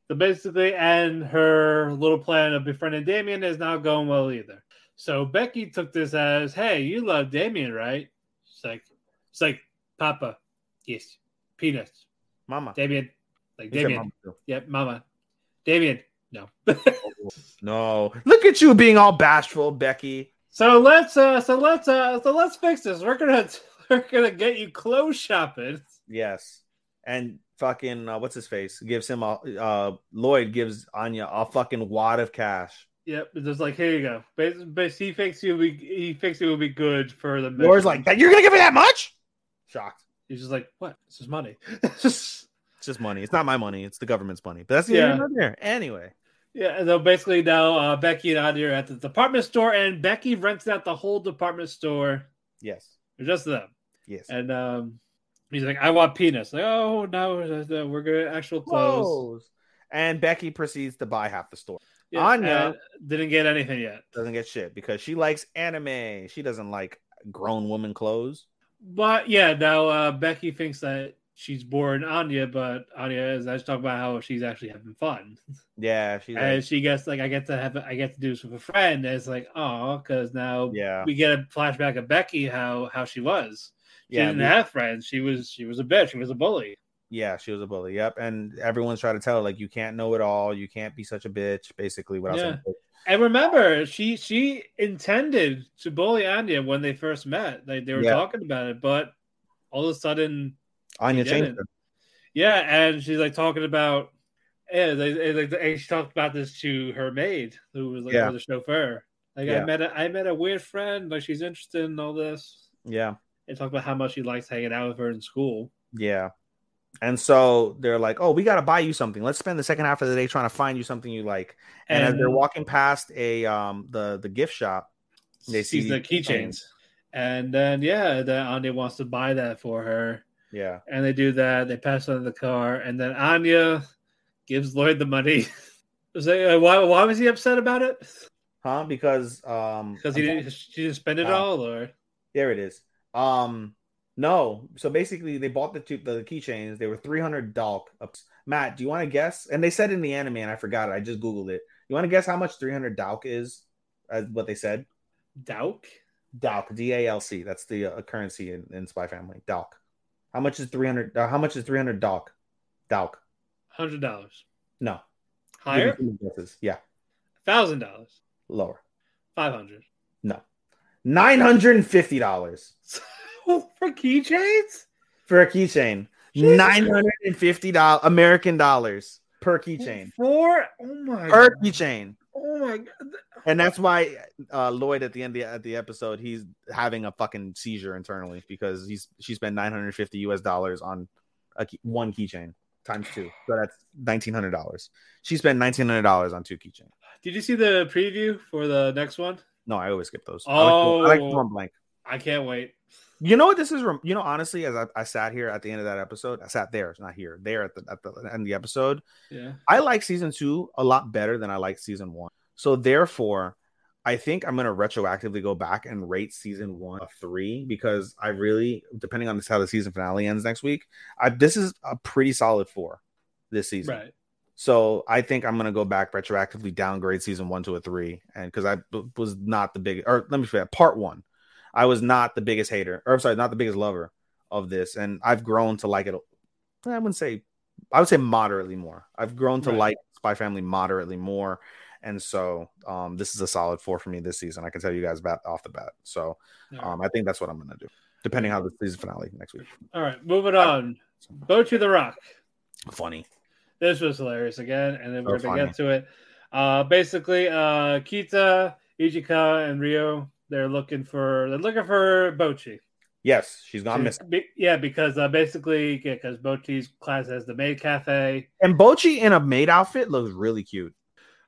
So basically, and her little plan of befriending Damian is not going well either. So Becky took this as, "Hey, you love Damian, right?" She's like, "It's like Papa, yes, peanuts, Mama. Damian, like Damian, mama too. yep, Mama, Damian, no." *laughs* No. Look at you being all bashful, Becky. So let's uh so let's uh so let's fix this. We're gonna *laughs* we're gonna get you clothes shopping. Yes. And fucking uh, what's his face gives him a uh Lloyd gives Anya a fucking wad of cash. Yep, it's just like here you go. But, but he thinks you be he thinks it would be good for the Laura's like, "That- you're gonna give me that much? Shocked. he's just like, what? This is money. *laughs* just money. It's not my money. It's the government's money. But that's the Yeah. there. Anyway. yeah, so basically now uh, Becky and Anya are at the department store, and Becky rents out the whole department store, Yes. just them. Yes. And um, he's like, I want penis. Like, oh no, no, we're gonna actual clothes. Clothes. And Becky proceeds to buy half the store. Yeah, Anya- didn't get anything yet. Doesn't get shit because she likes anime. She doesn't like grown woman clothes. But yeah, now uh, Becky thinks that she's boring Anya, but Anya is I just talk about how she's actually having fun, Yeah, she's and like, she gets like I get to have I get to do this with a friend. And it's like oh, because now yeah, we get a flashback of Becky how how she was. She yeah, didn't we- have friends. She was she was a bitch. She was a bully. yeah. She was a bully. Yep, and everyone's trying to tell her like you can't know it all. You can't be such a bitch. Basically, what Yeah. saying. And remember, she she intended to bully Anya when they first met. Like they were Yeah. talking about it, but all of a sudden Anya She changed didn't. Yeah, and she's like talking about, yeah, they, they, like, and she talked about this to her maid, who was like Yeah. the chauffeur. Like Yeah. I met a I met a weird friend, like she's interested in all this. Yeah, And talked about how much he likes hanging out with her in school. yeah. And so they're like, "Oh, we got to buy you something. Let's spend the second half of the day trying to find you something you like." And, as they're walking past a um the the gift shop, they see the keychains, and then yeah, then Anya wants to buy that for her, Yeah, and they do that. They pass on the car, and then Anya gives Lloyd the money. *laughs* Was they, uh, why why was he upset about it? huh? Because um, Because he didn't she didn't spend it Oh. all, or There it is. Um, no. So basically, they bought the two the keychains. They were three hundred Dalc. Mat, do you want to guess? And they said in the anime, and I forgot it. I just googled it. You want to guess how much three hundred Dalc is? As what they said. Dauk? Dalc, D A L C. That's the uh, currency in, in Spy Family. Dalc. How much is three hundred? Uh, how much is three hundred Dalc? Dalc. Hundred dollars. No. Higher? Give me two guesses. Yeah. Thousand dollars. Lower. Five hundred. No. Nine hundred and fifty dollars *laughs* For keychains? for a keychain. Nine hundred and fifty dollars American dollars per keychain. For oh my Per keychain. Oh my god. And that's why uh, Lloyd at the end of the, at the episode he's having a fucking seizure internally because he's she spent 950 US dollars on a key, one keychain times two. So that's $1900. She spent $1900 on two keychains. Did you see the preview for the next one? No, I always skip those. I like, I like to Oh. blank. I can't wait. You know what this is? You know, honestly, as I, I sat here at the end of that episode, I sat there, it's not here, there at the at the end of the episode. Yeah. I like season two a lot better than I like season one. So therefore, I think I'm gonna retroactively go back and rate season one a three because I really, depending on this how the season finale ends next week, I this is a pretty solid four this season. Right. So I think I'm gonna go back retroactively downgrade season one to a three, and because I was not the big, or let me say that part one, I was not the biggest hater, or I'm sorry, not the biggest lover of this, and I've grown to like it. I wouldn't say, I would say moderately more. I've grown to Right. like Spy Family moderately more, and so um, this is a solid four for me this season. I can tell you guys about off the bat. So um, I think that's what I'm gonna do, depending how the season finale next week. All right, moving on. Go to the Rock. Funny. This was hilarious again, and then So we're gonna funny. get to it. Uh, basically, uh, Kita, Nijika, and Ryo they're looking for they're looking for Bocchi. Yes, she's gone She- missing. be- yeah, because uh, basically, because Bocchi's class has the maid cafe. And Bocchi in a maid outfit looks really cute.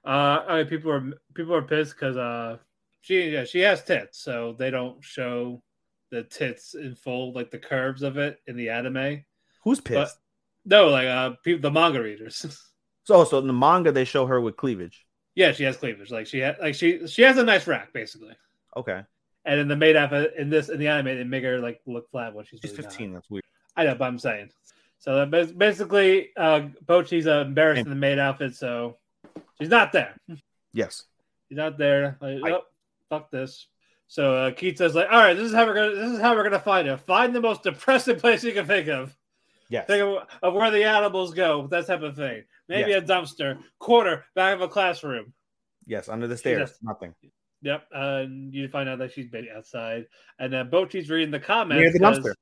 Uh, I mean, people are people are pissed because uh, she yeah, she has tits, so they don't show the tits in full, like the curves of it in the anime. Who's pissed? No, like uh, people, the manga readers. *laughs* so, so in the manga they show her with cleavage. yeah, she has cleavage. Like she had, like she she has a nice rack basically. Okay, And in the maid outfit in this in the anime, they make her like look flat when she's she's really not. 15. That's weird. I know, but I'm saying. So that basically, uh, Bocchi's uh, embarrassed in the maid outfit, so she's not there. Yes. She's not there. Like, I- oh, fuck this. So uh, Kita's like, all right, this is how we're gonna this is how we're gonna find her. Find the most depressing place you can think of. Yes. Think of, of where the animals go, that type of thing. Maybe Yes. a dumpster, corner, back of a classroom. Yes. Under the stairs. just- Nothing. Yep, and you find out that she's been outside, and then Bocchi's reading the comments. Near the says- dumpster.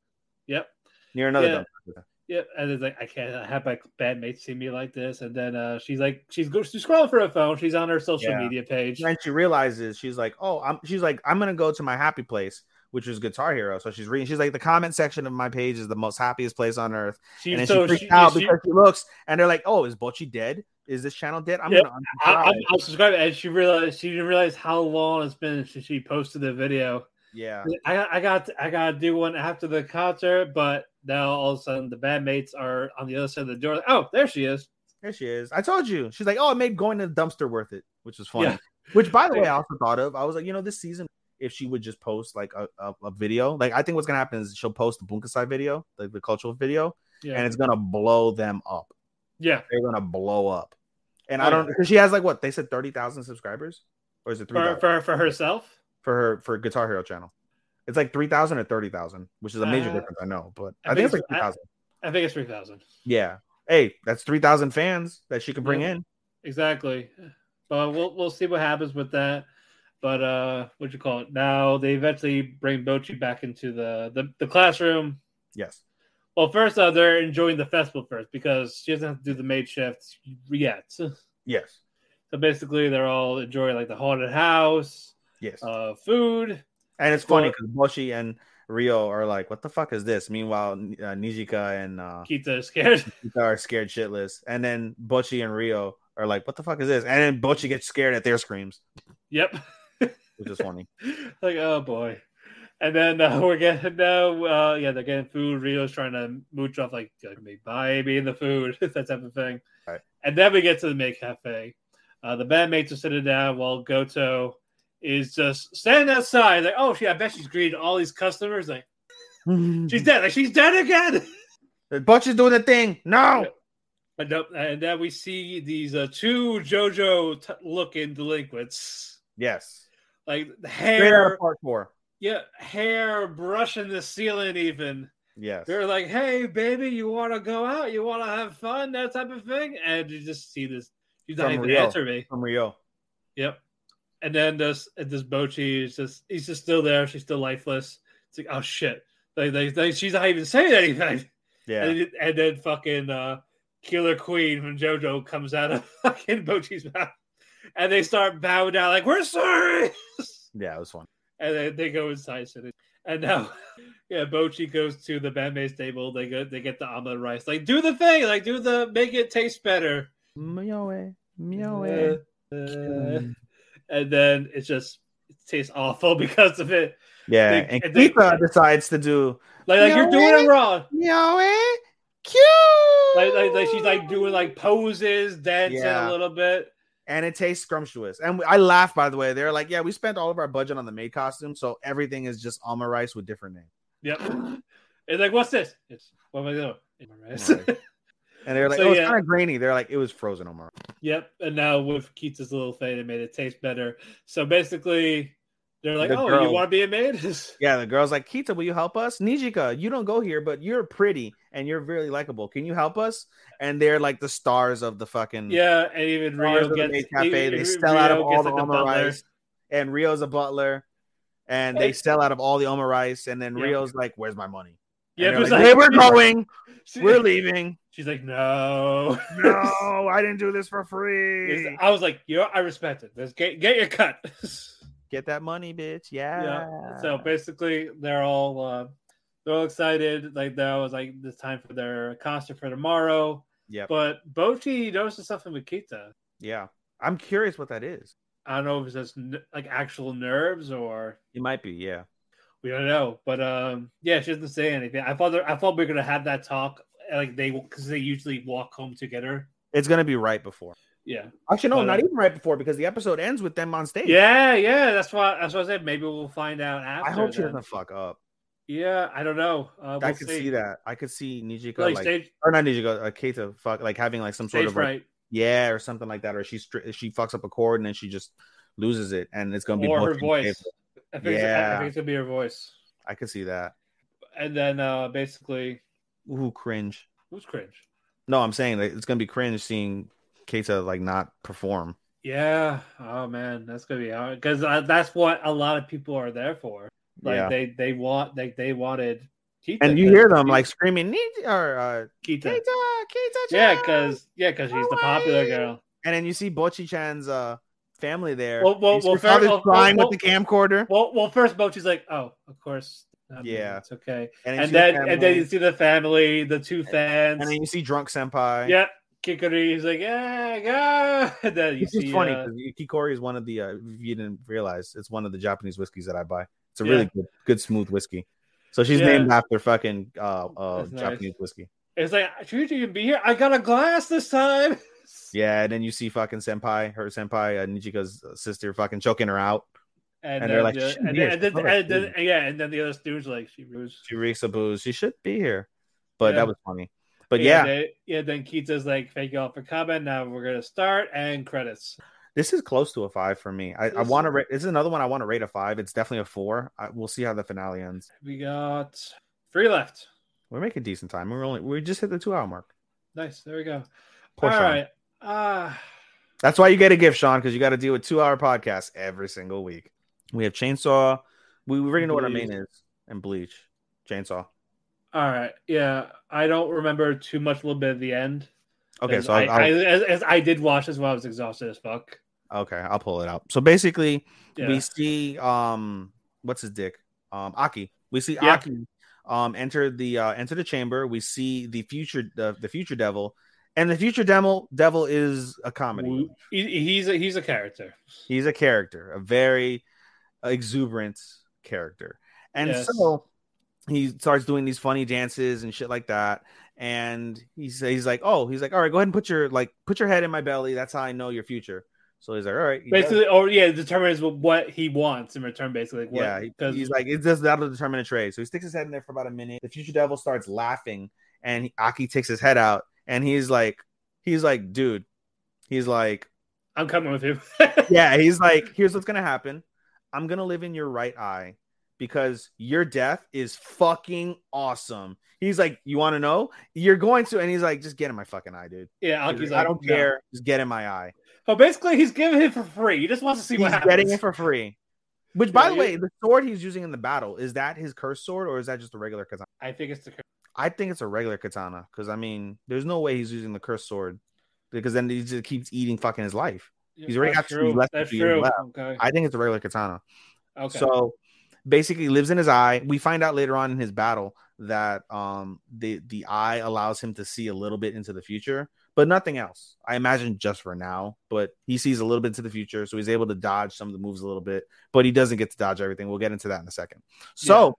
Yep, Near another Yeah. dumpster. Yep, and it's like I can't have my bandmates see me like this, and then uh, she's like she's go- she's scrolling for her phone. She's on her social Yeah. media page. And then she realizes she's like, oh, I'm. She's like, I'm gonna go to my happy place, which is Guitar Hero. So she's reading. She's like, the comment section of my page is the most happiest place on earth. She, and so she freaks she- out she- because she looks, and they're like, oh, is Bocchi dead? Is this channel dead? I'm Yeah, gonna I, unsubscribe. I'm subscribed, and she realized she didn't realize how long it's been since she posted the video. yeah. I got, I got, I got to do one after the concert, but now all of a sudden the bandmates are on the other side of the door. Oh, there she is. There she is. I told you. She's like, oh, it made going to the dumpster worth it, which was funny. Yeah. *laughs* Which, by the way, I also thought of. I was like, you know, this season, if she would just post like a, a, a video, like I think what's gonna happen is she'll post the Bunkasai video, like the cultural video, Yeah, and it's gonna blow them up. yeah. They're gonna blow up. And Oh, I don't because she has like what they said thirty thousand subscribers, or is it three For, for for herself. for her for Guitar Hero channel? It's like three thousand or thirty thousand, which is a major Uh, difference. I know, but I I, think think it's like three thousand. I think it's three thousand. Yeah. Hey, that's three thousand fans that she can bring Yeah. in. Exactly. But we'll we'll see what happens with that. But uh what you call it? Now they eventually bring Bocchi back into the the, the classroom. Yes. Well, first uh, they're enjoying the festival first because she doesn't have to do the maid shift yet. Yes. So basically they're all enjoying like the haunted house, Yes. uh food. And it's funny because Bocchi and Ryo are like, "What the fuck is this?" Meanwhile, uh, Nijika and uh, Kita is scared. *laughs* Kita are scared shitless, and then Bocchi and Ryo are like, "What the fuck is this?" And then Bocchi gets scared at their screams, yep. which is funny. *laughs* like oh boy. And then uh, *laughs* we're getting now, uh, yeah, they're getting food. Ryo's trying to mooch off like, like me, buy me the food, *laughs* that type of thing. Right. And then we get to the maid cafe. Uh, the bandmates are sitting down while Goto is just standing outside. Like, oh, she, I bet she's greeting all these customers. Like, *laughs* she's dead. Like, she's dead again. Bocchi's doing the thing. No. And, and then we see these uh, two JoJo t- looking delinquents, Yes. like the Straight out hair, of part four. Yeah, hair brushing the ceiling, even. Yes. They're like, "Hey, baby, you want to go out? You want to have fun? That type of thing." And you just see this. She's not even Ryo. answer me. From Ryo. Yep. And then this and this Bocchi is just he's just still there. She's still lifeless. It's like, oh shit. Like, they, they, she's not even saying anything. Yeah. And, and then fucking uh, Killer Queen from JoJo comes out of *laughs* fucking Bocchi's mouth, and they start bowing down like, "We're sorry." Yeah, it was fun. And then they go inside sitting. And now, *laughs* yeah, Bocchi goes to the bandmates table. They go, they get the omelet rice. Like, do the thing. Like, do the make it taste better. Meow, meow. Uh, uh, and then it just it tastes awful *laughs* because of it. Yeah, They- and and they- decides to do Like, like you're doing it wrong. meow, cute. Like, like, like she's like doing like poses, dancing Yeah. a little bit. And it tastes scrumptious. And I laugh, by the way. They're like, yeah, we spent all of our budget on the maid costume, so everything is just omu rice with different names. Yep. It's like, what's this? It's what am I doing? Rice. And they're *laughs* like, So, oh, it's yeah. kind of grainy. They're like, it was frozen alma. Yep. And now with Keats' little thing, it made it taste better. So basically, they're like, The "Oh, girl- you want to be a maid?" *laughs* Yeah, the girl's like, Kita, will you help us? Nijika, you don't go here, but you're pretty and you're really likable. Can you help us? And they're like the stars of the fucking yeah, and even Ryo of the cafe. even- They sell out of all the like, a rice. And Ryo's a butler. And they sell out of all the omu rice. And then Yeah. Ryo's like, where's my money? Yeah, they're like, "Hey, we're going. She- We're leaving. She's like, no, No, *laughs* I didn't do this for free. I was like, you know, I respect it. Let's get get your cut. *laughs* Get that money, bitch. Yeah. yeah. So basically, they're all uh, they're all excited. Like that was like this time for their concert for tomorrow. Yeah. But Bocchi notices something with Kita. yeah. I'm curious what that is. I don't know if it's just like actual nerves or It might be. Yeah. we don't know. But um, yeah, she doesn't say anything. I thought I thought we were gonna have that talk like they because they usually walk home together. It's gonna be right before. Yeah. Actually, no, But, not uh, even right before because the episode ends with them on stage. Yeah, yeah. That's why that's what I said. Maybe we'll find out after. I hope she then. doesn't fuck up. Yeah, I don't know. Uh, I we'll could see. see that. I could see Nijiko Like, like, stage or not Nijika, uh, Keita fuck like having like some sort stage of like, yeah or something like that, or she she fucks up a chord and then she just loses it, and it's gonna be or her voice. I think, it's, I Yeah. think it's gonna be her voice. I could see that. And then uh basically, Ooh, cringe. who's cringe? No, I'm saying that it's gonna be cringe seeing Keita like not perform. Yeah. Oh man, that's gonna be hard because uh, that's what a lot of people are there for. Like Yeah. they they want like they wanted Keita. And you hear them like screaming Nij- or uh, Keita. Keita, Keita, Yeah, because yeah, because she's the popular girl. and then you see Bocchi Chan's uh family there. Well, well, well, her well, crying well, with the camcorder. Well, well, first Bocchi's like, oh, of course. I mean, Yeah. it's okay. And And, then the and then you see the family, the two fans. And then you see drunk senpai. yeah, Kikori is like, yeah, go. *laughs* And then you It's see, funny uh, Kikori is one of the uh, if you didn't realize it's one of the Japanese whiskeys that I buy. It's a Yeah. really good, good smooth whiskey. So she's Yeah. named after fucking uh, uh nice. Japanese whiskey. it's like, should you be here? I got a glass this time. *laughs* Yeah, and then you see fucking senpai, her senpai, uh, Nijika's sister, fucking choking her out. And, And then, they're like, the- "She shouldn't and then, and then, She's and then- a yeah, and then the other students like, she was. She reeks of booze. She should be here, but Yeah. that was funny. But yeah, they- yeah. Then Kita's like, thank you all for coming. Now we're gonna start and credits. This is close to a five for me. I, I want to rate. This is another one I want to rate a five. It's definitely a four. I, we'll see how the finale ends. We got three left. We're making decent time. We're only we just hit the two hour mark. Nice. There we go. Poor All Sean. right. Ah. That's why you get a gift, Sean, because you got to deal with two hour podcasts every single week. We have Chainsaw. We, we already know what our main is, and Bleach. Chainsaw. All right. Yeah, I don't remember too much. A little bit at the end. Okay, so I, I, I'll- as, as I did watch this while I was exhausted as fuck. Okay, I'll pull it out. So basically, Yeah. we see um, what's his dick? Um, Aki. We see Yeah. Aki um enter the uh enter the chamber. We see the future the, the future devil, and the future devil devil is a comedy. He, he's a, he's a character. He's a character, a very exuberant character. And Yes. so he starts doing these funny dances and shit like that. And he's he's like, oh, he's like, all right, go ahead and put your like put your head in my belly. That's how I know your future. So he's like, all right, does. Basically, or yeah, determines what he wants in return. Basically, like, what, yeah, he- because he's like, it does that'll determine a trade. So he sticks his head in there for about a minute. The future devil starts laughing, and he, Aki takes his head out, and he's like, he's like, dude, he's like, I'm coming with you. *laughs* yeah, he's like, here's what's gonna happen. I'm gonna live in your right eye because your death is fucking awesome. He's like, you want to know? You're going to, and he's like, just get in my fucking eye, dude. yeah, Aki's like, like, I don't no. care. Just get in my eye. But basically, he's giving it for free. He just wants to see He's what happens. He's getting it for free. Which, by Yeah, the way, the sword he's using in the battle is that his curse sword or is that just a regular katana? I think it's the. I think it's a regular katana because I mean, there's no way he's using the curse sword because then he just keeps eating fucking his life. He's already That's got true. less That's true. left. Okay. I think it's a regular katana. Okay. So basically lives in his eye. We find out later on in his battle that um the the eye allows him to see a little bit into the future, but nothing else. I imagine just for now, but he sees a little bit into the future, so he's able to dodge some of the moves a little bit, but he doesn't get to dodge everything. We'll get into that in a second. So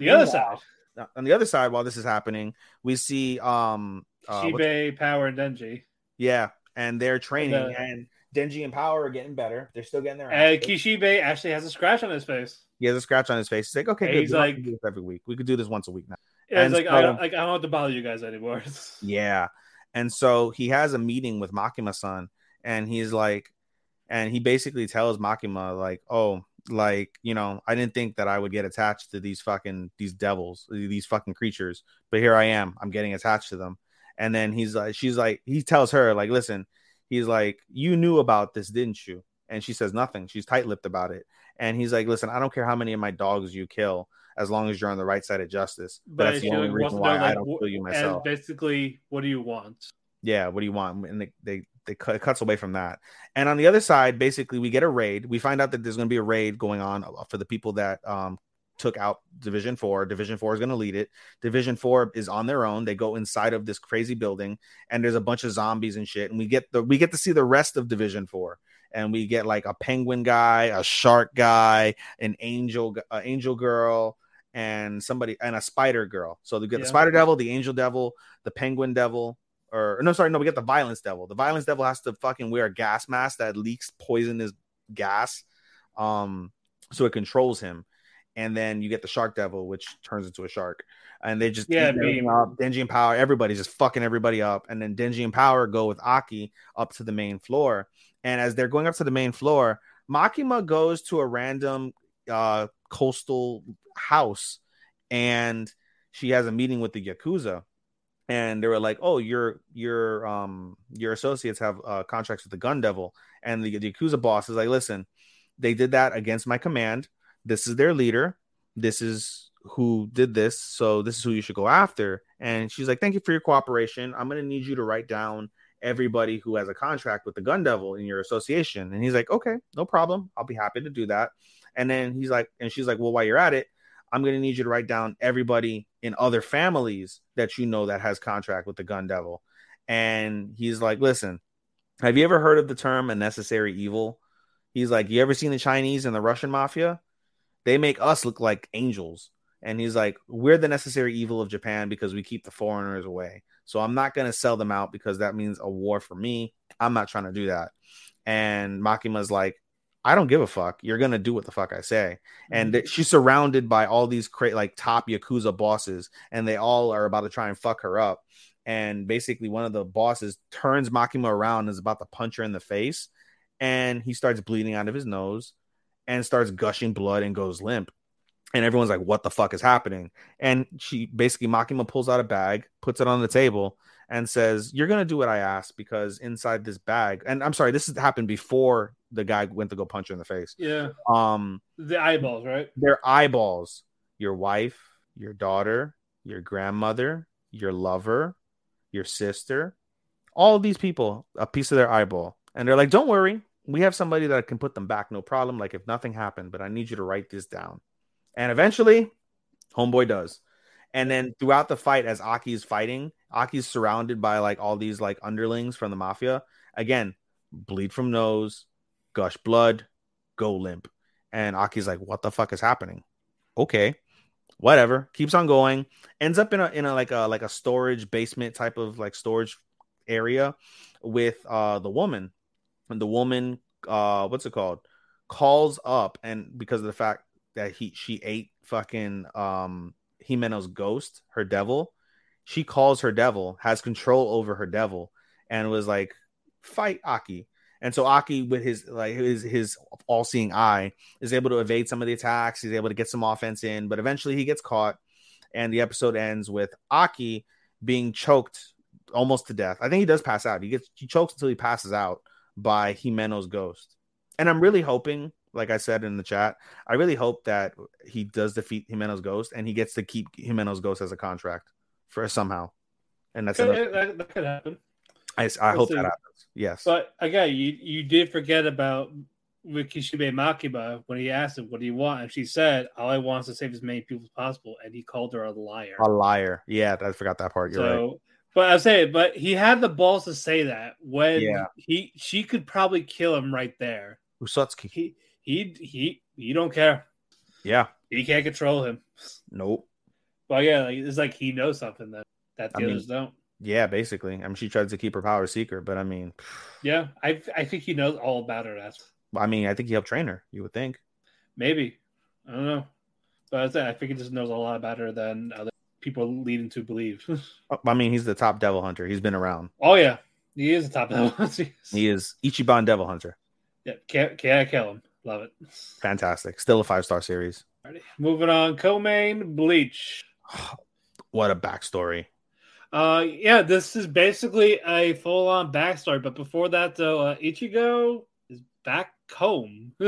the other meanwhile, side, on the other side, while this is happening, we see um uh, Shibe, Power, and Denji, yeah, and they're training, And, uh, and Denji and Power are getting better. They're still getting their and ass. Kishibe actually has a scratch on his face. He has a scratch on his face. He's like, okay, good. he's we like- do this every week. We could do this once a week now. Yeah, And it's like so- I don't, like I don't have to bother you guys anymore. *laughs* Yeah. And so he has a meeting with Makima son, and he's like, and he basically tells Makima, like, oh, like, you know, I didn't think that I would get attached to these fucking these devils, these fucking creatures, but here I am. I'm getting attached to them. And then he's like, she's like, he tells her, like, listen, he's like, you knew about this, didn't you? And she says nothing. She's tight lipped about it. And he's like, listen, I don't care how many of my dogs you kill. As long as you're on the right side of justice. But, that's the only like, reason why know, I don't kill you and myself. basically, what do you want? Yeah, what do you want? And they they they cut, it cuts away from that. And on the other side, basically, we get a raid. We find out that there's going to be a raid going on uh, for the people that um took out Division Four. Division Four is going to lead it. Division Four is on their own. They go inside of this crazy building, and there's a bunch of zombies and shit. And we get the we get to see the rest of Division Four. And we get like a penguin guy, a shark guy, an angel, uh, angel girl, and somebody and a spider girl. So we get Yeah. the spider devil, the angel devil, the penguin devil, or no, sorry, no, we get the violence devil. The violence devil has to fucking wear a gas mask that leaks poisonous gas, um, so it controls him. And then you get the shark devil, which turns into a shark, and they just Yeah, beam. up. Denji and Power, everybody's just fucking everybody up, and then Denji and Power go with Aki up to the main floor. And as they're going up to the main floor, Makima goes to a random uh, coastal house, and she has a meeting with the yakuza and they were like, "Oh, your your um your associates have uh, contracts with the Gun Devil," and the, the Yakuza boss is like, "Listen, they did that against my command. This is their leader. This is who did this. So this is who you should go after." And she's like, "Thank you for your cooperation. I'm gonna need you to write down." Everybody who has a contract with the Gun Devil in your association, and he's like, "Okay, no problem. I'll be happy to do that." And then he's like, and she's like, "Well, while you're at it, I'm to need you to write down everybody in other families that you know that has contract with the gun devil. And he's like, listen, have you ever heard of the term a necessary evil? He's like, you ever seen the Chinese and the Russian mafia? They make us look like angels. And he's like, we're the necessary evil of Japan because we keep the foreigners away. So I'm not to sell them out because that means a war for me. I'm not trying to do that. And Makima's like, I don't give a fuck. You're gonna do what the fuck I say. And mm-hmm. th- she's surrounded by all these cra- like top yakuza bosses, and they all are about to try and fuck her up. And basically, one of the bosses turns Makima around and is about to punch her in the face, and he starts bleeding out of his nose and starts gushing blood and goes limp. And everyone's like, "What the fuck is happening?" And she basically Makima pulls out a bag, puts it on the table, and says, "You're gonna do what I asked because inside this bag." And I'm sorry, this has happened before the guy went to go punch her in the face. Yeah, Um, the eyeballs, right? their eyeballs, your wife, your daughter, your grandmother, your lover, your sister, all of these people, a piece of their eyeball. And they're like, don't worry, we have somebody that can put them back, no problem. Like if nothing happened, but I need you to write this down. And eventually, Homeboy does. And then throughout the fight, as Aki is fighting, Aki's surrounded by like all these like underlings from the mafia. Again, bleed from nose, gush blood, go limp. And Aki's like, what the fuck is happening? Okay. Whatever. Keeps on going. Ends up in a in a like a like a storage basement type of like storage area with uh the woman. And the woman uh what's it called? Calls up and because of the fact that he she ate fucking um Himeno's ghost, her devil, she calls her devil, has control over her devil, and was like, fight Aki. And so Aki, with his like his his all seeing eye, is able to evade some of the attacks. He's able to get some offense in, but eventually he gets caught, and the episode ends with Aki being choked almost to death. I think he does pass out. He gets he chokes until he passes out by Himeno's ghost. And I'm really hoping, like I said in the chat, I really hope that he does defeat Himeno's ghost and he gets to keep Himeno's ghost as a contract for somehow. And that's that, that could happen. I, I hope that happens. Yes. But again, you you did forget about Rikishibe Makima when he asked him, "What do you want?" and she said, "All I want is to save as many people as possible," and he called her a liar. a liar. Yeah, I forgot that part. You're so, right. but I say, but he had the balls to say that when Yeah. he she could probably kill him right there. Usutsuki. He he he he don't care. Yeah. He can't control him. Nope. But yeah, like, it's like he knows something that that the I mean- others don't. Yeah, basically. I mean, she tried to keep her power secret, but I mean, *sighs* Yeah, I I think he knows all about her. That's I mean, I think he helped train her. You would think. maybe I don't know, but I, think he just knows a lot about her than other people leading to believe. *laughs* Oh, I mean, he's the top devil hunter. He's been around. oh yeah, he is the top devil hunter. *laughs* He is Ichiban devil hunter. yeah, can't can't kill him. Love it. Fantastic. Still a five star series. Alrighty. Moving on, co-main Bleach. *sighs* What a backstory. Uh, yeah, this is basically a full-on backstory. But before that, though, uh, Ichigo is back home. *laughs*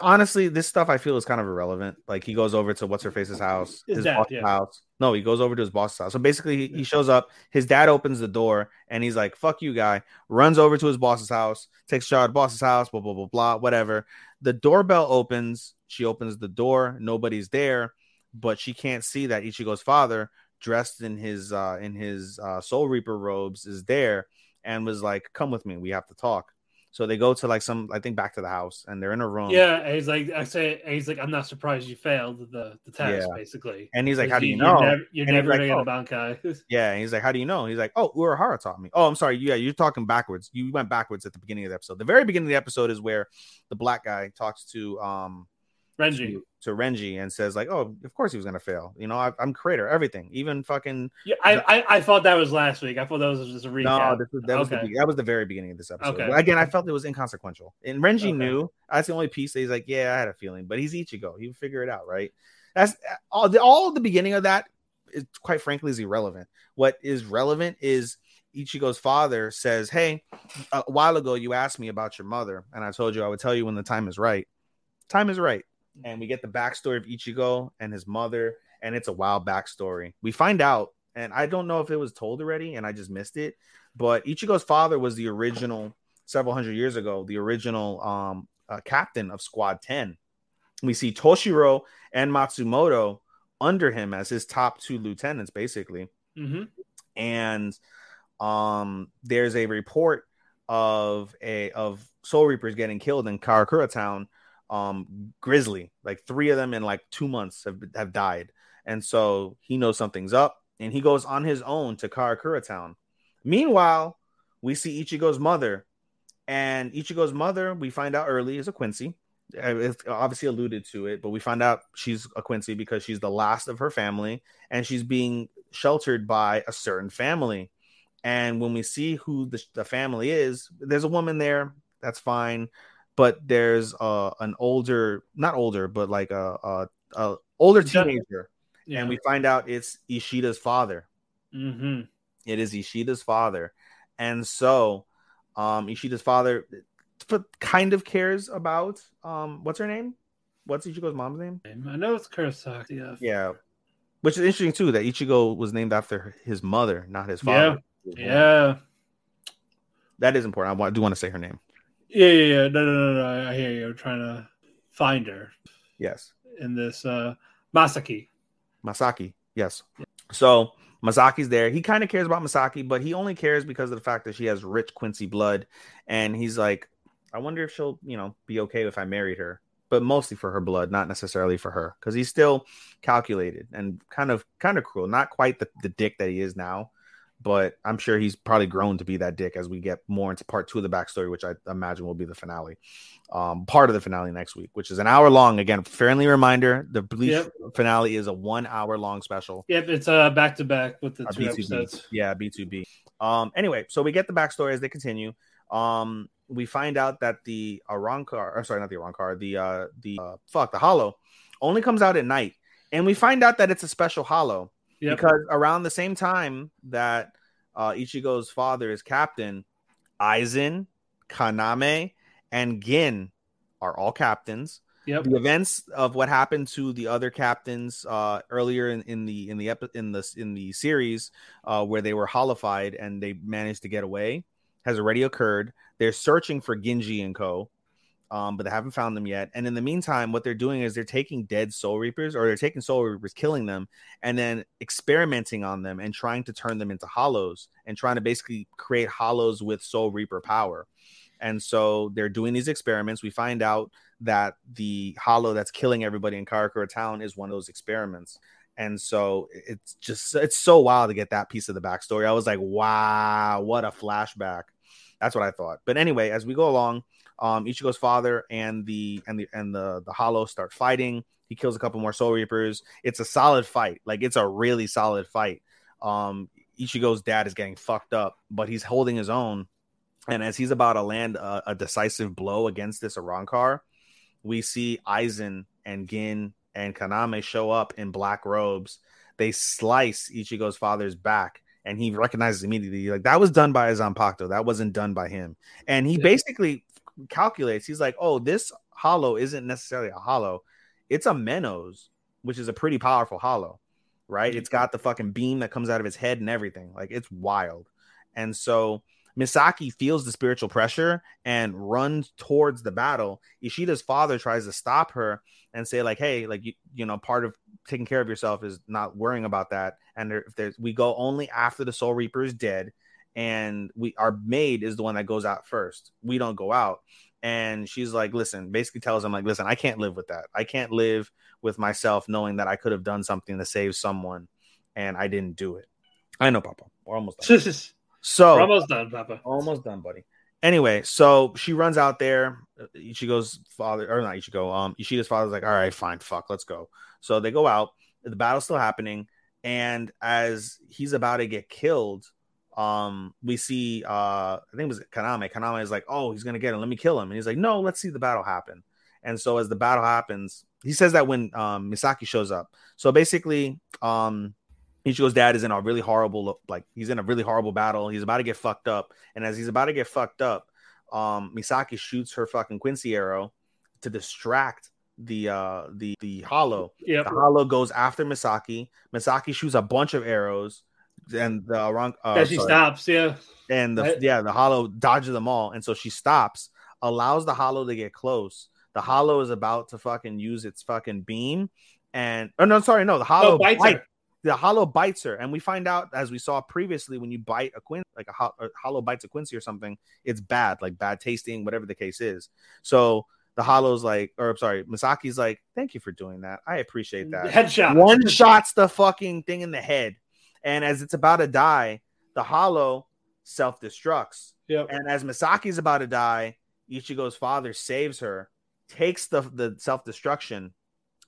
honestly, this stuff I feel is kind of irrelevant. Like he goes over to what's her face's house, His his, dad, boss's yeah. house. No, he goes over to his boss's house. So basically, he, he shows up. His dad opens the door, and he's like, "Fuck you, guy." Runs over to his boss's house, takes charge of boss's house. Blah blah blah blah. Whatever. The doorbell opens. She opens the door. Nobody's there, but she can't see that Ichigo's father, dressed in his uh in his uh Soul Reaper robes, is there, and was like, "Come with me. We have to talk." So they go to like some, I think, back to the house, and they're in a room. Yeah, and he's like, I say, and he's like, I'm not surprised you failed the the test, Yeah. basically. And he's like, "How do you you're know?" never- You're never like, gonna "Oh." get a Bankai. *laughs* Yeah, and he's like, "How do you know?" He's like, "Oh, Urahara taught me." Oh, I'm sorry. Yeah, you're talking backwards. You went backwards at the beginning of the episode. The very beginning of the episode is where the black guy talks to um Renji. to, to Renji and says like, "Oh, of course he was gonna fail. You know, I, I'm creator, everything, even fucking." Yeah, I, I I thought that was last week. I thought that was just a recap. No, this was, that was the, that was the very beginning of this episode. Okay. But again, I felt it was inconsequential. And Renji Okay. knew. That's the only piece that he's like, "Yeah, I had a feeling," but he's Ichigo. He would figure it out, right? That's all. The, all the beginning of that is quite frankly is irrelevant. What is relevant is Ichigo's father says, "Hey, a while ago you asked me about your mother, and I told you I would tell you when the time is right. Time is right." And we get the backstory of Ichigo and his mother, and it's a wild backstory. We find out, and I don't know if it was told already, and I just missed it. But Ichigo's father was the original several hundred years ago, the original um, uh, captain of Squad Ten. We see Toshiro and Matsumoto under him as his top two lieutenants, basically hmm and um there's a report of a of soul reapers getting killed in karakura town um grizzly. Like three of them in like two months have, have died. And so he knows something's up and he goes on his own to karakura town. Meanwhile we see ichigo's mother and ichigo's mother we find out early is a quincy. Uh, it's obviously alluded to it but we find out she's a quincy because she's the last of her family and she's being sheltered by a certain family. And when we see who the, the family is, there's a woman there. That's fine, but there's uh, an older, not older, but like a, a, a older teenager, Yeah. and we find out it's Ishida's father. hmm It is Ishida's father, and so um, Ishida's father kind of cares about um, what's her name? What's Ichigo's mom's name? I know it's Kurosaki. Yeah. Yeah. Which is interesting too that Ichigo was named after his mother, not his father. Yeah. yeah. That is important. I do want to say her name. Yeah. Yeah. Yeah. No. No. No. No. I hear you. I'm trying to find her Yes. in this uh Masaki. Masaki. Yes. So Masaki's there. He kind of cares about Masaki, but he only cares because of the fact that she has rich Quincy blood. And he's like, I wonder if she'll, you know, be okay if I married her. But mostly for her blood, not necessarily for her. Because he's still calculated and kind of kind of cruel. Not quite the, the dick that he is now. But I'm sure he's probably grown to be that dick as we get more into part two of the backstory, which I imagine will be the finale. Um, part of the finale next week, which is an hour long. Again, friendly reminder: the Bleach Yep. finale is a one hour long special. Yep. It's uh back to back with the Uh, two B2B. episodes. Yeah, B2B. Um, anyway, so we get the backstory as they continue. Um, we find out that the Arrancar, or sorry, not the Arrancar, the uh the uh, fuck the hollow only comes out at night. And we find out that it's a special hollow Yep. because around the same time that uh Ichigo's father is captain, Aizen, Kaname, and Gin are all captains Yep. the events of what happened to the other captains uh earlier in, in the in the epi- in the in the series uh where they were holified and they managed to get away has already occurred they're searching for Shinji and Co um but they haven't found them yet and in the meantime what they're doing is they're taking dead soul reapers or they're taking soul reapers killing them and then experimenting on them and trying to turn them into hollows and trying to basically create hollows with soul reaper power and so they're doing these experiments we find out that the hollow that's killing everybody in Karakura town is one of those experiments. And so it's just it's so wild to get that piece of the backstory. I was like, wow, what a flashback. That's what I thought. But anyway, as we go along, um, Ichigo's father and the and the and the the hollow start fighting. He kills a couple more soul reapers. It's a solid fight. Like it's a really solid fight. Um, Ichigo's dad is getting fucked up, but he's holding his own. And as he's about to land a, a decisive blow against this Arrancar, we see Aizen and Gin and Kaname show up in black robes. They slice Ichigo's father's back, and he recognizes immediately like that was done by Zanpakuto. That wasn't done by him. And he Yeah. basically calculates. He's like, "Oh, this hollow isn't necessarily a hollow, it's a Menos, which is a pretty powerful hollow, right? It's mm-hmm. got the fucking beam that comes out of his head and everything. Like it's wild. And so Misaki feels the spiritual pressure and runs towards the battle. Ishida's father tries to stop her and say, like, hey, like you, you know, part of taking care of yourself is not worrying about that. And there, if there's we go only after the Soul Reaper is dead, and we our maid is the one that goes out first. We don't go out. And she's like, listen, basically tells him, like, listen, I can't live with that. I can't live with myself knowing that I could have done something to save someone and I didn't do it. I know, Papa. We're almost done. *laughs* So We're almost done, Papa. almost done, buddy. Anyway, so she runs out there. Ichigo's father, or not Ichigo, um, Ishida's father's like, all right, fine, fuck, let's go. So they go out. The battle's still happening, and as he's about to get killed, um, we see, uh, I think it was Kaname. Kaname is like, oh, he's gonna get him. Let me kill him. And he's like, no, let's see the battle happen. And so as the battle happens, he says that when um Misaki shows up. So basically, um, Ichigo's dad is in a really horrible, like he's in a really horrible battle. He's about to get fucked up, and as he's about to get fucked up, um, Misaki shoots her fucking Quincy arrow to distract the uh the the hollow. Yep. The hollow goes after Misaki. Misaki shoots a bunch of arrows, and the wrong. Uh, yeah, she sorry. stops. Yeah. and the Right. yeah the hollow dodges them all, and so she stops, allows the hollow to get close. The hollow is about to fucking use its fucking beam, and oh no, sorry, no, the hollow No, bites bite- her. the hollow bites her, and we find out as we saw previously when you bite a quin like a, ho- a hollow bites a quincy or something, it's bad, like bad tasting, whatever the case is. So the hollow's like, or I'm sorry, Misaki's like, thank you for doing that. I appreciate that. Headshot. One shots the fucking thing in the head, and as it's about to die, the hollow self destructs. Yep. And as Misaki's about to die, Ichigo's father saves her, takes the the self destruction,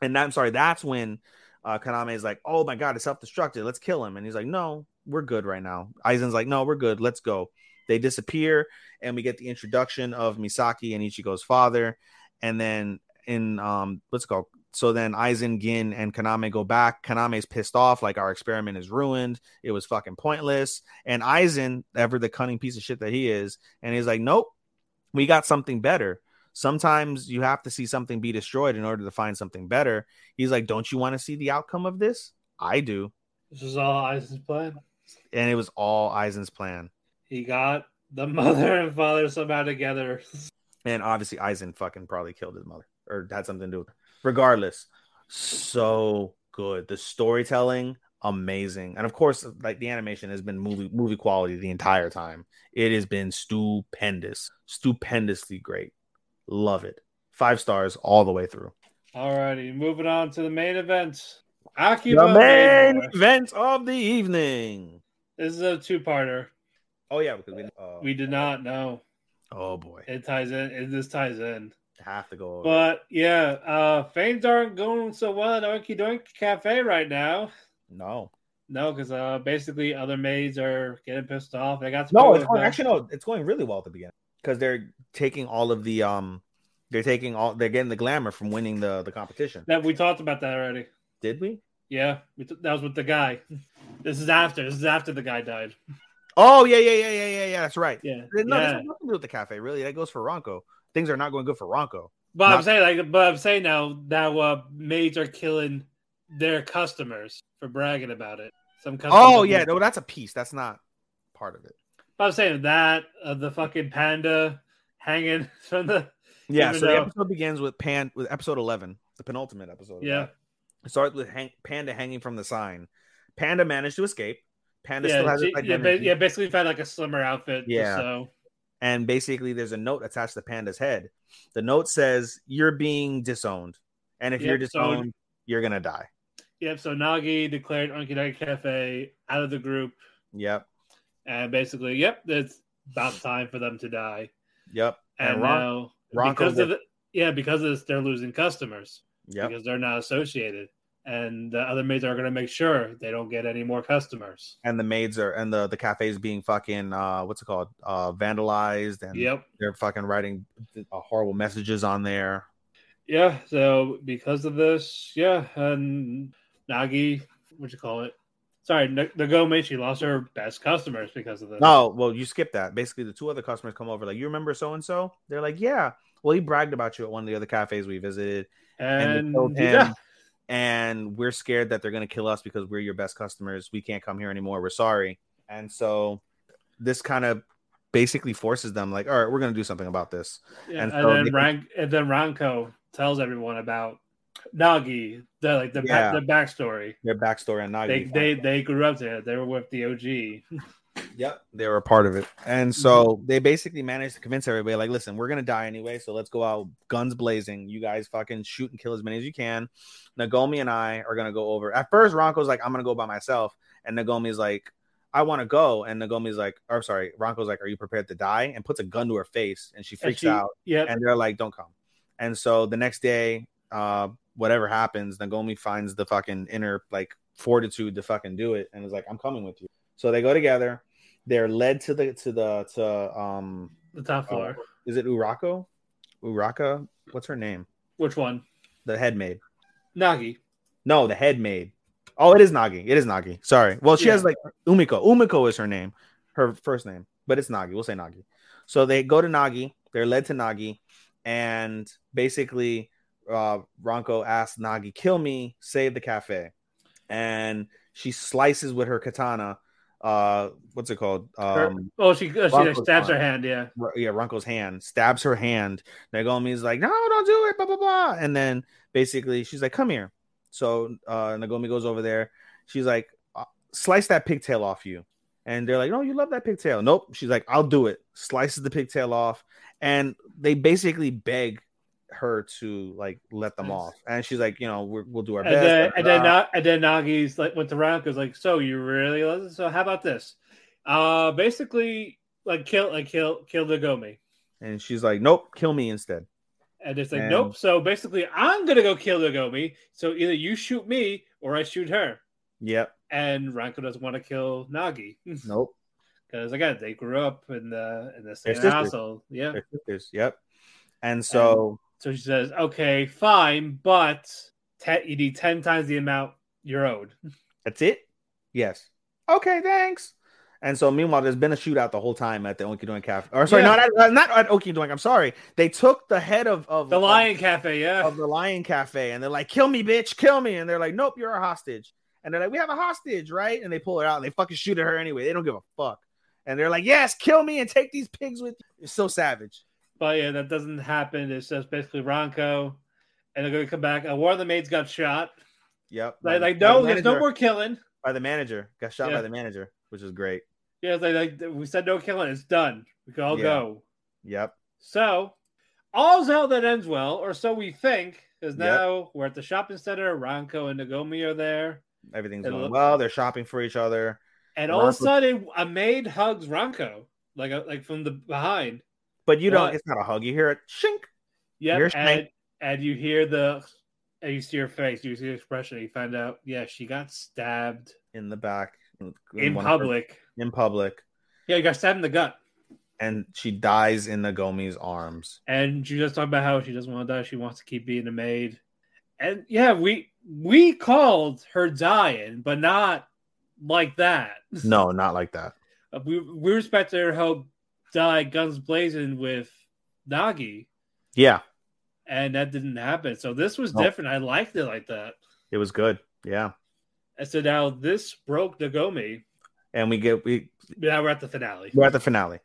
and that, I'm sorry, that's when uh, Kaname is like, "Oh my god, it's self destructed. Let's kill him." And he's like, "No, we're good right now." Aizen's like, "No, we're good. Let's go." They disappear, and we get the introduction of Misaki and Ichigo's father, and then in um, let's go. So then Aizen, Gin, and Kaname go back. Kaname's pissed off, like our experiment is ruined. It was fucking pointless. And Aizen, ever the cunning piece of shit that he is, and he's like, "Nope, we got something better." Sometimes you have to see something be destroyed in order to find something better. He's like, Don't you want to see the outcome of this? I do. This was all Aizen's plan. And it was all Aizen's plan. He got the *laughs* mother and father somehow together. And obviously, Aizen fucking probably killed his mother or had something to do with it. Regardless, so good. The storytelling, amazing. And of course, like the animation has been movie movie quality the entire time. It has been stupendous, stupendously great. Love it. Five stars all the way through. Alrighty, moving on to the main event. Akiba The main Maid event of the evening. This is a two-parter. Oh yeah, because we uh, We did not know. oh boy, It ties in. It, this ties in. Have to go over. But yeah, uh things aren't going so well at Oinky Doink Cafe right now. no, No, because uh basically other maids are getting pissed off. They got no, it's going, actually no, it's going really well at the beginning because they're taking all of the um, they're taking all, they're getting the glamour from winning the the competition. that we talked about that already. Did we? Yeah, we t- that was with the guy. This is after. This is after the guy died. Oh yeah, yeah, yeah, yeah, yeah, yeah. That's right. Yeah, No, yeah. nothing to do with the cafe. Really, that goes for Ranko. Things are not going good for Ranko. But I'm saying like, but I'm saying now now uh, maids are killing their customers for bragging about it. Some customers Oh yeah, no, that's a piece. That's not part of it. But I'm saying that uh, the fucking panda hanging *laughs* from the Yeah. So the episode begins with Pan with episode eleven, the penultimate episode. yeah. It starts with hang- Panda hanging from the sign. Panda managed to escape. Panda yeah still has yeah, ba- yeah basically found like a slimmer outfit. Yeah. So and basically there's a note attached to Panda's head. The note says, "You're being disowned, and if Yep, you're so- disowned, you're gonna die." yep. So Nagi declared Unky Cafe out of the group, Yep, and basically, yep, it's about time for them to die. yep, And, and, Ron- now Ranko because of it, yeah, because of this, they're losing customers. yep, because they're not associated. And the other maids are going to make sure they don't get any more customers. and the maids are and the the cafe's being fucking uh what's it called uh vandalized and Yep. they're fucking writing uh, horrible messages on there. Yeah. So because of this, yeah, and Nagi, what you call it? Sorry, N- Nagome, she lost her best customers because of this. No, well, you skipped that. Basically, the two other customers come over, like, you remember so and so? They're like, yeah. well, he bragged about you at one of the other cafes we visited, and, And, told yeah. And we're scared that they're gonna kill us because we're your best customers. We can't come here anymore. We're sorry. And so this kind of basically forces them, like, all right, we're gonna do something about this. Yeah, And and, so then they- Rank and then Ranko tells everyone about Nagi, the like the Yeah. back, the backstory. Their backstory on Nagi. They they they grew up there. They were with the OG. *laughs* Yep, they were a part of it, and so they basically managed to convince everybody, like, listen, we're gonna die anyway, so let's go out guns blazing. You guys fucking shoot and kill as many as you can. Nagomi and I are gonna go over. At first, Ranko's like, I'm gonna go by myself, and Nagomi's like, I want to go, and Nagomi's like, or sorry, Ranko's like, Are you prepared to die? And puts a gun to her face, and she And freaks she- out, Yep. and they're like, Don't come. And so the next day, uh, whatever happens, Nagomi finds the fucking inner like fortitude to fucking do it, and is like, I'm coming with you. So they go together. They're led to the to the to um the top floor. uh, is it Urako? Uraka? What's her name? Which one? The head maid. Nagi. No, the head maid. Oh, it is Nagi. It is Nagi. Sorry. Well, she Yeah. has like Umiko. Umiko is her name, her first name, but it's Nagi. We'll say Nagi. So they go to Nagi. They're led to Nagi, and basically, uh, Ranko asks Nagi, "Kill me, save the cafe," and she slices with her katana. Uh, what's it called? Um, oh, she uh, she stabs her hand. Yeah. Yeah, Ranko's hand stabs her hand. Nagomi's like, no, don't do it, blah blah blah. And then basically she's like, come here. So uh Nagomi goes over there. She's like, uh, slice that pigtail off you. And they're like, no, you love that pigtail. Nope. She's like, I'll do it. Slices the pigtail off, and they basically beg her to like let them off. And she's like, you know, we're, we'll do our And best. then, and then. Na- and then Nagi's like went to Ranko's like, so you really? So how about this? Uh, basically, like kill, like kill, kill Nagomi. and she's like, nope, kill me instead. And it's like, And- nope. So basically, I'm gonna go kill Nagomi. So either you shoot me or I shoot her. Yep. And Ranko doesn't want to kill Nagi *laughs* Nope. because again, they grew up in the in the same household. Yeah. Yep. And so So she says, "Okay, fine, but te- you need ten times the amount you're owed." That's it? Yes. Okay, thanks. And so meanwhile, there's been a shootout the whole time at the Oinky Doink Cafe. Or sorry, Yeah. not at, uh, not at. I'm sorry. They took the head of, of The of- Lion Cafe, yeah. of the Lion Cafe, and they're like, "Kill me, bitch, kill me!" And they're like, "Nope, you're a hostage." And they're like, "We have a hostage, right?" And they pull her out, and they fucking shoot at her anyway. They don't give a fuck. And they're like, "Yes, kill me and take these pigs with you." It's so savage. But yeah, that doesn't happen. It's just basically Ranko, and they're gonna come back. And one of the maids got shot. Yep. Like, like By the no, there's no more killing. by the manager. Got shot Yeah. by the manager, which is great. Yeah, it's like, like we said, no killing. It's done. We can all Yeah. go. Yep. So, all's well that ends well, or so we think. Because Yep. now we're at the shopping center. Ranko and Nagomi are there, Everything's It going look- well. They're shopping for each other. and all of a sudden, a maid hugs Ranko, like a, like from the behind. But you don't. What? It's not a hug. You hear it shink. Yeah, and, and you hear the, and you see her face, you see the expression. You find out, yeah, she got stabbed in the back in one of her- public. in public Yeah, you got stabbed in the gut. and she dies in Nagomi's arms And she just talked about how she doesn't want to die. She wants to keep being a maid. And yeah, we we called her dying, but not like that. no not like that *laughs* We we respected her how die guns blazing with Nagi, yeah and that didn't happen. So this was No. different. I liked it like that. it was good yeah And so now this broke Nagomi. and we get we Now we're at the finale. we're at the finale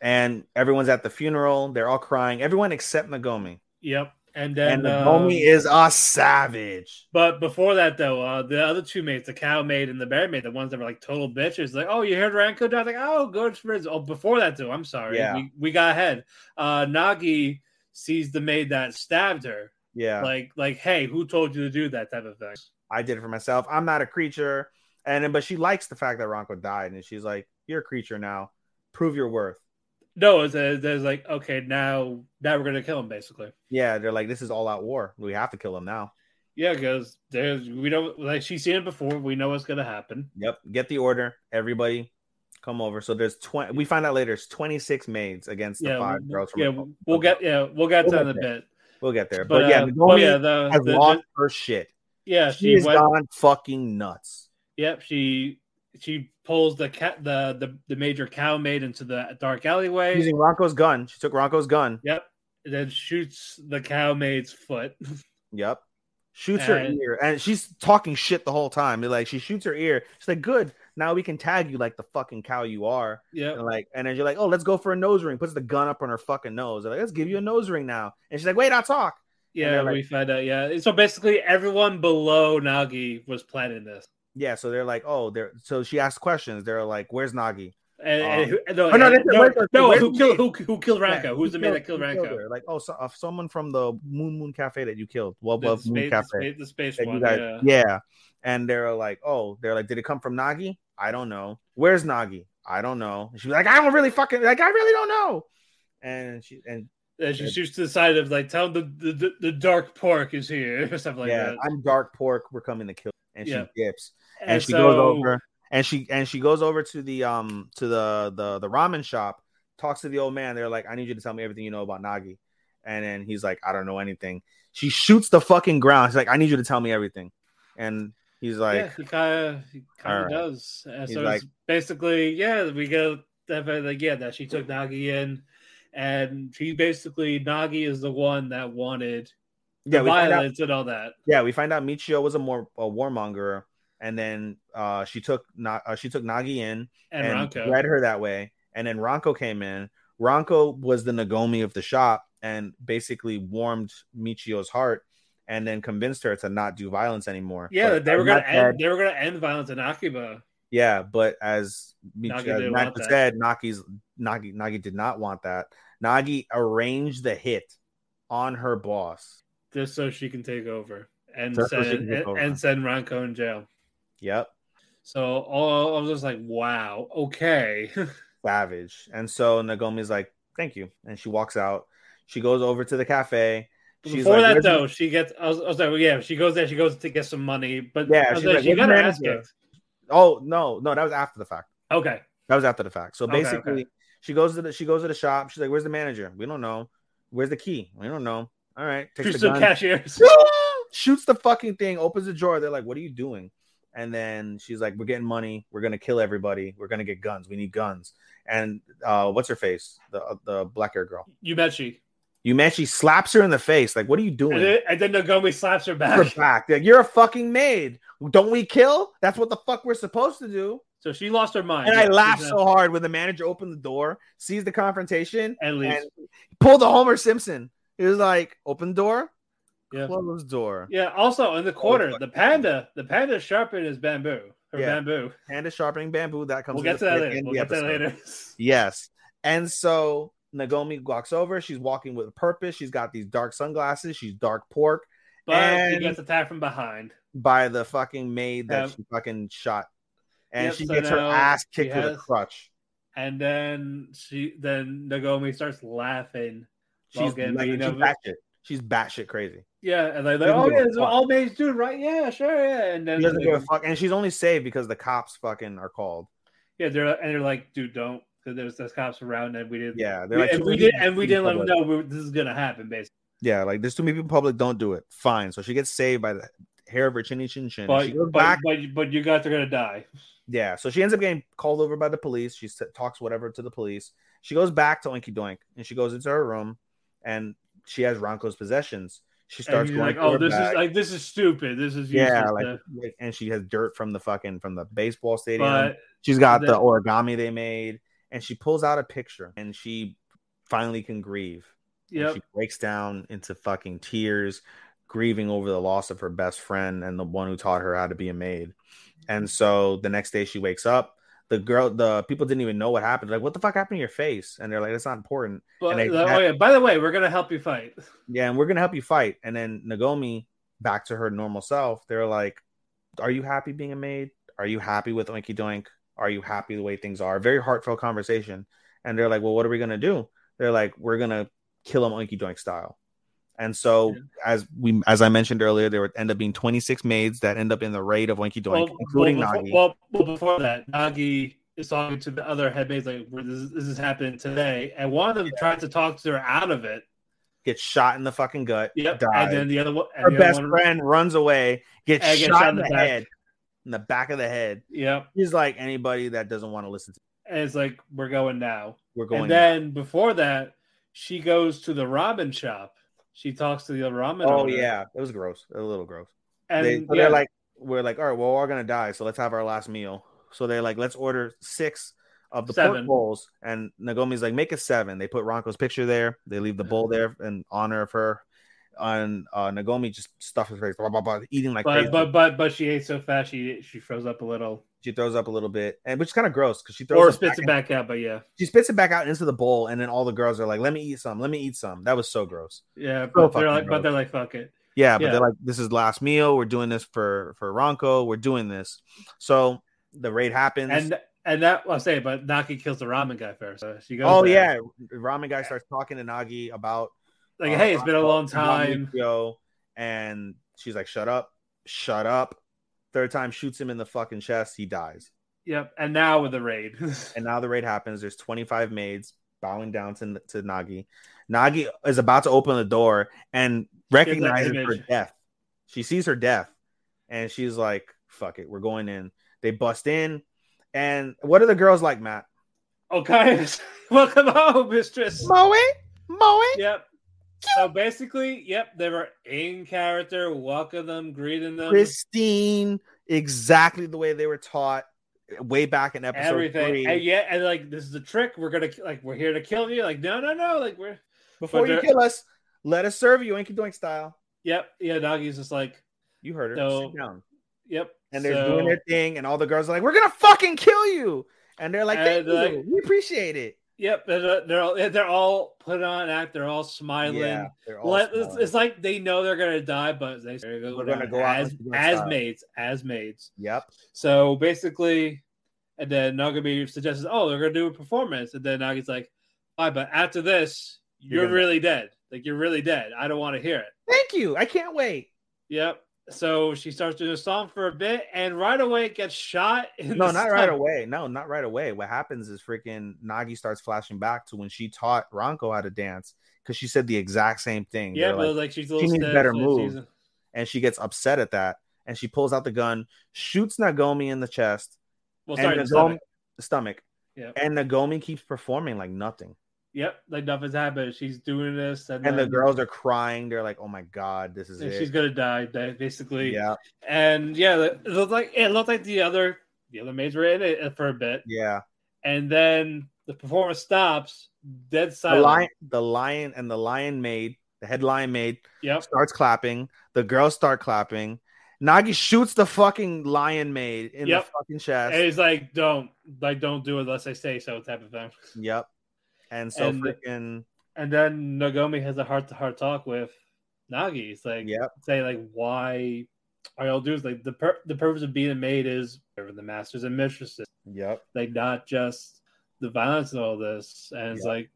and everyone's at the funeral they're all crying everyone except Nagomi Yep. And then and Nagomi um, is a savage But before that, though, uh, the other two mates, the cow maid and the bear maid, the ones that were like total bitches, like, oh, you heard Ranko die? Like, oh, good for his. Oh, before that, though, I'm sorry, Yeah. we, we got ahead. Uh, Nagi sees the maid that stabbed her, yeah like, like, hey, who told you to do that type of thing? I did it for myself I'm not a creature and then but she likes the fact that Ranko died and she's like you're a creature now prove your worth No, it's, like, okay, now, now we're gonna kill him, basically. yeah they're like this is all out war we have to kill him now Yeah, because there's we don't like she's seen it before. We know what's gonna happen. Yep. Get the order. Everybody come over. So there's 20. We find out later it's 26 maids against the Yeah, five we- girls from yeah, we'll get yeah, we'll get to We'll that in a bit. We'll get there. But, But, yeah, uh, yeah, the, has the- lost the- her shit. yeah, She she went. gone fucking nuts. Yep, she she pulls the cat the the, the major cow maid into the dark alleyway. Using Ranko's gun. She took Ranko's gun. Yep, and then shoots the cow maid's foot. *laughs* Yep. Shoots her And- ear, and she's talking shit the whole time. Like she shoots her ear. She's like, "Good, now we can tag you like the fucking cow you are." Yeah. Like, and then you're like, "Oh, let's go for a nose ring." Puts the gun up on her fucking nose. They're like, "Let's give you a nose ring now." And she's like, "Wait, I'll talk." Yeah, like- we find out. Yeah, so basically, everyone below Nagi was planning this, Yeah, so they're like, "Oh, they're." So she asks questions. They're like, "Where's Nagi?" and, and Um, who, no, oh, no, and- they said, no, no, who killed who, who killed Ranko? Yeah, Who's the who man that killed- killed who Ranko? her? Like, oh, so, uh, someone from the Moon Moon Cafe that you killed. Well, The well, space, Moon the Cafe. space, the space one. guys, yeah. yeah. And they're like, oh, they're like, did it come from Nagi? I don't know. Where's Nagi? I don't know. And she was like, I don't really fucking like, I really don't know. And she and And she shoots to the side of like, tell the, the, the dark pork is here, *laughs* or something like yeah, that. I'm dark pork. We're coming to kill. And Yeah. she dips, and, And she so- goes over, and she and she goes over to the um to the the the ramen shop, talks to the old man. They're like, I need you to tell me everything you know about Nagi. And then he's like, I don't know anything. She shoots the fucking ground. She's like, I need you to tell me everything. And he's like, yeah, he kind of he kind of does. And so like- it's basically, yeah, we go like yeah that she took Nagi in, and she basically Nagi is the one that wanted Yeah, find out- violence and all that. Yeah, we find out Michio was a more a warmonger, and then uh, she took Na- uh, she took Nagi in And Ranko. led her that way, and then Ranko came in. Ranko was the Nagomi of the shop, and basically warmed Michio's heart, and then convinced her to not do violence anymore. Yeah, But they were gonna end. They were gonna end violence in Akiba. yeah, but as, Michio, Nagi as didn't Matt want that. said, Nagi's Nagi Nagi did not want that. Nagi arranged the hit on her boss. just so she can take over and so send take and, over. and send Ranko in jail. Yep. So all I was just like, wow, okay. *laughs* savage. And so Nagomi's like, "Thank you," and she walks out. She goes over to the cafe. She's Before like, that though, she gets. I was, I was like, well, yeah, she goes there. She goes to get some money, but Yeah, she's like, like, she got her ass kicked. oh no, no, that was after the fact. Okay, That was after the fact. So basically, okay. she goes to the she goes to the shop. She's like, "Where's the manager? We don't know. Where's the key? We don't know. All right, takes Shoots the gun, cashiers. *laughs* shoots the fucking thing, opens the drawer. They're like, "What are you doing?" And then she's like, "We're getting money. We're gonna kill everybody. We're gonna get guns. We need guns." And uh, what's her face? The uh, the black hair girl. You bet she. You man, she slaps her in the face. Like, what are you doing? And then, and then Nagomi slaps her back. her back. Like, you're a fucking maid. Don't we kill? That's what the fuck we're supposed to do. So she lost her mind. And Yeah, I laughed she's so hard when the manager opened the door, sees the confrontation, And leaves. and pulled the Homer Simpson. He was like, "Open door, Yeah. close door." Yeah. Also in the oh, corner, fuck. the panda, the panda sharpened his bamboo. Her Yeah. bamboo. Hand is sharpening bamboo. That comes. We'll get to that later. We'll the get to that later. *laughs* Yes, and so Nagomi walks over. She's walking with a purpose. She's got these dark sunglasses. She's dark pork But And- he gets attacked from behind. by the fucking maid that Yep. she fucking shot, and Yep, she so gets her ass she kicked with a crutch. And then she then Nagomi starts laughing. She's getting like, beaten she's up. batshit. She's batshit crazy. Yeah, and they're like, oh yeah, a this is all maids dude, right? Yeah, sure, yeah. And then She doesn't give a fuck, and she's only saved because the cops fucking are called. yeah, they're and they're like, dude, don't. Because there's cops around, and we didn't. Yeah, they're like, and we did, and we didn't let them know we, this is gonna happen, basically. Yeah, like there's too many people in public. Don't do it. Fine. So she gets saved by the hair of her chinny chin chin. But she goes but, back. but but you guys are gonna die. Yeah. So she ends up getting called over by the police. She talks whatever to the police. She goes back to Oinky Doink and she goes into her room and she has Ranko's possessions. She starts going like, oh, this is like this is stupid. This is yeah, like, to- and she has dirt from the fucking from the baseball stadium. but She's got the origami they made, and she pulls out a picture, and she finally can grieve. Yeah, she breaks down into fucking tears, grieving over the loss of her best friend and the one who taught her how to be a maid. And so the next day she wakes up. The girl, the people didn't even know what happened. Like, what the fuck happened to your face? And they're like, it's not important. but and they- oh yeah, by the way, we're gonna help you fight. Yeah, and we're gonna help you fight. And then Nagomi, back to her normal self, they're like, Are you happy being a maid? Are you happy with Oinky Doink? Are you happy the way things are? Very heartfelt conversation. And they're like, Well, what are we gonna do? They're like, We're gonna kill him Oinky Doink style. And so Yeah. as we as I mentioned earlier, there would end up being 26 maids that end up in the raid of Oinky Doink, including well, Nagi. well, well, before that, Nagi is talking to the other headmaids like, this, this is happening today," and one of them tried to talk to her out of it. gets shot in the fucking gut, Yep, dies. and then the other one, her best one- friend runs away, gets And gets shot shot in the, the back. head, in the back of the head. Yep, He's like anybody that doesn't want to listen to and it's like we're going now. we're going and then before that, she goes to the ramen shop. She talks to the other ramen. Oh owner, yeah, it was gross. A little gross. and they, yeah, they're like, we're like, all right, well, we're all gonna die, so let's have our last meal. So they're like, let's order six of the pork bowls, and Nagomi's like, make it seven. They put Ranko's picture there. They leave the bowl there in honor of her. And uh, Nagomi just stuffs her face, blah, blah, blah, eating like but crazy. but but but she ate so fast she she froze up a little she throws up a little bit, and which is kind of gross because she throws or it spits back it back out. But yeah, She spits it back out into the bowl, and then all the girls are like, "Let me eat some. Let me eat some." That was so gross. yeah. So But they're like, but they're like, fuck it. Yeah, but Yeah. they're like, "This is last meal. We're doing this for for Ranko. We're doing this." So the raid happens, And and that I'll say, but Nagi kills the ramen guy first. So she goes. oh there. yeah, ramen guy starts talking to Nagi about like uh, hey, it's been a long time. Yo, and she's like, "Shut up, shut up." Third time shoots him in the fucking chest. He dies. Yep. And now with the raid, *laughs* And now the raid happens. There's 25 maids bowing down to, to Nagi. Nagi is about to open the door and recognizes her death. She sees her death and she's like, fuck it, we're going in. They bust in. And what are the girls like, Matt? Oh, okay, *laughs* welcome home, mistress. Moe? Moe? Yep. So basically, yep, they were in character, welcome them, greeting them, Christine, exactly the way they were taught eh, way back in episode everything. three. And yeah, and like this is a trick. We're gonna like we're here to kill you. Like no, no, no. Like we're Before you kill us, let us serve you, Oinky Doink style. yep, yeah. Doggy's just like You heard her. So- Sit down. yep. and they're so- doing their thing, and all the girls are like, "We're gonna fucking kill you," and they're like, "Thank And, like- you, we appreciate it." Yep, they're, they're all they're all put on act. They're all smiling. Yeah, they're all Let- it's, smiling. it's like they know they're gonna die, but they are gonna go out as as style. maids, as maids. Yep. So basically, and then Nagomi suggests, "Oh, they're gonna do a performance," and then Nagi's like, "Fine, but after this, You're you're, really dead. Like you're really dead. I don't want to hear it." Thank you. I can't wait. Yep. So she starts doing a song for a bit, and right away it gets shot. *laughs* No, not right away. No, not right away. What happens is freaking Nagi starts flashing back to when she taught Ranko how to dance because she said the exact same thing. Yeah, They're but like- like, she's a she little needs better moves. and she gets upset at that, and she pulls out the gun, shoots Nagomi in the chest, Well, sorry, the Nagomi, stomach. stomach, Yeah. and Nagomi keeps performing like nothing. Yep, like nothing's happened. She's doing this, and, And the girls are crying. They're like, "Oh my god, this is it." she's gonna die, basically. yeah, And yeah, it looked like it looked like the other the other maids were in it uh, for a bit, yeah. and then the performance stops, dead The lion, the lion, and the lion maid, the head lion maid, Yep. starts clapping. The girls start clapping. Nagi shoots the fucking lion maid in Yep. the fucking chest. And he's like, "Don't like, don't do it unless I say so," type of thing. Yep. And so And- freaking And then Nagomi has a heart to heart talk with Nagi. It's like, Yep. say like, why are y'all doing? Like the the purpose of being a maid is serving the masters and mistresses. Yep. like not just the violence and all this. And it's Yeah. like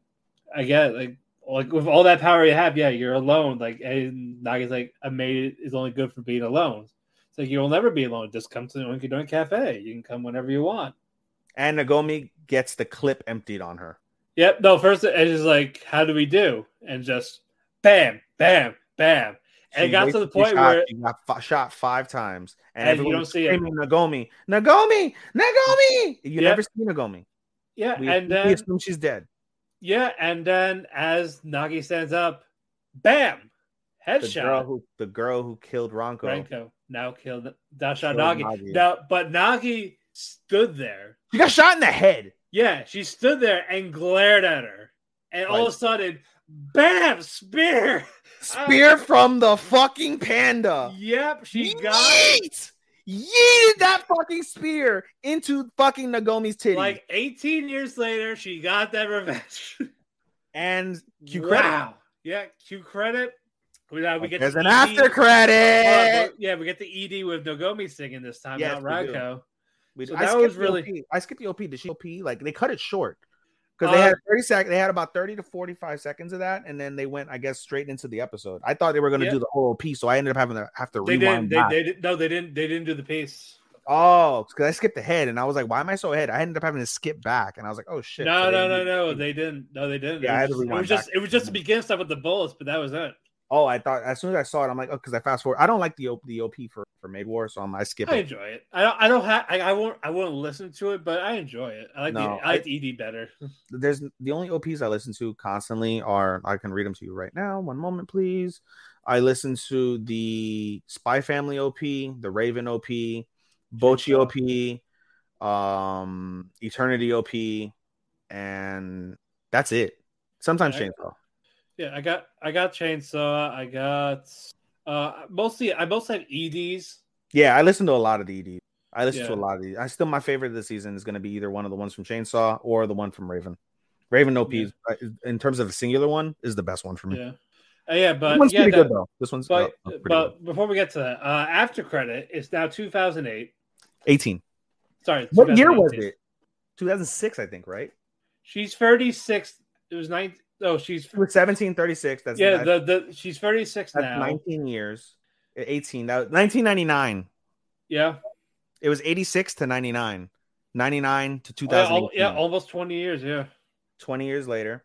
I get like like with all that power you have, yeah, you're alone. Like and Nagi's like a maid is only good for being alone. It's like you'll never be alone. Just come to the Oinky Doink Cafe. You can come whenever you want. And Nagomi gets the clip emptied on her. Yep. No, first it's just like, how do we do? And just bam, bam, bam. And it got to the point shot. where she got fi- shot five times, and, And you don't see it. Nagomi, Nagomi, Nagomi. You Yep. never see Nagomi. yeah, We, and we then assume she's dead. yeah, and then as Nagi stands up, bam, The headshot. girl who the girl who killed Ronco. Renko now killed Dasha Nagi. Nagi. Now, but Nagi stood there. She got shot in the head. Yeah, she stood there and glared at her, and all of a sudden, bam, spear. *laughs* Spear from the fucking panda. Yep, she got Yeet! Yeeted that fucking spear into fucking Nagomi's titty. like 18 years later. She got that revenge. *laughs* and Q credit. Wow. Yeah, Q credit. We, uh, we get There's the an ED. after Uh, credit. yeah, we get the ED with Nagomi singing this time, Yes, not we do. Ranko. We- So I that skipped was the really- OP. I skipped the OP. Did she OP? Like they cut it short because they Uh, had 30 seconds. They had about 30 to 45 seconds of that, and then they went, I guess, straight into the episode. I thought they were going to Yeah. do the whole OP, so I ended up having to have to They rewind. didn't. They, they didn't. No, they didn't. They didn't do the piece. Oh, because I skipped ahead, and I was like, "Why am I so ahead?" I ended up having to skip back, and I was like, "Oh shit!" No, So no, no, no. They didn't. No, they didn't. Yeah, I it had to was, just, it rewind was just back. it was just the beginning stuff with the bullets, but that was it. Oh, I thought as soon as I saw it, I'm like, oh, because I fast forward. I don't like the O- the OP for for Maid War, so I'm I skip I enjoy it. I don't. I don't have. I, I won't. I won't listen to it, but I enjoy it. I like No, the. I like the ED better. *laughs* There's the only OPs I listen to constantly are I can read them to you right now. One moment, please. I listen to the Spy Family OP, the Raven OP, Bocchi OP, um, Eternity OP, and that's it. Sometimes. Chainsaw. Yeah, I got. I got chainsaw. I got. Uh, mostly. I mostly have EDs. Yeah, I listen to a lot of the ED. I listen to a lot of these. I still my favorite of the season is going to be either one of the ones from Chainsaw or the one from Raven. Raven OP, Yeah. uh, in terms of a singular one, is the best one for me. Yeah. Uh, yeah, but this one's yeah, pretty that- good though. This one's But uh, pretty but good. before we get to that, uh, after credit, it's now 2008. 18. Sorry, What year was it? 2006, I think, right? She's 36. It was nine. Oh, she's It was 17, 36. That's yeah. The the she's 36 that's now. 19 years. Eh, 18. That was 1999. Yeah. It was 86 to 99. 99 to Oh, yeah, yeah, almost 20 years. Yeah. 20 years later,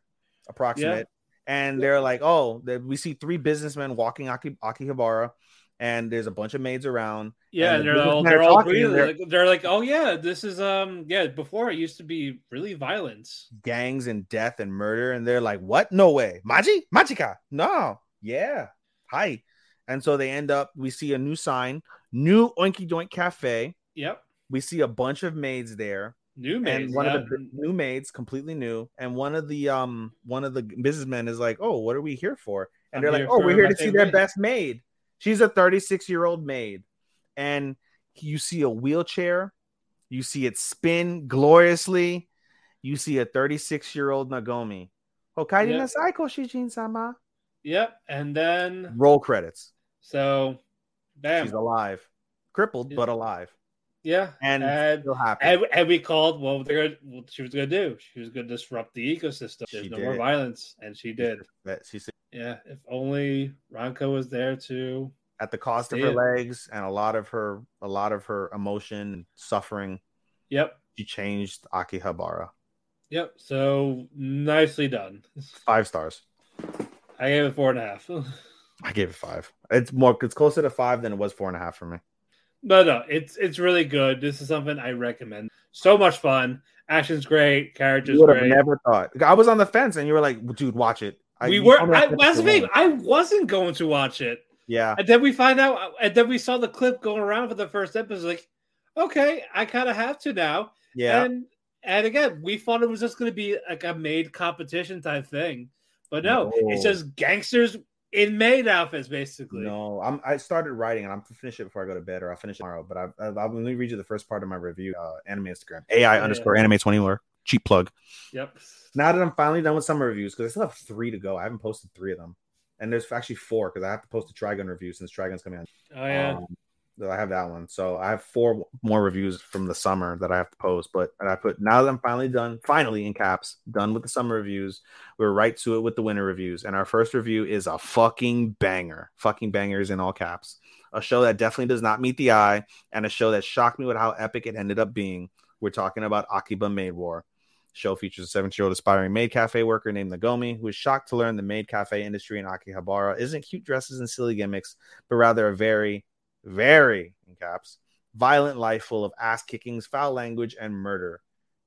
approximate. And they're like, oh, we see three businessmen walking Aki, Akihabara, and there's a bunch of maids around. Yeah, and they're all they're all talking, they're Like, they're like, oh yeah, this is um yeah. Before it used to be really violence. gangs and death and murder. And they're like, what? No way. Maji? Majika? No. Yeah. Hi. And so they end up, we see a new sign, new Oinky Doink Cafe. Yep. We see a bunch of maids there. New maids, and one yeah. of the new maids completely new and one of the um one of the businessmen is like oh what are we here for and I'm they're like oh we're here to see their maid." best maid she's a 36 year old maid and you see a wheelchair you see it spin gloriously you see a 36 year old nagomi Hokkaido Yeah. nasai koshijin sama Yep. And then roll credits so, bam. she's alive crippled Yeah. but alive yeah. and and and, and we called what they're what she was going to do. She was going to disrupt the ecosystem. There's She no more violence, and she did. that she's Yeah. If only Ranko was there to. at the cost of her it. legs and a lot of her a lot of her emotion and suffering Yep. she changed akihabara Yep. So nicely done. five stars I gave it four and a half. i gave it five it's more it's closer to five than it was four and a half for me No, no, it's it's really good. This is something I recommend. So much fun. Action's great. Characters you would have great. never thought i was on the fence and you were like dude watch it I, we were. I, that's the thing. I wasn't going to watch it, yeah and then we find out, and then we saw the clip going around for the first episode. Like, okay, I kind of have to now. yeah And and again, we thought it was just going to be like a maid competition type thing, but no, No. it's just gangsters in maid outfits, basically. no i'm i started writing and i'm to finish it before i go to bed or i'll finish tomorrow but i I, i'll let me read you the first part of my review uh anime instagram ai Yeah. underscore anime 20 lure cheap plug Yep. now that I'm finally done with summer reviews, because I still have three to go. I haven't posted three of them, and there's actually four because I have to post a Trigun review since Trigun's coming out. Oh yeah. Um, so I have that one, so I have four more reviews from the summer that I have to post. But and I put now that I'm finally done, finally in caps, done with the summer reviews. We're right to it with the winter reviews, and our first review is a fucking banger. Fucking bangers in all caps. A show that definitely does not meet the eye, and a show that shocked me with how epic it ended up being. We're talking about Akiba Maid War show features a 17 year old aspiring maid cafe worker named Nagomi, who is shocked to learn the maid cafe industry in Akihabara isn't cute dresses and silly gimmicks, but rather a very, very, in caps, violent life full of ass kickings, foul language, and murder.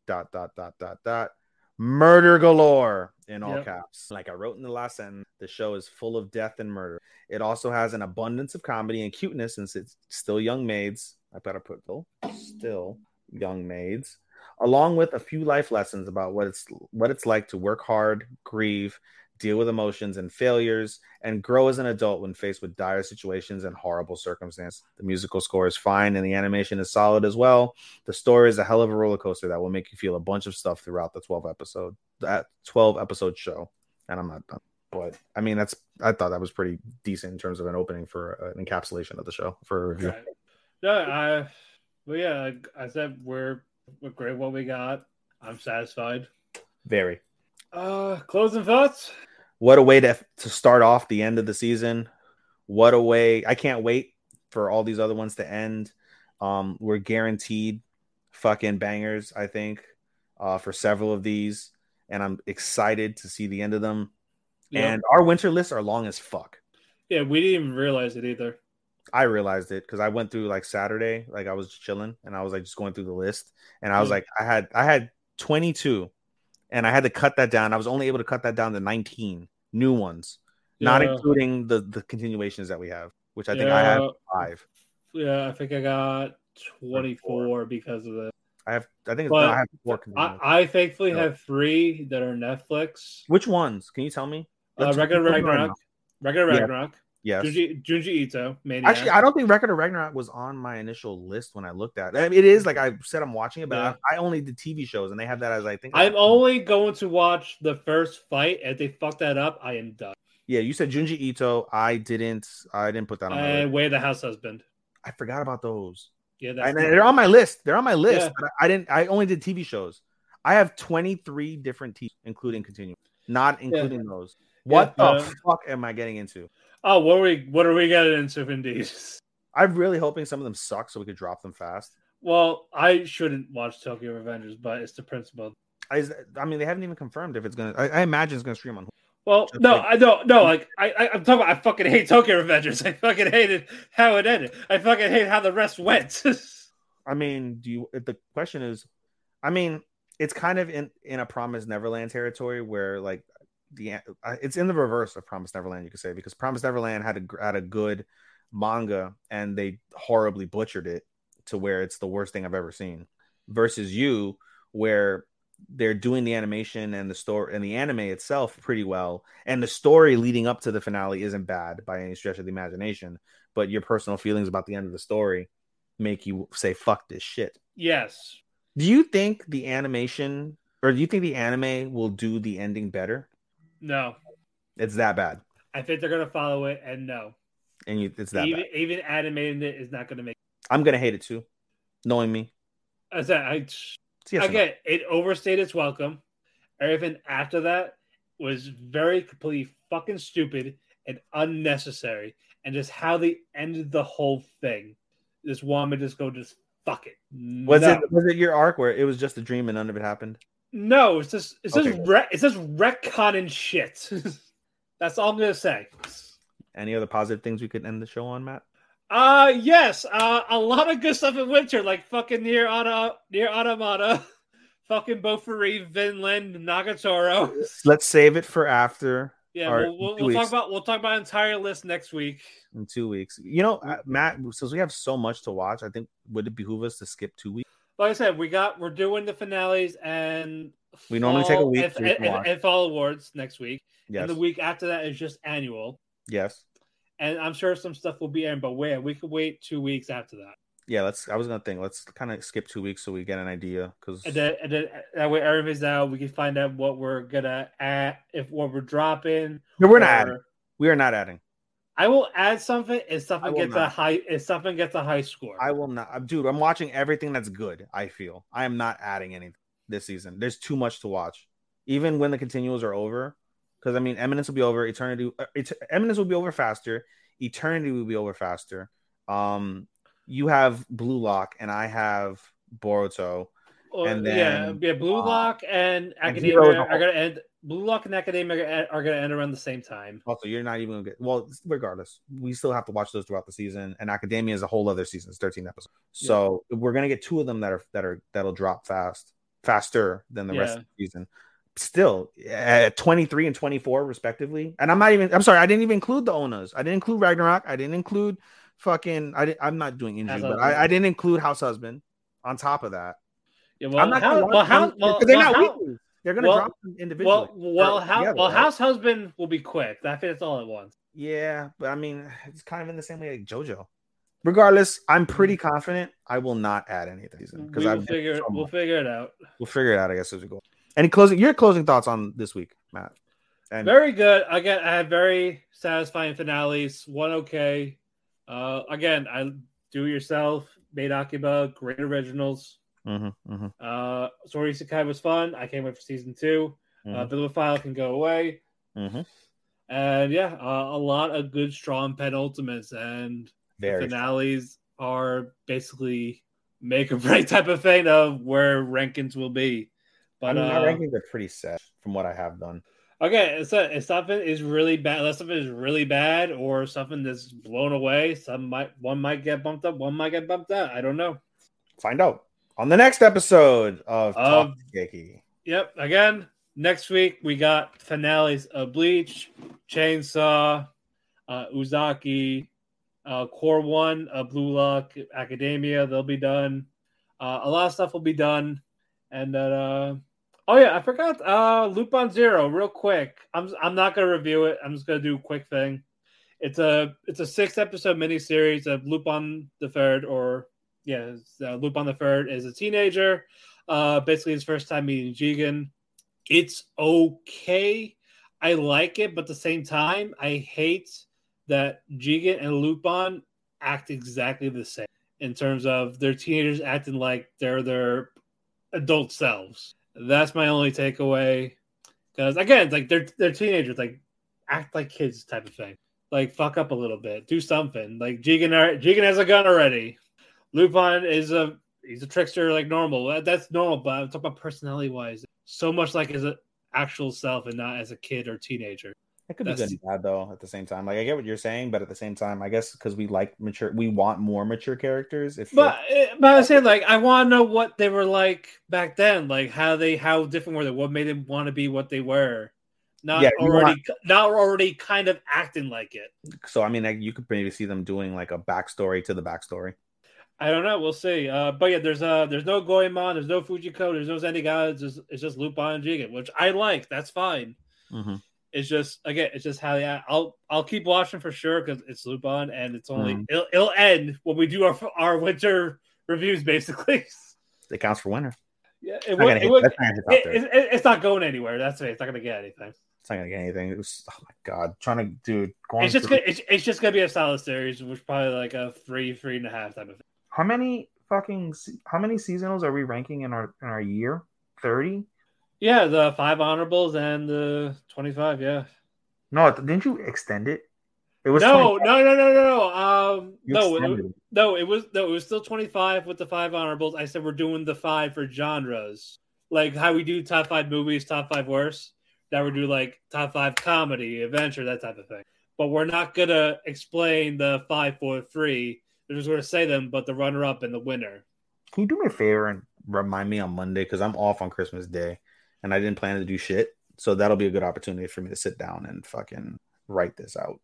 Dot, dot, dot, dot, dot. Murder galore in all Yep. caps. Like I wrote in the last sentence, the show is full of death and murder. It also has an abundance of comedy and cuteness since it's still young maids. I better put still, still young maids along with a few life lessons about what it's what it's like to work hard, grieve, deal with emotions and failures, and grow as an adult when faced with dire situations and horrible circumstances. The musical score is fine and the animation is solid as well. The story is a hell of a roller coaster that will make you feel a bunch of stuff throughout the 12 episode that 12 episode show. And I'm not done. But I mean, that's I thought that was pretty decent in terms of an opening for uh, an encapsulation of the show for a review. No, I. Well, yeah, I said we're we're great. What we got, I'm satisfied. Very. Uh, closing thoughts. what a way to to start off the end of the season. What a way! I can't wait for all these other ones to end. Um, we're guaranteed fucking bangers. I think uh, for several of these, and I'm excited to see the end of them. Yeah. And our winter lists are long as fuck. Yeah, we didn't even realize it either. I realized it because I went through like Saturday, like I was chilling and I was like just going through the list, and I was Mm. like, I had I had 22, and I had to cut that down. I was only able to cut that down to 19 new ones, not including the the continuations that we have, which I think I have five. Yeah, I think I got 24 because of it. I have I think I have four. I. I thankfully Yeah. have three that are Netflix. Which ones? Can you tell me? Uh, Let's- regular let's go right Ragnarok, regular Yeah. Ragnarok, Yes. Junji, Junji Ito, Maniac. Actually, I don't think Record of Ragnarok was on my initial list when I looked at it. I mean, it is like I said, I'm watching it, but Yeah. I, I only did TV shows, and they have that as I think. I'm only going to watch the first fight. If they fuck that up, I am done. Yeah, you said Junji Ito. I didn't. I didn't put that on And list. Way the House Husband. I forgot about those. Yeah, they're on my list. They're on my list. Yeah. But I didn't. I only did TV shows. I have 23 different TV, including continuing, not including those. What Yeah, the uh, fuck am I getting into? Oh, what are we? What are we getting into, indeed? I'm really hoping some of them suck so we could drop them fast. Well, I shouldn't watch Tokyo Revengers, but it's the principle. I, I mean, they haven't even confirmed if it's gonna. I, I imagine it's gonna stream on. Well, Just no, like- I don't. No, like I, I, I'm talking about. I fucking hate Tokyo Revengers. *laughs* I fucking hated how it ended. I fucking hate how the rest went. *laughs* I mean, do you? The question is, I mean, it's kind of in in a Promise Neverland territory where like the uh, it's in the reverse of Promise Neverland, you could say, because Promise Neverland had a had a good manga and they horribly butchered it to where it's the worst thing I've ever seen. Versus you, where they're doing the animation and the story and the anime itself pretty well, and the story leading up to the finale isn't bad by any stretch of the imagination. But your personal feelings about the end of the story make you say "fuck this shit." yes, Do you think the animation, or do you think the anime will do the ending better? No. It's that bad, I think they're gonna follow it, and no, and you, it's that even bad. even animating it is not gonna make. I'm gonna hate it too, knowing me. I said I. Yes or no. Again, it overstayed its welcome. Everything after that was very completely fucking stupid and unnecessary. And just how they ended the whole thing. This woman just go just fuck it. Was no. it was it your arc where it was just a dream and none of it happened? No, it's just it's just Okay. re- it's just retcon and shit. *laughs* That's all I'm gonna say. Any other positive things we could end the show on, Matt? Uh yes, uh a lot of good stuff in winter, like fucking Nier Auto Nier Automata, *laughs* fucking Bofuri, Vinland, Nagatoro. *laughs* Let's save it for after. Yeah, or we'll, we'll, we'll talk about we'll talk about entire list next week. in two weeks. You know, uh, Matt, since we have so much to watch, I think would it behoove us to skip two weeks? Like I said, we got we're doing the finales and We normally take a week and, so we and- and fall awards next week, Yes, and the week after that is just annual. yes, And I'm sure some stuff will be in, but wait, we could wait two weeks after that, yeah. Let's. I was gonna think. Let's kind of skip two weeks so we get an idea because and then, and then that way everything's out. We can find out what we're gonna add, if what we're dropping. no, we're not adding. We are not adding. I will add something if something gets a high if something gets a high score. I will not, dude. I'm watching everything that's good. I feel I am not adding anything this season. There's too much to watch, even when the continuals are over. Because I mean, Eminence will be over. Eternity, uh, Et- Eminence will be over faster. Eternity will be over faster. Um, you have Blue Lock, and I have Boruto. Or- and yeah, then, yeah, Blue uh, Lock and and Academia are are- gonna end. Blue Lock and Academia are gonna end around the same time. Also, you're not even gonna get. Well, regardless, we still have to watch those throughout the season. And Academia is a whole other season. It's 13 episodes. So we're gonna get two of them that are that are that'll drop fast, faster than the rest of the season. Still, at 23 and 24 respectively. And I'm not even. I'm sorry, I didn't even include the ONAs. I didn't include Ragnarok. I didn't include fucking. I didn't, I'm not doing injury, but I, I didn't include House Husband. On top of that, Yeah, well, I'm not. how, well, how, well, they're well, not how- weekly. They're gonna well- drop them individually. well, well, how, together, well, right? House Husband will be quick. I think that's all at once. Yeah, but I mean, it's kind of in the same way like JoJo. Regardless, I'm pretty confident I will not add anything We because will I've figure so we'll figure it out. we'll figure it out. I guess as we go. Any closing? Your closing thoughts on this week, Matt? And Very good. Again, I had very satisfying finales. One okay. Uh, again, I do it yourself. Maid Akiba, great originals. Mhm, mhm. Uh, Sword Isekai was fun. I can't wait for season 2 Uh, Mhm. Bibliophile can go away. Mhm. And yeah, uh, a lot of good, strong penultimates and very finales are basically make or break *laughs* type of thing of where rankings will be. I But mean, my uh, rankings are pretty set from what I have done. Okay, so a, if something is really bad, unless something is really bad or something that's blown away, some might one might get bumped up, one might get bumped out. I don't know. Find out on the next episode of Of- Talk Keki. Yep. Again, next week we got finales of Bleach, Chainsaw, uh, Uzaki, uh, Core One, uh, Blue Lock, Academia. They'll be done. Uh, a lot of stuff will be done, and uh, oh yeah, I forgot. Uh, on Zero, real quick. I'm I'm not gonna review it. I'm just gonna do a quick thing. It's a it's a six episode miniseries of Lupin the Third, or yeah, uh, Lupin the Third is a teenager. Uh, basically his first time meeting Jigen. It's okay. I like it, but at the same time, I hate that Jigen and Lupin act exactly the same in terms of their teenagers acting like they're their adult selves. That's my only takeaway. Because again, it's like they're they're teenagers, like act like kids type of thing. Like fuck up a little bit, do something. Like Jigen, Jigen has a gun already. Lupin is a he's a trickster like normal. That's normal, but I'm talking about personality wise. So much like his actual self and not as a kid or teenager. It could be good and bad though. At the same time, like I get what you're saying, but at the same time, I guess because we like mature, we want more mature characters. If But eh, but I say like I want to know what they were like back then, like how they how different were they? What made them want to be what they were? Not Yeah, already not already kind of acting like it. so, I mean, like, you could maybe see them doing like a backstory to the backstory. I don't know. We'll see. Uh, but yeah, there's uh there's no Goemon, there's no Fujiko, there's no Zenigata. It's just it's just Lupin and Jigen, which I like. That's fine. Mm-hmm. It's just again, it's just how yeah. I'll I'll keep watching for sure because it's Lupin and it's only Mhm. it'll, it'll end when we do our our winter reviews, basically. It counts for winter. Yeah, it It's not would. It would that's not gonna hit top it, it- it- it's not going anywhere. That's it. It's not going to get anything. It's not gonna get anything. It was oh my god, trying to do. It's just through- gonna, it's, it's just going to be a solid series, which probably like a three, three and a half type of thing. How many fucking how many seasonals are we ranking in our in our year? Thirty? Yeah, the five honorables and the twenty-five. Yeah. No, didn't you extend it? It was no, 25. no, no, no, no, no. Um, You no, it, it. no, it was no, it was still twenty-five with the five honorables. I said we're doing the five for genres, like how we do top five movies, top five worst. That we do like top five comedy, adventure, that type of thing. But we're not gonna explain the five, four, three. We're just gonna say them, but the runner-up and the winner. Can you do me a favor and remind me on Monday because I'm off on Christmas Day and I didn't plan to do shit. So that'll be a good opportunity for me to sit down and fucking write this out.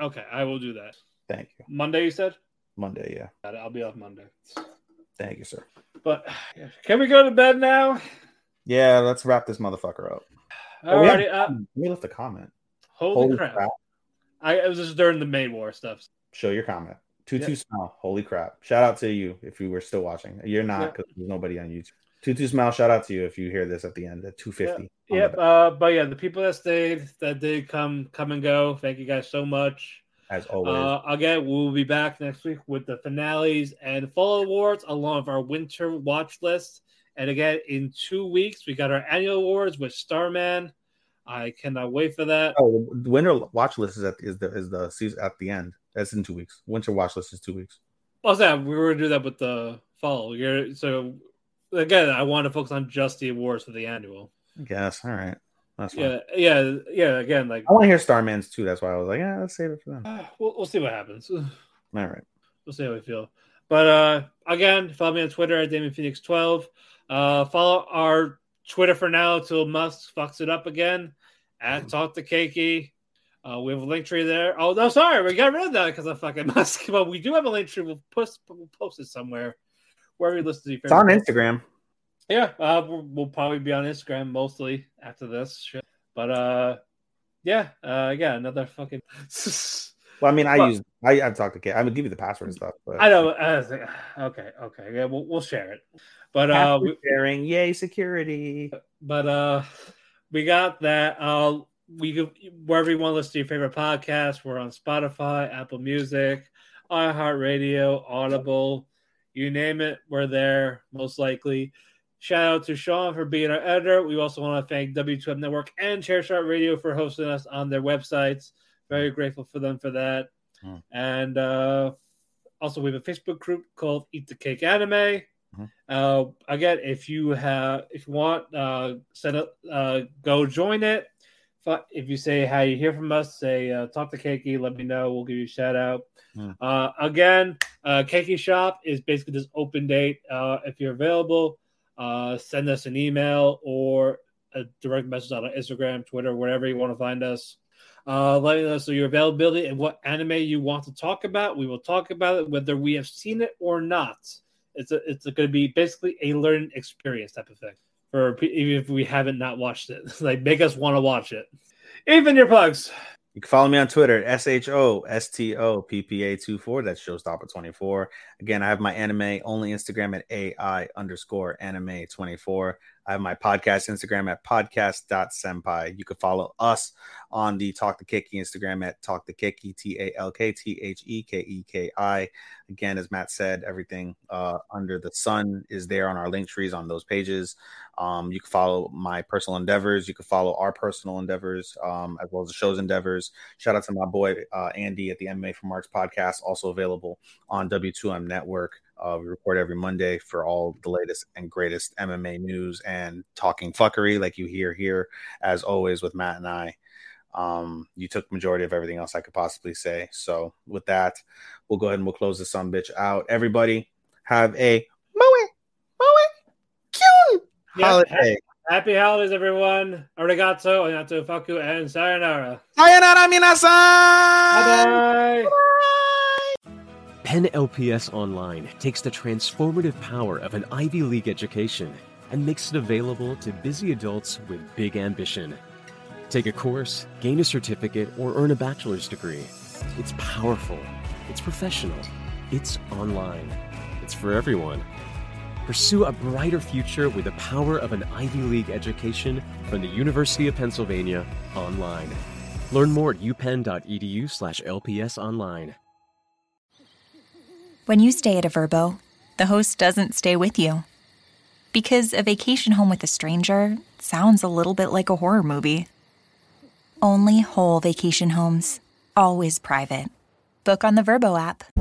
Okay, I will do that. Thank you. Monday, you said? Monday, yeah. I'll be off Monday. Thank you, sir. But can we go to bed now? Yeah, let's wrap this motherfucker up. Oh, we have- Uh, we left a comment. holy, Holy crap. crap. I it was just during the main war stuff. Show your comment. Tutu Yeah. Smile. Holy crap. Shout out to you if you were still watching. You're not because there's nobody on YouTube. Tutu Smile, shout out to you if you hear this at the end at 250. on the Yep. Uh, but yeah, the people that stayed, that did come, come and go. Thank you guys so much. As always. Uh, again, we'll be back next week with the finales and fall awards along with our winter watch list. And again, in two weeks, we got our annual awards with Starman. I cannot wait for that. oh, the winter watch list is at is the is the season at the end. That's in two weeks. Winter watch list is two weeks. Also, yeah, we were gonna do that with the fall. You're, so again, I want to focus on just the awards for the annual. I guess. All right. That's fine. Yeah, yeah, yeah. Again, like I want to hear Starman's too. That's why I was like, yeah, let's save it for them. uh, we'll, we'll see what happens. *sighs* All right. We'll see how we feel. But uh again, follow me on Twitter at Damon Phoenix 12. Uh follow our Twitter for now till Musk fucks it up again at Talk to Keki. Uh, we have a link tree there. Oh no, sorry, we got rid of that because of fucking *laughs* Musk. But we do have a link tree. We'll post we'll post it somewhere wherever you listen to your It's on Instagram. Yeah, uh, we'll, we'll probably be on Instagram mostly after this shit. But uh, yeah, uh, yeah, another fucking. *laughs* Well, I mean, I But- use I I've talked to Kate. I would give you the password and stuff, but I know. I like, okay, okay, yeah, we'll we'll share it. But uh, we, sharing, yay, security. but uh, we got that. Uh, we could- wherever you want to listen to your favorite podcast. We're on Spotify, Apple Music, iHeartRadio, Audible, you name it, we're there most likely. Shout out to Sean for being our editor. We also want to thank W2M Network and Chairshot Radio for hosting us on their websites. Very grateful for them for that. Hmm. And uh, also, we have a Facebook group called Eat the Cake Anime. Hmm. Uh, again, if you have, if you want, uh, set up, uh, go join it. If you say how you hear from us, say uh, talk to Keki. Let me know. We'll give you a shout out. Hmm. Uh, again, uh, Keki Shop is basically this open date. Uh, if you're available, uh, send us an email or a direct message on Instagram, Twitter, wherever you want to find us. Uh, letting us know your availability and what anime you want to talk about. We will talk about it, whether we have seen it or not. It's a, it's going to be basically a learning experience type of thing pe- even if we haven't not watched it. *laughs* like make us want to watch it. Even your plugs. You can follow me on Twitter, S H O S T O P P A 24. That's Showstopper24. Again, I have my anime only Instagram at AI underscore anime 24. I have my podcast Instagram at podcast.senpai. You can follow us on the Talk the Keki Instagram at Talk the Keki, T A L K T H E K E K I. Again, as Matt said, everything uh, under the sun is there on our link trees on those pages. Um, you can follow my personal endeavors. You can follow our personal endeavors um, as well as the show's endeavors. Shout out to my boy uh, Andy at the MMA for March podcast, also available on W2M Network. Uh, we record every Monday for all the latest and greatest MMA news and talking fuckery, like you hear here, as always with Matt and I. Um, you took majority of everything else I could possibly say. So with that, we'll go ahead and we'll close this some bitch out. Everybody have a moe, moe, cute holiday. Happy holidays, everyone. Arigato, anato faku, and sayonara. Sayonara, minasan. Bye bye. Penn LPS Online takes the transformative power of an Ivy League education and makes it available to busy adults with big ambition. Take a course, gain a certificate, or earn a bachelor's degree. It's powerful, it's professional, it's online, it's for everyone. Pursue a brighter future with the power of an Ivy League education from the University of Pennsylvania online. Learn more at upenn.edu/lpsonline. When you stay at a Vrbo, the host doesn't stay with you. Because a vacation home with a stranger sounds a little bit like a horror movie. Only whole vacation homes, always private. Book on the Vrbo app.